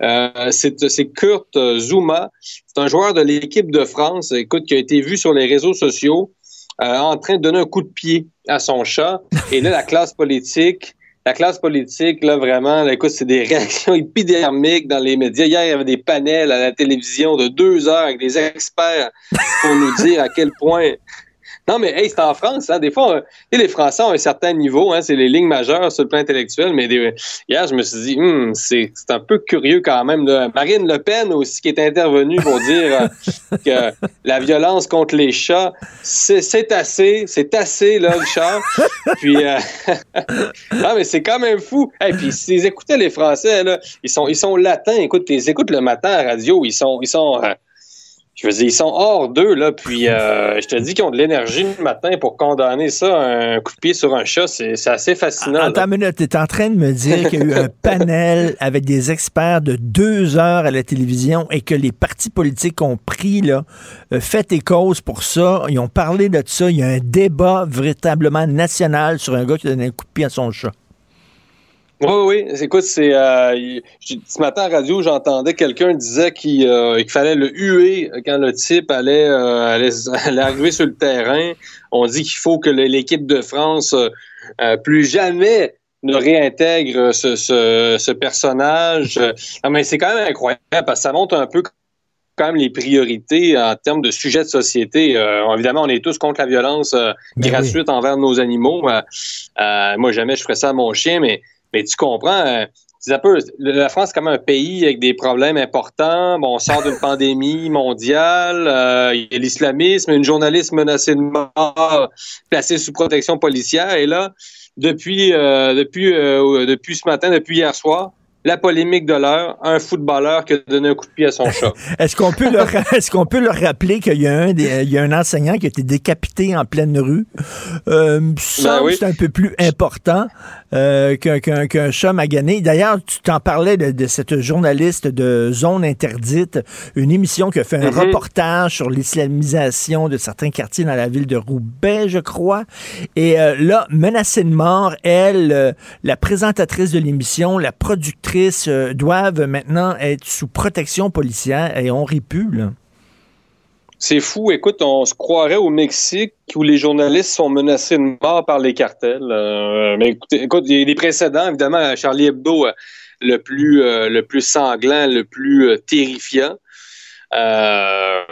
Speaker 15: ça. c'est Kurt Zuma. C'est un joueur de l'équipe de France, écoute, qui a été vu sur les réseaux sociaux en train de donner un coup de pied à son chat. Et là, la classe politique la classe politique, là, vraiment, écoute, c'est des réactions épidermiques dans les médias. Hier, il y avait des panels à la télévision de deux heures avec des experts pour nous dire à quel point non, mais hey, c'est en France. Hein. Des fois, les Français ont un certain niveau. Hein, c'est les lignes majeures sur le plan intellectuel. Mais hier, je me suis dit, hmm, c'est un peu curieux quand même. Marine Le Pen aussi qui est intervenue pour dire euh, que la violence contre les chats, c'est assez. C'est assez, là, le chat. Puis, euh, non, mais c'est quand même fou. Et puis, si vous écoutez les Français, là, ils sont, ils sont latins. Écoute, ils écoutent le matin à la radio. Ils sont, ils sont, euh, je veux dire, ils sont hors d'eux, là, puis euh, je te dis qu'ils ont de l'énergie le matin pour condamner ça, un coup de pied sur un chat, c'est assez fascinant.
Speaker 3: Attends une minute, tu es en train de me dire qu'il y a eu un panel avec des experts de deux heures à la télévision et que les partis politiques ont pris, là, euh, fait et cause pour ça, ils ont parlé de ça, il y a un débat véritablement national sur un gars qui a donné un coup de pied à son chat.
Speaker 15: Oui, oui. Écoute, c'est euh, ce matin à radio, j'entendais quelqu'un disait euh, qu'il fallait le huer quand le type allait, euh, allait, arriver sur le terrain. On dit qu'il faut que l'équipe de France plus jamais ne réintègre ce, ce, ce personnage. Mais c'est quand même incroyable parce que ça montre un peu quand même les priorités en termes de sujets de société. évidemment, on est tous contre la violence ben gratuite envers nos animaux. moi, jamais je ferais ça à mon chien, mais mais tu comprends, euh, un peu, la France est quand même un pays avec des problèmes importants. Bon, on sort d'une pandémie mondiale. Euh, il y a l'islamisme, une journaliste menacée de mort, placée sous protection policière. Et là, depuis, euh, depuis, depuis ce matin, depuis hier soir, la polémique de l'heure, un footballeur qui a donné un coup de pied à son chat.
Speaker 3: est-ce qu'on peut leur est-ce qu'on peut leur rappeler qu'il y a un il y a un enseignant qui a été décapité en pleine rue? Euh, ben c'est un peu plus important euh, qu'un chat m'a gagné. D'ailleurs, tu t'en parlais de, cette journaliste de Zone Interdite, une émission qui a fait un mm-hmm. reportage sur l'islamisation de certains quartiers dans la ville de Roubaix, je crois. Et euh, là, menacée de mort, elle, euh, la présentatrice de l'émission, la productrice, doivent maintenant être sous protection policière et on rit plus, là.
Speaker 15: C'est fou. Écoute, on se croirait au Mexique où les journalistes sont menacés de mort par les cartels. Euh, mais écoute, il y a des précédents, évidemment, Charlie Hebdo. Euh, le plus euh, le plus sanglant, le plus euh, terrifiant. Euh,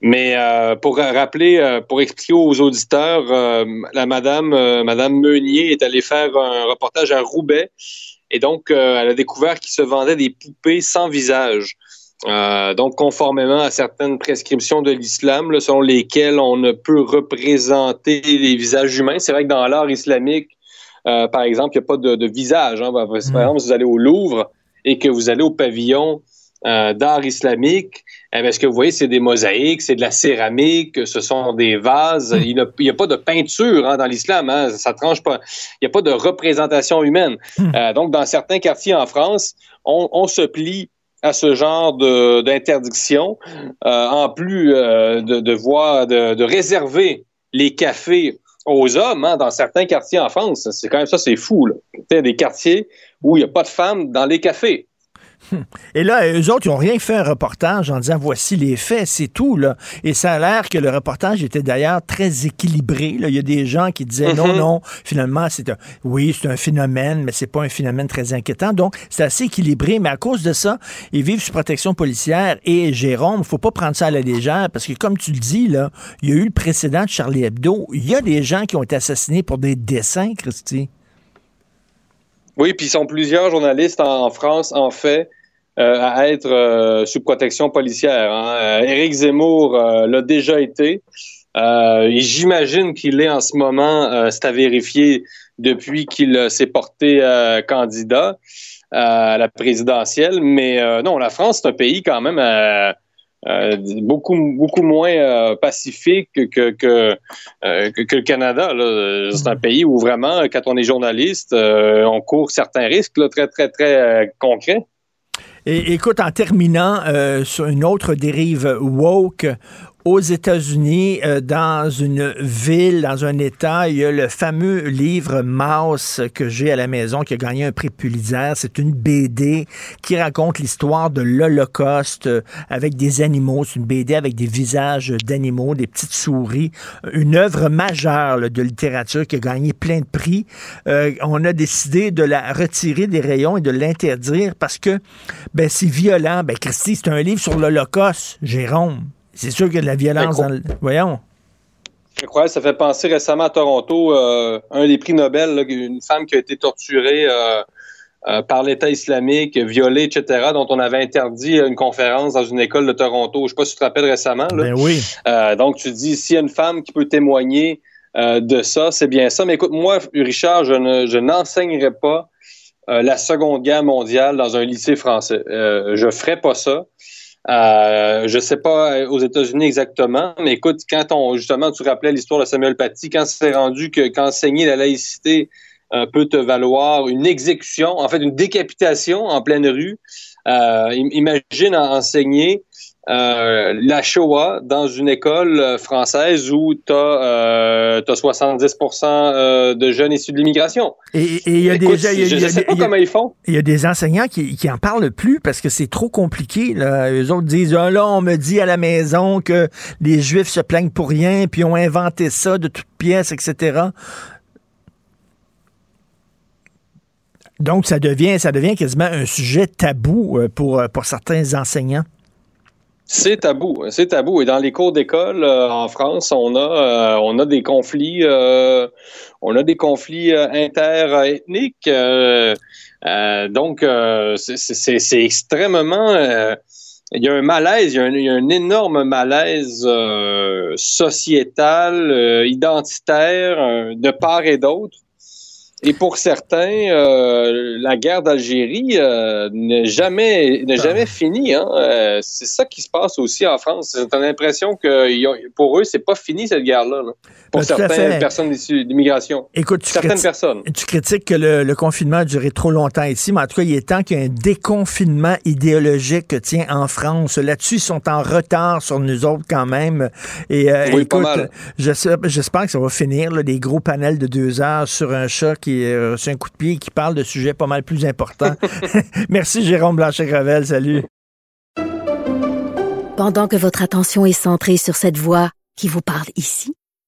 Speaker 15: mais pour rappeler, pour expliquer aux auditeurs, la madame Madame Meunier est allée faire un reportage à Roubaix et donc elle a découvert qu'il se vendait des poupées sans visage. donc, conformément à certaines prescriptions de l'islam, selon lesquelles on ne peut représenter les visages humains. C'est vrai que dans l'art islamique, euh, par exemple, il n'y a pas de, visage. Hein. Par exemple, si vous allez au Louvre et que vous allez au pavillon euh, d'art islamique, eh ce que vous voyez, c'est des mosaïques, c'est de la céramique, ce sont des vases. Hmm. Il n'y a, pas de peinture hein, dans l'islam. Hein. Ça tranche pas. Il n'y a pas de représentation humaine. Hmm. Euh, donc, dans certains quartiers en France, on, se plie à ce genre d'interdiction, en plus de, de, voir, de, de réserver les cafés aux hommes hein, dans certains quartiers en France. C'est quand même ça, c'est fou. Là. Des quartiers où il n'y a pas de femmes dans les cafés.
Speaker 3: Et là, eux autres, ils n'ont rien fait un reportage en disant voici les faits, c'est tout. Là. Et ça a l'air que le reportage était d'ailleurs très équilibré. Là. Il y a des gens qui disaient non, mhm. non, finalement, c'est un, oui, c'est un phénomène, mais c'est pas un phénomène très inquiétant. Donc, c'est assez équilibré, mais à cause de ça, ils vivent sous protection policière. Et Jérôme, faut pas prendre ça à la légère parce que, comme tu le dis, là, il y a eu le précédent de Charlie Hebdo. Il y a des gens qui ont été assassinés pour des dessins, Christy.
Speaker 15: Oui, puis ils sont plusieurs journalistes en France, en fait, euh, à être euh, sous protection policière. Hein. Euh, Éric Zemmour l'a déjà été. et j'imagine qu'il est en ce moment, c'est à vérifier, depuis qu'il s'est porté candidat à la présidentielle. Mais non, la France, c'est un pays quand même euh, beaucoup beaucoup moins euh, pacifique que que, euh, que, le Canada. C'est un pays où vraiment, quand on est journaliste, on court certains risques là, très très très concrets.
Speaker 3: Et écoute, en terminant sur une autre dérive woke, aux États-Unis, euh, dans une ville, dans un État, il y a le fameux livre Mouse que j'ai à la maison qui a gagné un prix Pulitzer. C'est une BD qui raconte l'histoire de l'Holocauste euh, avec des animaux. C'est une BD avec des visages d'animaux, des petites souris. Une œuvre majeure de littérature qui a gagné plein de prix. Euh, on a décidé de la retirer des rayons et de l'interdire parce que ben, c'est violent. Ben, Christy, c'est un livre sur l'Holocauste, Jérôme. C'est sûr qu'il y a de la violence dans le... Voyons.
Speaker 15: Incroyable, ça fait penser récemment à Toronto, euh, un des prix Nobel, une femme qui a été torturée euh, euh, par l'État islamique, violée, etc., dont on avait interdit une conférence dans une école de Toronto. Je ne sais pas si tu te rappelles récemment.
Speaker 3: Ben oui.
Speaker 15: donc, tu dis, s'il y a une femme qui peut témoigner de ça, c'est bien ça. Mais écoute, moi, Richard, je, ne, je n'enseignerai pas la Seconde Guerre mondiale dans un lycée français. je ne ferai pas ça. Euh, je sais pas euh, aux États-Unis exactement, mais écoute, quand on justement tu rappelais l'histoire de Samuel Paty, quand c'est rendu que qu'enseigner la laïcité euh, peut te valoir une exécution, en fait une décapitation en pleine rue. Euh, imagine enseigner euh, la Shoah dans une école euh, française où tu as, 70% de jeunes issus de l'immigration.
Speaker 3: Et il y a des
Speaker 15: je sais pas comment ils font.
Speaker 3: Il y a des enseignants qui, qui en parlent plus parce que c'est trop compliqué. Là. Eux autres disent ah, là, on me dit à la maison que les Juifs se plaignent pour rien, puis ont inventé ça de toutes pièces, etc. Donc, ça devient, ça devient quasiment un sujet tabou euh, pour, pour certains enseignants.
Speaker 15: C'est tabou, c'est tabou. Et dans les cours d'école euh, en France, on a, euh, on a des conflits, euh, on a des conflits interethniques. donc, c'est extrêmement. il y a un malaise, il y a un, il y a un énorme malaise sociétal, identitaire, de part et d'autre. Et pour certains, euh, la guerre d'Algérie euh, n'est jamais, n'est jamais finie. Hein. Euh, c'est ça qui se passe aussi en France. J'ai l'impression que pour eux, c'est pas fini cette guerre-là. Pour ben, certaines personnes d'immigration.
Speaker 3: Écoute, tu
Speaker 15: certaines personnes.
Speaker 3: Tu critiques que le, confinement a duré trop longtemps ici, mais en tout cas, il est temps qu'il y ait un déconfinement idéologique tient en France. Là-dessus, ils sont en retard sur nous autres quand même. Et oui, écoute, j'espère que ça va finir, là, des gros panels de deux heures sur un chat qui reçu un coup de pied qui parle de sujets pas mal plus importants. Merci Jérôme Blanchet-Gravel, salut.
Speaker 8: Pendant que votre attention est centrée sur cette voix qui vous parle ici,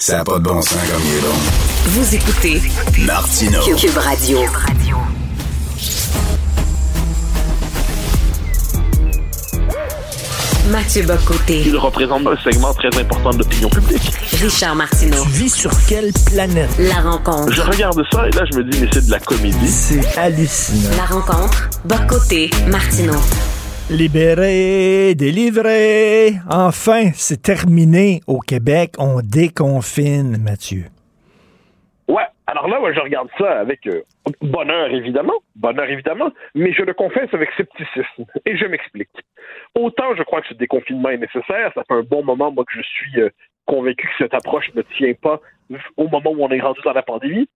Speaker 6: ça n'a pas de bon sens comme il est bon.
Speaker 1: Vous écoutez
Speaker 6: Martineau.
Speaker 1: Cube Radio. Mathieu Bocoté.
Speaker 16: Il représente un segment très important de l'opinion publique.
Speaker 1: Richard Martineau.
Speaker 3: Tu vis sur quelle planète?
Speaker 1: La rencontre.
Speaker 16: Je regarde ça et là, je me dis, mais c'est de la comédie.
Speaker 3: C'est hallucinant.
Speaker 1: La rencontre. Bocoté. Martineau.
Speaker 3: Libéré, délivré. Enfin, c'est terminé au Québec. On déconfine, Mathieu.
Speaker 16: Ouais, alors là, moi, je regarde ça avec euh, bonheur, évidemment, bonheur, évidemment, mais je le confesse avec scepticisme. Et je m'explique. Autant je crois que ce déconfinement est nécessaire, ça fait un bon moment, moi, que je suis euh, convaincu que cette approche ne tient pas au moment où on est rendu dans la pandémie.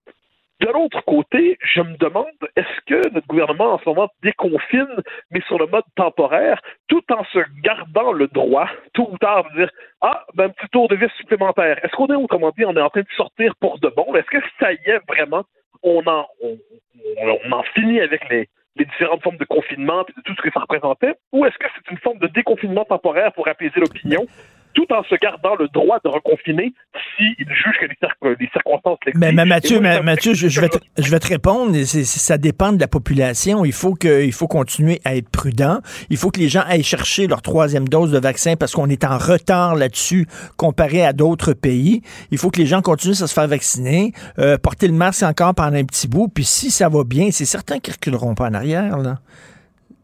Speaker 16: De l'autre côté, je me demande, est-ce que notre gouvernement en ce moment déconfine, mais sur le mode temporaire, tout en se gardant le droit, tôt ou tard, de dire Ah, ben, un petit tour de vis supplémentaire. Est-ce qu'on est, autrement dit, on est en train de sortir pour de bon? Est-ce que ça y est vraiment? On en, on, en finit avec les, les différentes formes de confinement et de tout ce que ça représentait? Ou est-ce que c'est une forme de déconfinement temporaire pour apaiser l'opinion? Tout en se gardant le droit de reconfiner s'il juge que les, cir- les circonstances l'exigent.
Speaker 3: Mais, mais Mathieu,
Speaker 16: moi,
Speaker 3: mais Mathieu je, je vais te, je vais te répondre. Ça dépend de la population. Il faut, que, il faut continuer à être prudent. Il faut que les gens aillent chercher leur troisième dose de vaccin parce qu'on est en retard là-dessus comparé à d'autres pays. Il faut que les gens continuent à se faire vacciner, euh, porter le masque encore pendant un petit bout. Puis si ça va bien, c'est certain qu'ils reculeront pas en arrière. Là.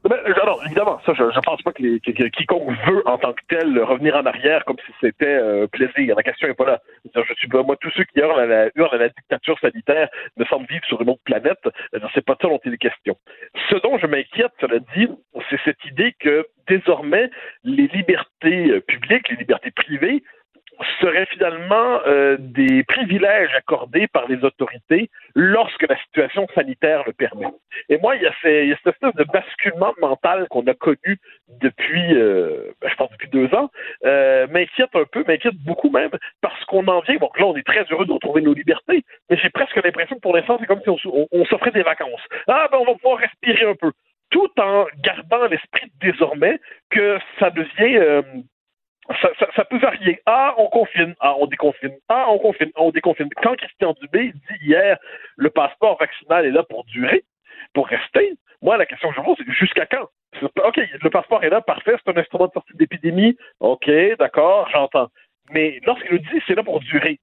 Speaker 16: Ben, alors, évidemment, ça, je ne pense pas que, les, que- que quiconque veut en tant que tel revenir en arrière comme si c'était euh, plaisir. La question n'est pas là. Je je suis moi, tous ceux qui hurlent à, la, hurlent à la dictature sanitaire me semblent vivre sur une autre planète. Euh, C'est pas ça dont il est question. Ce dont je m'inquiète, cela dit, c'est cette idée que désormais, les libertés euh, publiques, les libertés privées, seraient finalement euh, des privilèges accordés par les autorités lorsque la situation sanitaire le permet. Et moi, il y a, ces- il y a cette espèce de basculement mental qu'on a connu depuis, euh, ben, je pense, depuis deux ans, euh, m'inquiète un peu, m'inquiète beaucoup même, parce qu'on en vient, bon, là, on est très heureux de retrouver nos libertés, mais j'ai presque l'impression que pour l'instant, c'est comme si on, on s'offrait des vacances. Ah, ben, on va pouvoir respirer un peu. Tout en gardant l'esprit désormais que ça devient... euh, ça, ça, peut varier. Ah, on confine. Ah, on déconfine. Ah, on confine. On déconfine. Quand Christian Dubé dit hier, le passeport vaccinal est là pour durer, pour rester, moi, la question que je pose, c'est jusqu'à quand? OK, le passeport est là, parfait, c'est un instrument de sortie d'épidémie. OK, d'accord, j'entends. Mais lorsqu'il nous dit c'est là pour durer,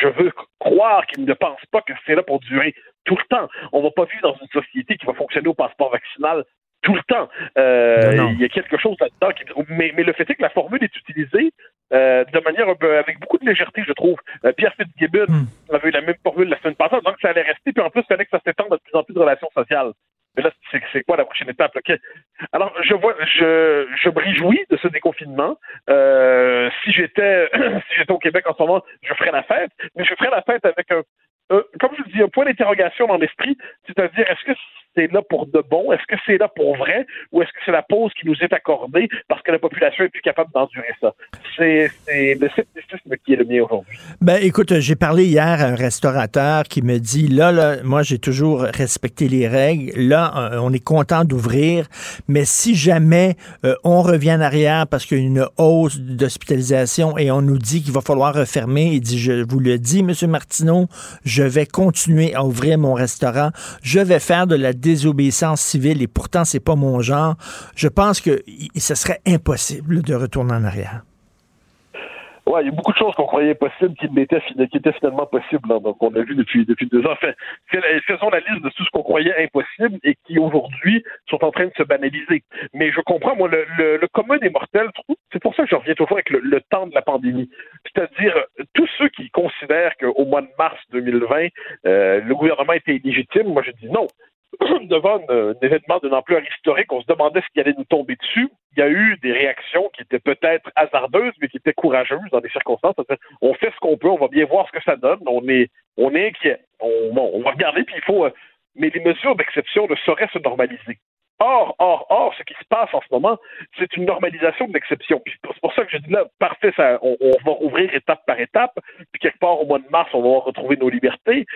Speaker 16: je, veux croire qu'il ne pense pas que c'est là pour durer tout le temps. On va pas vivre dans une société qui va fonctionner au passeport vaccinal tout le temps. Euh. Il y a quelque chose là-dedans. Qui... Mais, mais le fait est que la formule est utilisée euh, de manière avec beaucoup de légèreté, je trouve. Euh, Pierre Fitzgibbon avait eu la même formule la semaine passée, donc ça allait rester, puis en plus, il fallait que ça s'étende de plus en plus de relations sociales. Mais là, c'est quoi la prochaine étape? Alors, je vois, je, je me réjouis de ce déconfinement. Euh, si j'étais, si j'étais au Québec en ce moment, je ferais la fête, mais je ferais la fête avec un, un- comme je dis, un point d'interrogation dans l'esprit, c'est-à-dire, est-ce que c'est là pour de bon? Est-ce que c'est là pour vrai? Ou est-ce que c'est la pause qui nous est accordée parce que la population est plus capable d'endurer ça? C'est c'est le scepticisme qui est le mien aujourd'hui.
Speaker 3: Ben, écoute, j'ai parlé hier à un restaurateur qui me dit, là, là, moi, j'ai toujours respecté les règles. Là, euh, on est content d'ouvrir, mais si jamais euh, on revient en arrière parce qu'il y a une hausse d'hospitalisation et on nous dit qu'il va falloir refermer, il dit, je vous le dis, Monsieur Martineau, je vais continuer à ouvrir mon restaurant. Je vais faire de la désobéissance civile et pourtant, c'est pas mon genre. Je pense que ce serait impossible de retourner en arrière.
Speaker 16: Ouais, il y a beaucoup de choses qu'on croyait possibles qui, étaient finalement possibles, hein, donc on a vu depuis, depuis deux ans. Fait, fais- faisons la liste de tout ce qu'on croyait impossible et qui aujourd'hui sont en train de se banaliser. Mais je comprends, moi, le, le, le commun des mortels, c'est pour ça que je reviens toujours avec le, le temps de la pandémie. C'est-à-dire, tous ceux qui considèrent qu'au mois de mars 2020, euh, le gouvernement était illégitime, moi je dis non. devant un, événement d'une ampleur historique, on se demandait ce qui allait nous tomber dessus. Il y a eu des réactions qui étaient peut-être hasardeuses, mais qui étaient courageuses dans des circonstances. On fait ce qu'on peut, on va bien voir ce que ça donne. On est, on est inquiet. On, va regarder, puis il faut. euh, mais les mesures d'exception ne sauraient se normaliser. Or, or, or, ce qui se passe en ce moment, c'est une normalisation de l'exception. C'est pour ça que je dis là, parfait, ça, on, on, va ouvrir étape par étape, puis quelque part au mois de mars, on va retrouver nos libertés.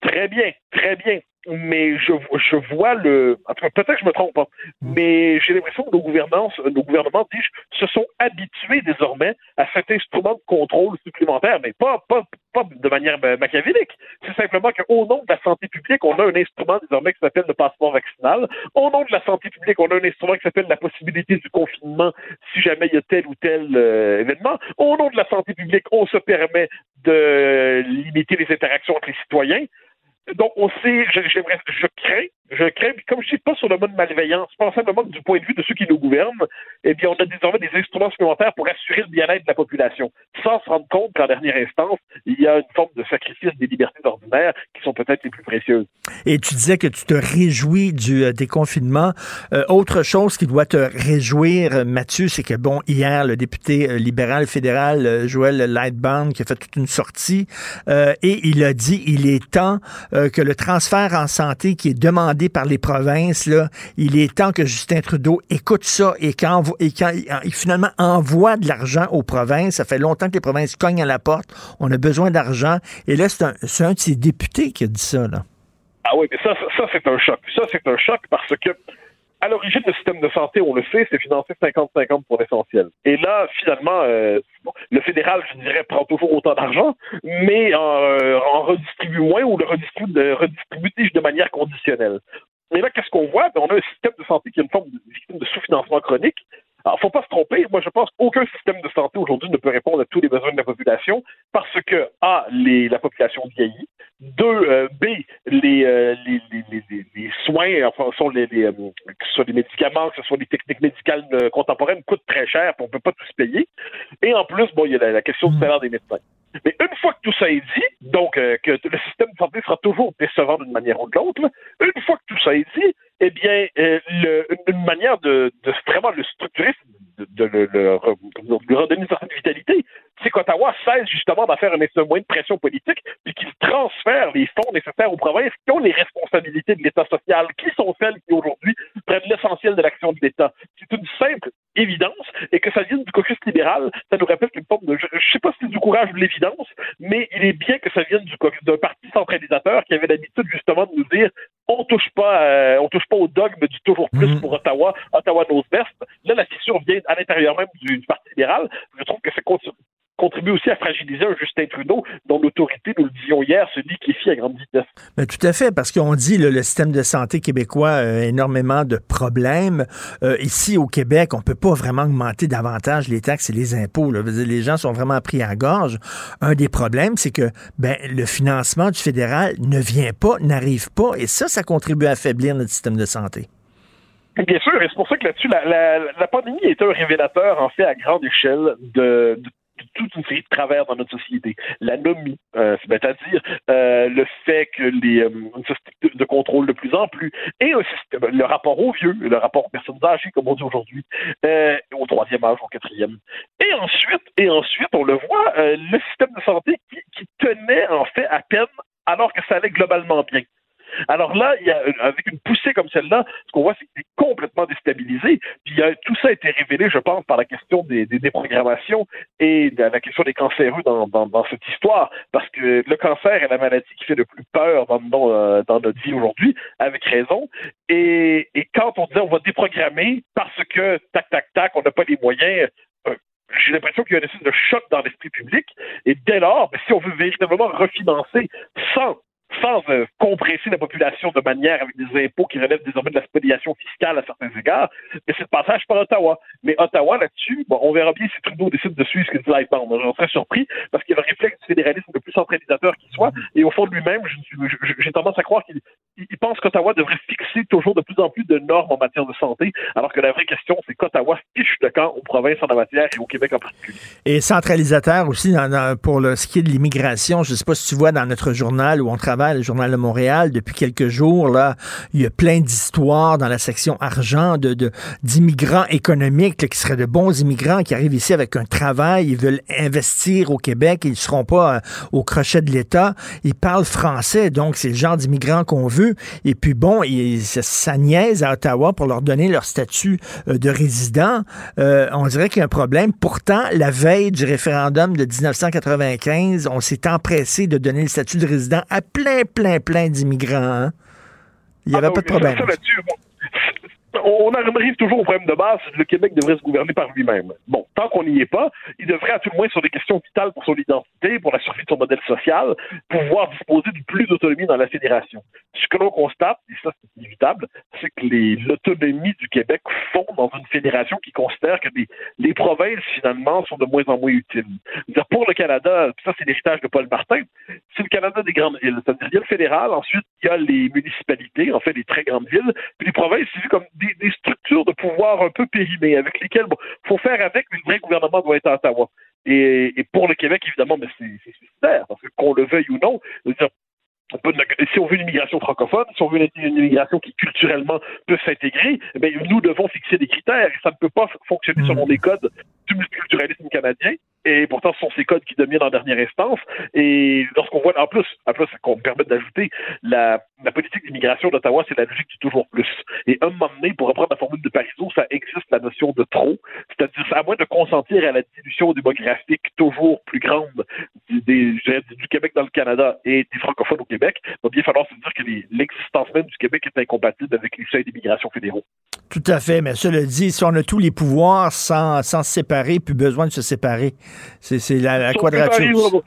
Speaker 16: Très bien, très bien mais je, je vois le. Peut-être que je me trompe, pas, mais j'ai l'impression que nos gouvernances, nos gouvernements, dis se sont habitués désormais à cet instrument de contrôle supplémentaire, mais pas, pas, pas de manière machiavélique. C'est simplement qu'au nom de la santé publique, on a un instrument désormais qui s'appelle le passeport vaccinal. Au nom de la santé publique, on a un instrument qui s'appelle la possibilité du confinement si jamais il y a tel ou tel euh, événement. Au nom de la santé publique, on se permet de limiter les interactions entre les citoyens. Donc, on sait, je, je, je crains je crains, comme je dis, pas sur le mode malveillance, pas simplement du point de vue de ceux qui nous gouvernent, eh bien, on a désormais des instruments supplémentaires pour assurer le bien-être de la population, sans se rendre compte qu'en dernière instance, il y a une forme de sacrifice des libertés ordinaires qui sont peut-être les plus précieuses.
Speaker 3: Et tu disais que tu te réjouis du euh, déconfinement. Euh, autre chose qui doit te réjouir, Mathieu, c'est que, bon, hier, le député euh, libéral fédéral, Joël Lightbound, qui a fait toute une sortie, et il a dit, il est temps que le transfert en santé qui est demandé par les provinces, il est temps que Justin Trudeau écoute ça et quand, et quand finalement envoie de l'argent aux provinces. Ça fait longtemps que les provinces cognent à la porte. On a besoin d'argent. Et là, c'est un, un, de ses députés qui a dit ça. Là.
Speaker 16: Ah oui, mais ça, ça, c'est un choc. Ça, c'est un choc parce que à l'origine, le système de santé, on le sait, c'est financé 50-50 pour l'essentiel. Et là, finalement, euh, le fédéral, je dirais, prend toujours autant d'argent, mais en, euh, redistribue moins ou le redistribue, de, manière conditionnelle. Et là, qu'est-ce qu'on voit? Ben, on a un système de santé qui est une forme de, de sous-financement chronique. Alors, faut pas se tromper. Moi, je pense qu'aucun système de santé aujourd'hui ne peut répondre à tous les besoins de la population parce que, A, les, la population vieillit. Deux, euh, B, les, euh, les, les, les, les, soins, enfin, sont les, les, euh, que ce soit des médicaments, que ce soit des techniques médicales contemporaines, coûtent très cher, puis on peut pas tous payer. Et en plus, bon, il y a la, la question du salaire des médecins. Mais une fois que tout ça est dit, donc que le système de santé sera toujours décevant d'une manière ou de l'autre, une fois que tout ça est dit, eh bien, le, une manière de, vraiment le structurer, de, de, redonner une certaine vitalité, c'est qu'Ottawa cesse justement d'en faire un, moyen de pression politique, puis qu'il transfère les fonds nécessaires aux provinces qui ont les responsabilités de l'État social, qui sont celles qui aujourd'hui prennent l'essentiel de l'action de l'État. C'est une simple évidence, et que ça vienne du caucus libéral, ça nous rappelle qu'une forme de, je, ne sais pas si c'est du courage ou de l'évidence, mais il est bien que ça vienne du d'un parti centralisateur qui avait l'habitude justement de nous dire on touche pas, euh, on touche pas au dogme du toujours plus mm-hmm. pour Ottawa, Ottawa knows best. Là, la fissure vient à l'intérieur même du, du Parti libéral. Je trouve que c'est contribue aussi à fragiliser un Justin Trudeau dont l'autorité, nous le disions hier, se liquéfie à grande vitesse.
Speaker 3: Mais tout à fait, parce qu'on dit le, le système de santé québécois a énormément de problèmes. Euh, ici, au Québec, on peut pas vraiment augmenter davantage les taxes et les impôts. Là. Les gens sont vraiment pris à gorge. Un des problèmes, c'est que ben, le financement du fédéral ne vient pas, n'arrive pas, et ça, ça contribue à affaiblir notre système de santé.
Speaker 16: Bien sûr, et c'est pour ça que là-dessus, la, la, la, pandémie est un révélateur, en fait, à grande échelle de, de toute une série de travers dans notre société. L'anomie, euh, c'est-à-dire euh, le fait que les euh, société de contrôle de plus en plus et un le rapport aux vieux, le rapport aux personnes âgées, comme on dit aujourd'hui, euh, au troisième âge, au quatrième. Et ensuite, et ensuite, on le voit, le système de santé qui tenait en fait à peine alors que ça allait globalement bien. Alors là, avec une poussée comme celle-là, ce qu'on voit, c'est qu'il est complètement déstabilisé. Puis tout ça a été révélé, je pense, par la question des, déprogrammations et la question des cancéreux dans, dans, cette histoire. Parce que le cancer est la maladie qui fait le plus peur dans, euh, notre vie aujourd'hui, avec raison. Et, et quand on dit on va déprogrammer parce que, tac, tac, tac, on n'a pas les moyens, euh, j'ai l'impression qu'il y a une espèce de choc dans l'esprit public. Et dès lors, ben, si on veut véritablement refinancer sans sans euh, compresser la population de manière avec des impôts qui relèvent désormais de la spoliation fiscale à certains égards, mais c'est le passage par Ottawa. Mais Ottawa, là-dessus, bon, on verra bien si Trudeau décide de suivre ce que dit Lightbound. J'en serais surpris parce qu'il y a le réflexe du fédéralisme le plus centralisateur qui soit, et au fond de lui-même, j'ai tendance à croire qu'il il pense qu'Ottawa devrait fixer toujours de plus en plus de normes en matière de santé, alors que la vraie question, c'est qu'Ottawa fiche le camp aux provinces en la matière et au Québec en particulier.
Speaker 3: Et centralisateur aussi dans, dans, pour le, ce qui est de l'immigration. Je ne sais pas si tu vois dans notre journal où on travaille, le Journal de Montréal, depuis quelques jours, là, il y a plein d'histoires dans la section argent de, d'immigrants économiques qui seraient de bons immigrants qui arrivent ici avec un travail, ils veulent investir au Québec, ils ne seront pas euh, au crochet de l'État. Ils parlent français, donc c'est le genre d'immigrants qu'on veut. Et puis bon, il, ça, ça niaise à Ottawa pour leur donner leur statut euh, de résident. Euh, on dirait qu'il y a un problème. Pourtant, la veille du référendum de 1995, on s'est empressé de donner le statut de résident à plein, plein, plein d'immigrants. hein. Il n'y avait
Speaker 16: Ah,
Speaker 3: pas
Speaker 16: oui,
Speaker 3: de problème.
Speaker 16: ça, on arrive toujours au problème de base, le Québec devrait se gouverner par lui-même. Bon, tant qu'on n'y est pas, il devrait à tout le moins sur des questions vitales pour son identité, pour la survie de son modèle social, pouvoir disposer de plus d'autonomie dans la fédération. Ce que l'on constate, et ça c'est inévitable, c'est que l'autonomie du Québec fond dans une fédération qui considère que les, provinces finalement sont de moins en moins utiles. C'est-à-dire, pour le Canada, ça c'est l'héritage de Paul Martin, c'est le Canada des grandes villes. C'est-à-dire, il y a le fédéral, ensuite il y a les municipalités, en fait les très grandes villes, puis les provinces, c'est vu comme des, des structures de pouvoir un peu périmées, avec lesquelles bon, faut faire avec, mais le vrai gouvernement doit être à Ottawa. Et, et pour le Québec, évidemment, mais c'est suicidaire, parce que qu'on le veuille ou non, je veux dire, on peut- si on veut une immigration francophone, si on veut une, immigration qui culturellement peut s'intégrer, eh nous devons fixer des critères. Et ça ne peut pas fonctionner selon les codes du multiculturalisme canadien. Et pourtant, ce sont ces codes qui dominent en dernière instance. Et lorsqu'on voit, en plus, en plus, qu'on me permet d'ajouter, la, politique d'immigration d'Ottawa, c'est la logique du toujours plus. Et un moment donné, pour reprendre la formule de Parizeau, ça existe la notion de trop. C'est-à-dire, c'est à moins de consentir à la dilution démographique toujours plus grande du, des- du Québec dans le Canada et des francophones au Québec, il va bien falloir se dire que l'existence même du Québec est incompatible avec les seuils d'immigration fédéraux.
Speaker 3: Tout à fait, mais cela dit, si on a tous les pouvoirs sans, sans se séparer, plus besoin de se séparer. C'est c'est la, la quadrature.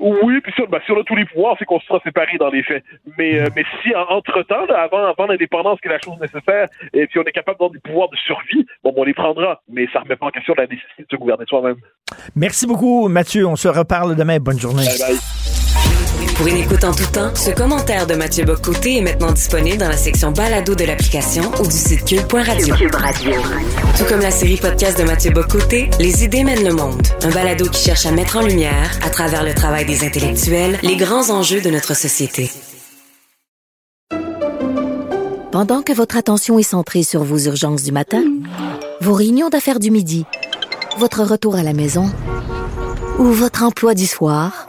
Speaker 16: Oui, puis ça, ben, si on a tous les pouvoirs, c'est qu'on sera séparés dans les faits. Mais, euh, mais si, en- entre-temps, là, avant, avant l'indépendance, qui est la chose nécessaire, et puis on est capable d'avoir des pouvoirs de survie, bon, ben, on les prendra. Mais ça remet pas en question la nécessité de se gouverner soi-même.
Speaker 3: Merci beaucoup, Mathieu. On se reparle demain. Bonne journée.
Speaker 1: Pour une écoute en tout temps, ce commentaire de Mathieu Bocoté est maintenant disponible dans la section balado de l'application ou du site cube.radio. Tout comme la série podcast de Mathieu Bocoté, Les idées mènent le monde. Un balado qui cherche à mettre en lumière, à travers le travail des intellectuels, les grands enjeux de notre société.
Speaker 8: Pendant que votre attention est centrée sur vos urgences du matin, vos réunions d'affaires du midi, votre retour à la maison ou votre emploi du soir,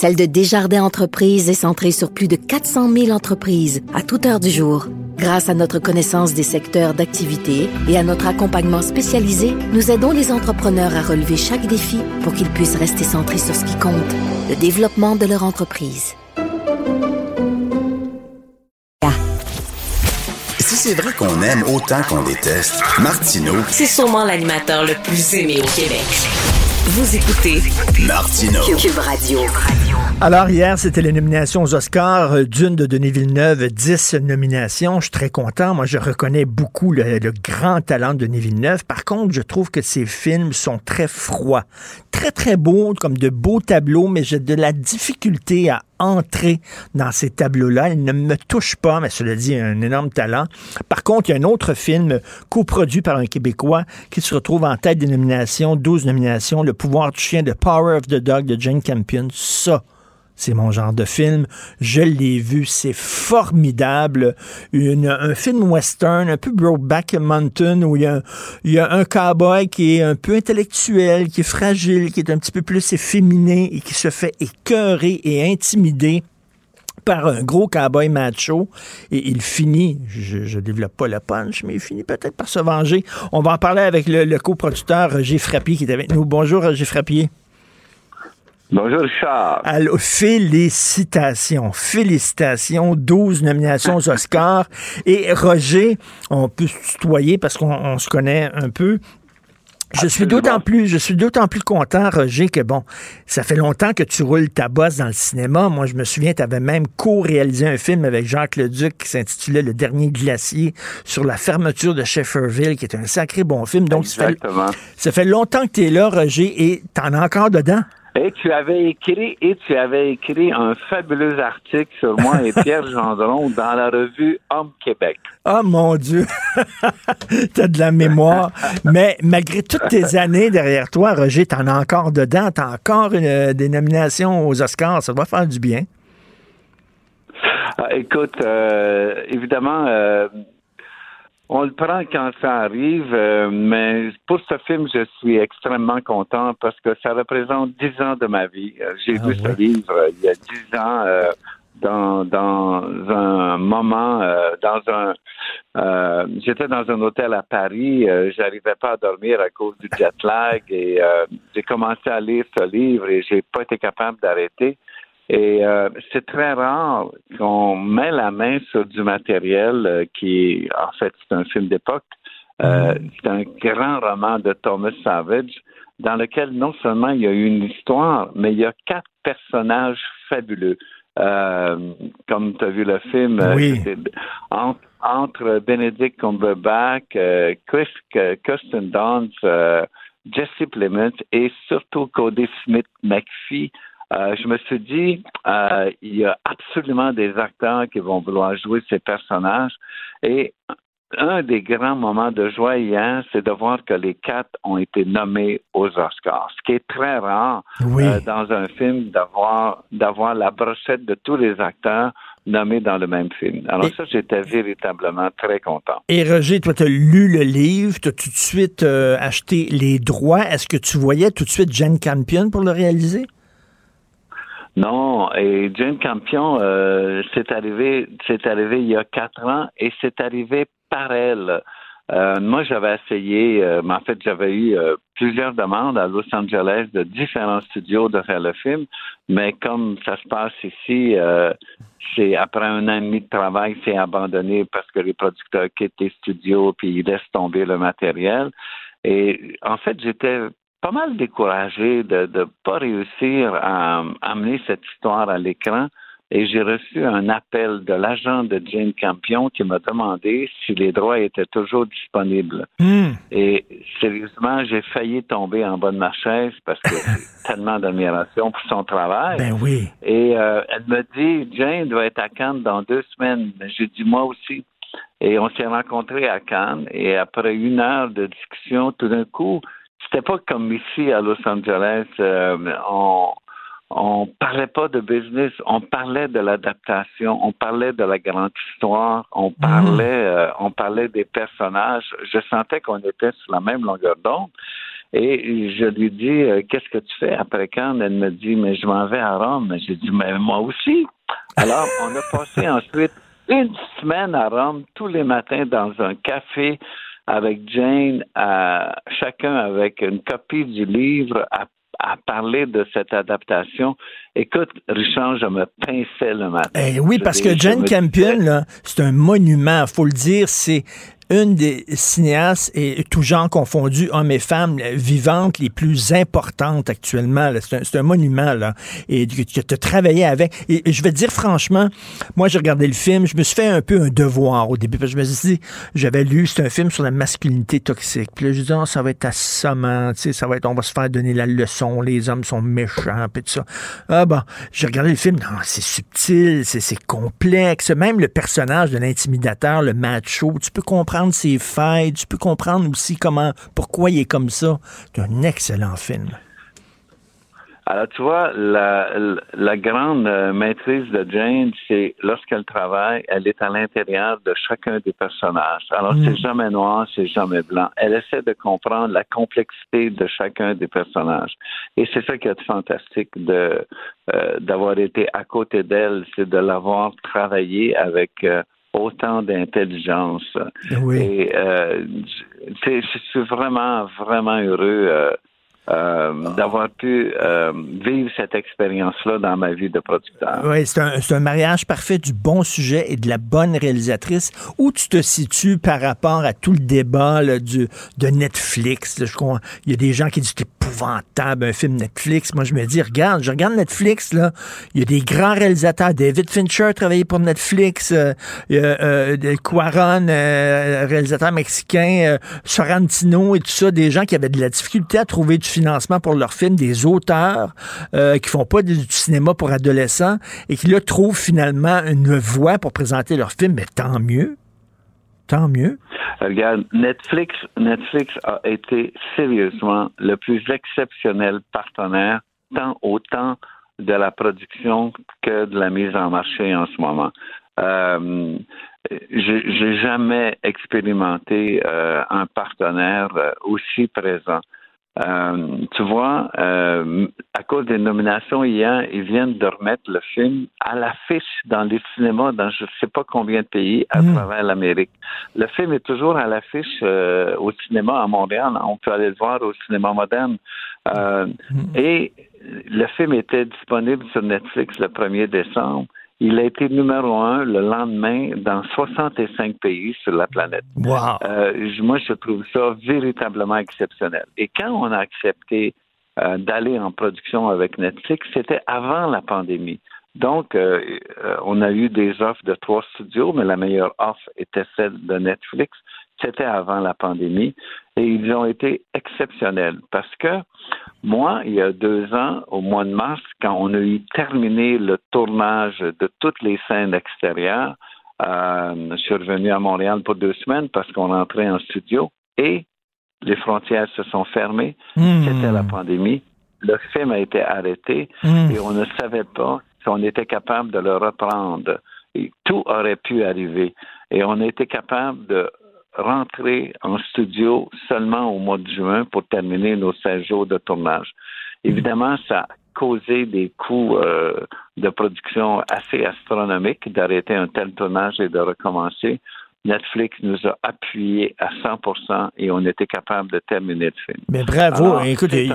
Speaker 8: celle de Desjardins Entreprises est centrée sur plus de 400 000 entreprises à toute heure du jour. Grâce à notre connaissance des secteurs d'activité et à notre accompagnement spécialisé, nous aidons les entrepreneurs à relever chaque défi pour qu'ils puissent rester centrés sur ce qui compte, le développement de leur entreprise.
Speaker 6: Si c'est vrai qu'on aime autant qu'on déteste, Martineau,
Speaker 1: C'est sûrement l'animateur le plus aimé au Québec. Vous écoutez
Speaker 6: Martineau.
Speaker 1: Cube Radio.
Speaker 3: Alors, hier, c'était les nominations aux Oscars euh, d'une de Denis Villeneuve, 10 nominations. Je suis très content. Moi, je reconnais beaucoup le, le grand talent de Denis Villeneuve. Par contre, je trouve que ses films sont très froids. Très, très beaux, comme de beaux tableaux, mais j'ai de la difficulté à entrer dans ces tableaux-là. Il ne me touche pas, mais cela dit, un énorme talent. Par contre, il y a un autre film coproduit par un Québécois qui se retrouve en tête des nominations, 12 nominations, Le pouvoir du chien de Power of the Dog de Jane Campion. Ça, c'est mon genre de film. Je l'ai vu, c'est formidable. Un film western, un peu Brokeback Mountain, où il y, a, il y a un cowboy qui est un peu intellectuel, qui est fragile, qui est un petit peu plus efféminé et qui se fait écœurer et intimider par un gros cowboy macho et il finit, je ne développe pas le punch, mais il finit peut-être par se venger. On va en parler avec le, le coproducteur Roger Frappier qui est avec nous. Bonjour Roger Frappier.
Speaker 17: Bonjour Richard.
Speaker 3: Allô, félicitations, félicitations, 12 nominations aux Oscars. Et Roger, on peut se tutoyer parce qu'on on se connaît un peu. Je suis d'autant plus, je suis d'autant plus content, Roger, que bon, ça fait longtemps que tu roules ta bosse dans le cinéma. Moi, je me souviens, tu avais même co-réalisé un film avec Jacques Leduc qui s'intitulait Le Dernier Glacier sur la fermeture de Shefferville, qui est un sacré bon film. Donc, ça fait, ça fait longtemps que tu es là, Roger, et t'en as encore dedans?
Speaker 17: Et tu avais écrit et tu avais écrit un fabuleux article sur moi et Pierre Gendron dans la revue Homme Québec.
Speaker 3: Oh mon Dieu! T'as de la mémoire. Mais malgré toutes tes années derrière toi, Roger, t'en as encore dedans. T'as encore une- des nominations aux Oscars. Ça doit faire du bien.
Speaker 17: Ah, écoute, euh, évidemment, euh, on le prend quand ça arrive, euh, mais pour ce film, je suis extrêmement content parce que ça représente dix ans de ma vie. Euh, J'ai
Speaker 3: Ah
Speaker 17: vu ce livre euh, il y a dix ans. euh, dans, dans un moment, euh, dans un, euh, j'étais dans un hôtel à Paris, euh, j'arrivais pas à dormir à cause du jet lag et euh, j'ai commencé à lire ce livre et j'ai pas été capable d'arrêter. Et euh, c'est très rare qu'on met la main sur du matériel euh, qui, en fait, c'est un film d'époque. Euh, c'est un grand roman de Thomas Savage dans lequel non seulement il y a une histoire, mais il y a quatre personnages fabuleux. Euh, comme tu as vu le film, euh,
Speaker 3: Oui.
Speaker 17: entre, entre Benedict Cumberbatch, euh, Chris euh, Kirsten Dunst, euh, Jesse Plemons et surtout Cody Smith McPhee, euh, je me suis dit, euh, il y a absolument des acteurs qui vont vouloir jouer ces personnages. Et un des grands moments de joie hier, c'est de voir que les quatre ont été nommés aux Oscars, ce qui est très rare
Speaker 3: Oui.
Speaker 17: euh, dans un film d'avoir d'avoir la brochette de tous les acteurs nommés dans le même film. Alors ça, j'étais véritablement très content.
Speaker 3: Et Roger, toi, tu as lu le livre, tu as tout de suite euh, acheté les droits. Est-ce que tu voyais tout de suite Jane Campion pour le réaliser?
Speaker 17: Non, et Jane Campion, euh, c'est arrivé, c'est arrivé il y a quatre ans et c'est arrivé par elle. Euh, moi, j'avais essayé, euh, mais en fait, j'avais eu euh, plusieurs demandes à Los Angeles de différents studios de faire le film, mais comme ça se passe ici, euh, c'est après un an et demi de travail, c'est abandonné parce que les producteurs quittent les studios puis ils laissent tomber le matériel. Et en fait, j'étais pas mal découragé de ne pas réussir à amener cette histoire à l'écran. Et j'ai reçu un appel de l'agent de Jane Campion qui m'a demandé si les droits étaient toujours disponibles. Et sérieusement, j'ai failli tomber en bas de ma chaise parce que j'ai tellement d'admiration pour son travail.
Speaker 3: Ben oui.
Speaker 17: Et euh, elle me dit, Jane doit être à Cannes dans deux semaines. J'ai dit, moi aussi. Et on s'est rencontrés à Cannes. Et après une heure de discussion, tout d'un coup, c'était pas comme ici à Los Angeles. euh, on on parlait pas de business, on parlait de l'adaptation, on parlait de la grande histoire, on parlait, euh, on parlait des personnages. Je sentais qu'on était sur la même longueur d'onde. Et je lui dis, euh, qu'est-ce que tu fais après Cannes? Elle me dit, mais je m'en vais à Rome. J'ai dit, mais moi aussi. Alors, on a passé ensuite une semaine à Rome, tous les matins dans un café avec Jane, à, chacun avec une copie du livre, à, à parler de cette adaptation. Écoute, Richard, je me pinçais le matin.
Speaker 3: Eh oui, parce que Jane Campion, c'est un monument, faut le dire, c'est une des cinéastes, et tout genre confondu, hommes et femmes, vivantes les plus importantes actuellement. C'est un, monument, là. Et que tu as travaillé avec. Et, je vais te dire franchement, moi, j'ai regardé le film, je me suis fait un peu un devoir au début, parce que je me suis dit, j'avais lu, c'est un film sur la masculinité toxique. Puis là, je dis, Ah, ça va être assommant, tu sais, ça va être, on va se faire donner la leçon, les hommes sont méchants, puis tout ça. Ah bon, j'ai regardé le film, non, c'est subtil, c'est complexe. Même le personnage de l'intimidateur, le macho, tu peux comprendre ses failles, tu peux comprendre aussi comment, pourquoi il est comme ça. C'est un excellent film.
Speaker 17: Alors, tu vois, la, la grande euh, maîtrise de Jane, c'est lorsqu'elle travaille, elle est à l'intérieur de chacun des personnages. Alors,
Speaker 3: Mm.
Speaker 17: c'est jamais noir, c'est jamais blanc. Elle essaie de comprendre la complexité de chacun des personnages. Et c'est ça qui est fantastique de euh, d'avoir été à côté d'elle, c'est de l'avoir travaillé avec euh, autant d'intelligence.
Speaker 3: Oui.
Speaker 17: Et euh, suis vraiment, vraiment heureux euh, euh, d'avoir pu euh, vivre cette expérience-là dans ma vie de producteur.
Speaker 3: Oui, c'est un, c'est un mariage parfait du bon sujet et de la bonne réalisatrice. Où tu te situes par rapport à tout le débat là, du, de Netflix? là? je crois, il y a des gens qui disent c'est épouvantable, un film Netflix. Moi, je me dis, regarde, je regarde Netflix, là. Il y a des grands réalisateurs. David Fincher a travaillé pour Netflix. euh, euh, Cuaron, euh, réalisateur mexicain, euh, Sorrentino et tout ça, des gens qui avaient de la difficulté à trouver du financement pour leurs films, des auteurs euh, qui font pas du cinéma pour adolescents et qui là trouvent finalement une voie pour présenter leurs films. Mais tant mieux. Tant mieux.
Speaker 17: Regarde, Netflix, Netflix a été sérieusement le plus exceptionnel partenaire, tant autant de la production que de la mise en marché en ce moment. Euh, j'ai jamais expérimenté euh, un partenaire euh, aussi présent. Euh, tu vois, euh, à cause des nominations hier, ils viennent de remettre le film à l'affiche dans les cinémas dans je ne sais pas combien de pays à
Speaker 3: Hmm.
Speaker 17: travers l'Amérique. Le film est toujours à l'affiche euh, au cinéma à Montréal. On peut aller le voir au cinéma moderne. Euh, Et le film était disponible sur Netflix le 1er décembre. Il a été numéro un le lendemain dans 65 pays sur la planète.
Speaker 3: Wow.
Speaker 17: Euh, moi, je trouve ça véritablement exceptionnel. Et quand on a accepté euh, d'aller en production avec Netflix, c'était avant la pandémie. Donc, euh, on a eu des offres de trois studios, mais la meilleure offre était celle de Netflix. C'était avant la pandémie. Et ils ont été exceptionnels parce que moi, il y a deux ans, au mois de mars, quand on a eu terminé le tournage de toutes les scènes extérieures, euh, je suis revenu à Montréal pour deux semaines parce qu'on rentrait en studio et les frontières se sont fermées.
Speaker 3: Hmm.
Speaker 17: C'était la pandémie. Le film a été arrêté
Speaker 3: Hmm.
Speaker 17: et on ne savait pas si on était capable de le reprendre. Et tout aurait pu arriver. Et on a été capable de rentrer en studio seulement au mois de juin pour terminer nos 16 jours de tournage. Évidemment, ça a causé des coûts euh, de production assez astronomiques d'arrêter un tel tournage et de recommencer. Netflix nous a appuyés à 100 et on était capable de terminer le film.
Speaker 3: Mais bravo.
Speaker 17: Alors,
Speaker 3: Écoute,
Speaker 17: c'est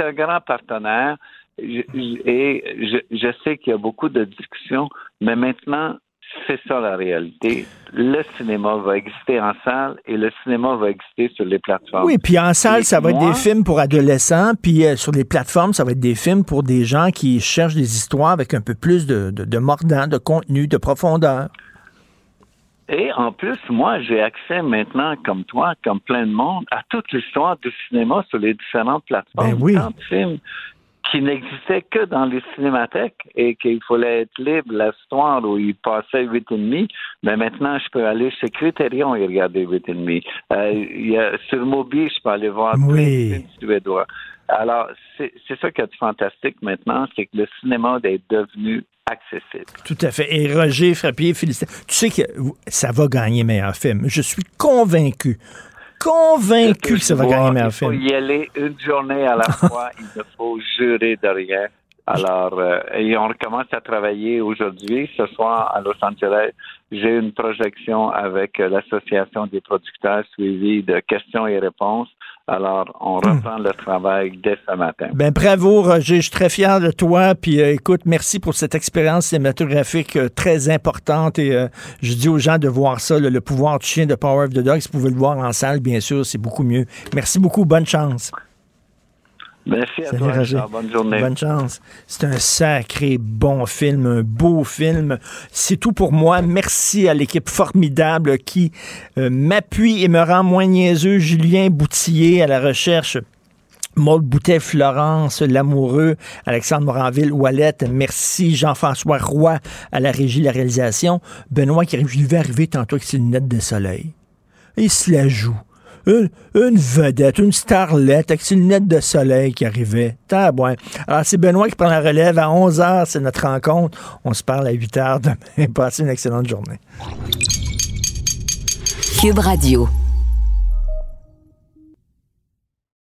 Speaker 17: un grand, un partenaire Je- je- et je, je sais qu'il y a beaucoup de discussions, mais maintenant, c'est ça la réalité. Le cinéma va exister en salle et le cinéma va exister sur les plateformes.
Speaker 3: Oui, puis en salle,
Speaker 17: Et
Speaker 3: ça va être des films pour adolescents, puis euh, sur les plateformes, ça va être des films pour des gens qui cherchent des histoires avec un peu plus de, de, de mordant, de contenu, de profondeur.
Speaker 17: Et en plus, moi, j'ai accès maintenant, comme toi, comme plein de monde, à toute l'histoire du cinéma sur les différentes plateformes.
Speaker 3: Ben oui.
Speaker 17: Tant de films qui n'existaient que dans les cinémathèques et qu'il fallait être libre l'histoire où il passait huit et demi. Mais maintenant, je peux aller chez Criterion et regarder huit et demi. Euh, il y a- sur Mobi, je peux aller voir
Speaker 3: Oui.
Speaker 17: suédois. Alors, c'est c'est ça qui est fantastique maintenant, c'est que le cinéma est devenu accessible.
Speaker 3: Tout à fait. Et Roger Frappier, félicitations. Tu sais que ça va gagner meilleur film. Je suis convaincu. Convaincu que ça va gagner meilleur
Speaker 17: Il faut
Speaker 3: film.
Speaker 17: y aller une journée à la fois. il ne faut jurer de rien. Alors, euh, et on recommence à travailler aujourd'hui. Ce soir, à Los Angeles, j'ai une projection avec euh, l'Association des producteurs suivie de questions et réponses. Alors, on reprend le travail dès ce matin.
Speaker 3: Ben bravo, Roger. Je suis très fier de toi. Puis euh, écoute, merci pour cette expérience cinématographique euh, très importante. Et euh, je dis aux gens de voir ça, le, le pouvoir du chien de Power of the Dog. Si vous pouvez le voir en salle, bien sûr, c'est beaucoup mieux. Merci beaucoup. Bonne chance.
Speaker 17: Merci à toi. Richard. Bonne journée.
Speaker 3: Bonne chance. C'est un sacré bon film, un beau film. C'est tout pour moi. Merci à l'équipe formidable qui euh, m'appuie et me rend moins niaiseux. Julien Boutillier à la recherche. Maud Boutet, Florence Lamoureux, Alexandre Moranville, Wallet, merci. Jean-François Roy à la régie de la réalisation. Benoît qui arrive, je lui vais arriver tantôt avec ses lunettes de soleil. Il se la joue. Une, vedette, une starlette avec ses lunettes de soleil qui arrivait. Tabouin. Alors, c'est Benoît qui prend la relève. À 11h, c'est notre rencontre. On se parle à 8h demain. Passez une excellente journée.
Speaker 18: Cube Radio.